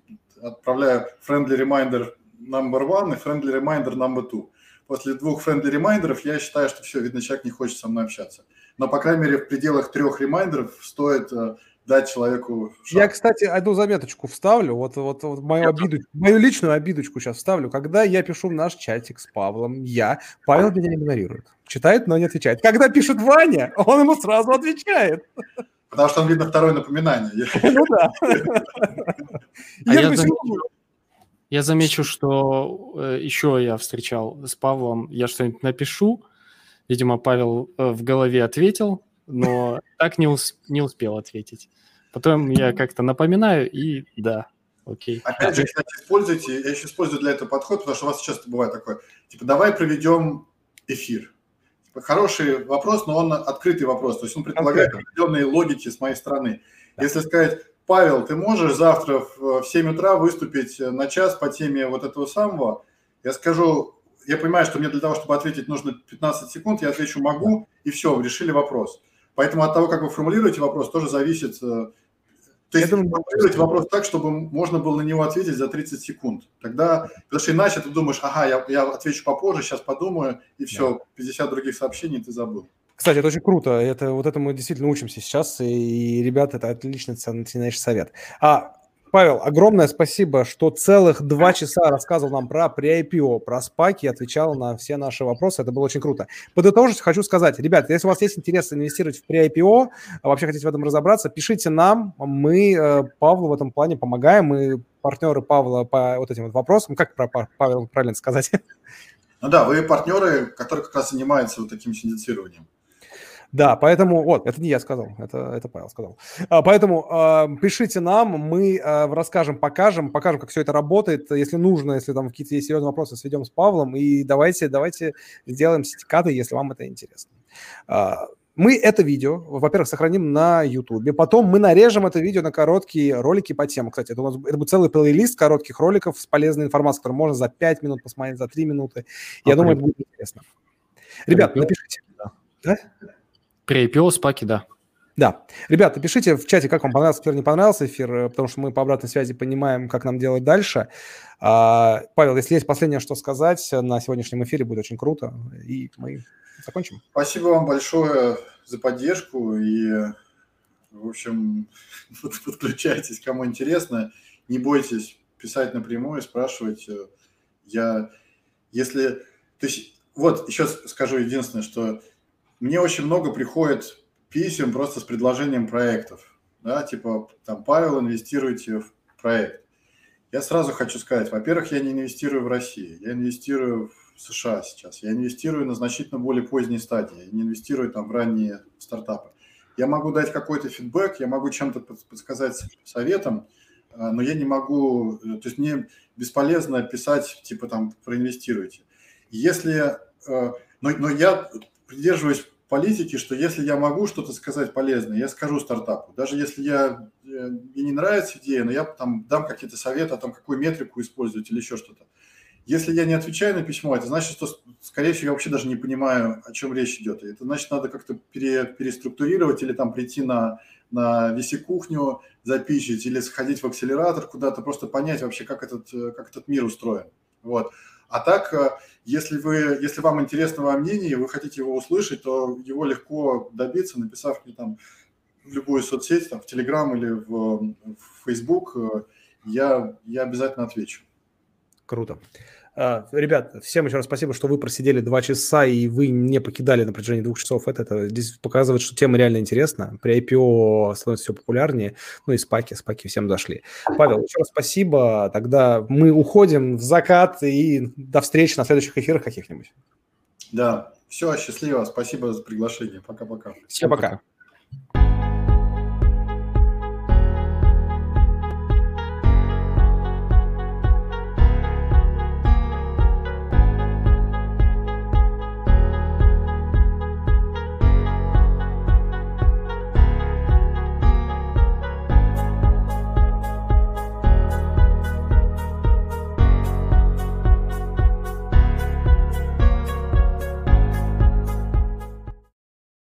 отправляю friendly reminder number one и friendly reminder number two. После двух friendly ремайдеров я считаю, что все, видно, человек не хочет со мной общаться. Но, по крайней мере, в пределах трех ремайдеров стоит э, дать человеку шаг. Я, кстати, одну заметочку вставлю, вот, вот, вот мою, обиду, мою личную обидочку сейчас вставлю. Когда я пишу в наш чатик с Павлом, я, Павел меня игнорирует. Читает, но не отвечает. Когда пишет Ваня, он ему сразу отвечает. Потому что он, видно, второе напоминание. [laughs] Ну да. А я, замечу, я замечу, что э, еще я встречал с Павлом, я что-нибудь напишу, видимо, Павел э, в голове ответил, но [laughs] так не, усп- не успел ответить. Потом я как-то напоминаю, и да, окей. Опять же, кстати, используйте, я еще использую для этого подход, потому что у вас часто бывает такое, типа, давай проведем эфир. Типа, хороший вопрос, но он открытый вопрос, то есть он предполагает okay. определенные логики с моей стороны. Если сказать, Павел, ты можешь завтра в 7 утра выступить на час по теме вот этого самого, я скажу, я понимаю, что мне для того, чтобы ответить, нужно 15 секунд, я отвечу «могу», и все, решили вопрос. Поэтому от того, как вы формулируете вопрос, тоже зависит э, то есть думаю, формулировать вопрос так, чтобы можно было на него ответить за 30 секунд. Тогда, потому что иначе ты думаешь, ага, я, я отвечу попозже, сейчас подумаю, и все, 50 других сообщений ты забыл. Кстати, это очень круто. Это, вот этому действительно учимся сейчас. И, ребята, это отличный ценнейший совет. А Павел, огромное спасибо, что целых два часа рассказывал нам про pre-IPO, про спаки, отвечал на все наши вопросы. Это было очень круто. Подытожить хочу сказать, ребят, если у вас есть интерес инвестировать в pre-IPO, а вообще хотите в этом разобраться, пишите нам. Мы э, Павлу в этом плане помогаем. Мы партнеры Павла по вот этим вот вопросам. Как про Павел правильно сказать? Ну да, вы партнеры, которые как раз занимаются вот таким синдицированием. Да, поэтому, вот, это не я сказал, это, это Павел сказал. А, поэтому э, пишите нам, мы э, расскажем, покажем, покажем, как все это работает. Если нужно, если там какие-то есть серьезные вопросы, сведем с Павлом, и давайте, давайте сделаем сертификаты, если вам это интересно. Э, мы это видео, во-первых, сохраним на YouTube, потом мы нарежем это видео на короткие ролики по темам. Кстати, это, у нас, это будет целый плейлист коротких роликов с полезной информацией, которую можно за 5 минут посмотреть, за 3 минуты. Я а думаю, это будет интересно. Ребят, напишите. Да? При IPO спаки, да. Да. Ребята, пишите в чате, как вам понравился эфир, не понравился эфир, э, потому что мы по обратной связи понимаем, как нам делать дальше. А, Павел, если есть последнее, что сказать на сегодняшнем эфире, будет очень круто. И мы закончим. Спасибо вам большое за поддержку. И, в общем, [laughs] подключайтесь, кому интересно. Не бойтесь писать напрямую, спрашивать. Я, если... То есть, вот еще скажу единственное, что мне очень много приходит писем просто с предложением проектов. Да, типа, там, Павел, инвестируйте в проект. Я сразу хочу сказать, во-первых, я не инвестирую в России, я инвестирую в США сейчас, я инвестирую на значительно более поздней стадии, я не инвестирую там в ранние стартапы. Я могу дать какой-то фидбэк, я могу чем-то подсказать советом, а, но я не могу, э, то есть мне бесполезно писать, типа там, проинвестируйте. Если, э, но, но я придерживаюсь политики, что если я могу что-то сказать полезное, я скажу стартапу. Даже если я, э, мне не нравится идея, но я там дам какие-то советы о том, какую метрику использовать или еще что-то. Если я не отвечаю на письмо, это значит, что, скорее всего, я вообще даже не понимаю, о чем речь идет. Это значит, надо как-то пере, переструктурировать или там прийти на, на VC-кухню, запичить или сходить в акселератор куда-то, просто понять вообще, как этот, э, как этот мир устроен. Вот. А так, э, если, вы, если вам интересно мое мнение, и вы хотите его услышать, то его легко добиться, написав мне там в любую соцсеть, там, в Telegram или в, в Facebook, э, я, я обязательно отвечу. Круто. А, ребят, всем еще раз спасибо, что вы просидели два часа и вы не покидали на протяжении двух часов. Это, это здесь показывает, что тема реально интересна. При IPO становится все популярнее. Ну и спаки, спаки всем зашли. Павел, еще раз спасибо. Тогда мы уходим в закат и до встречи на следующих эфирах каких-нибудь. Да, все, счастливо. Спасибо за приглашение. Пока-пока. Всем пока. пока.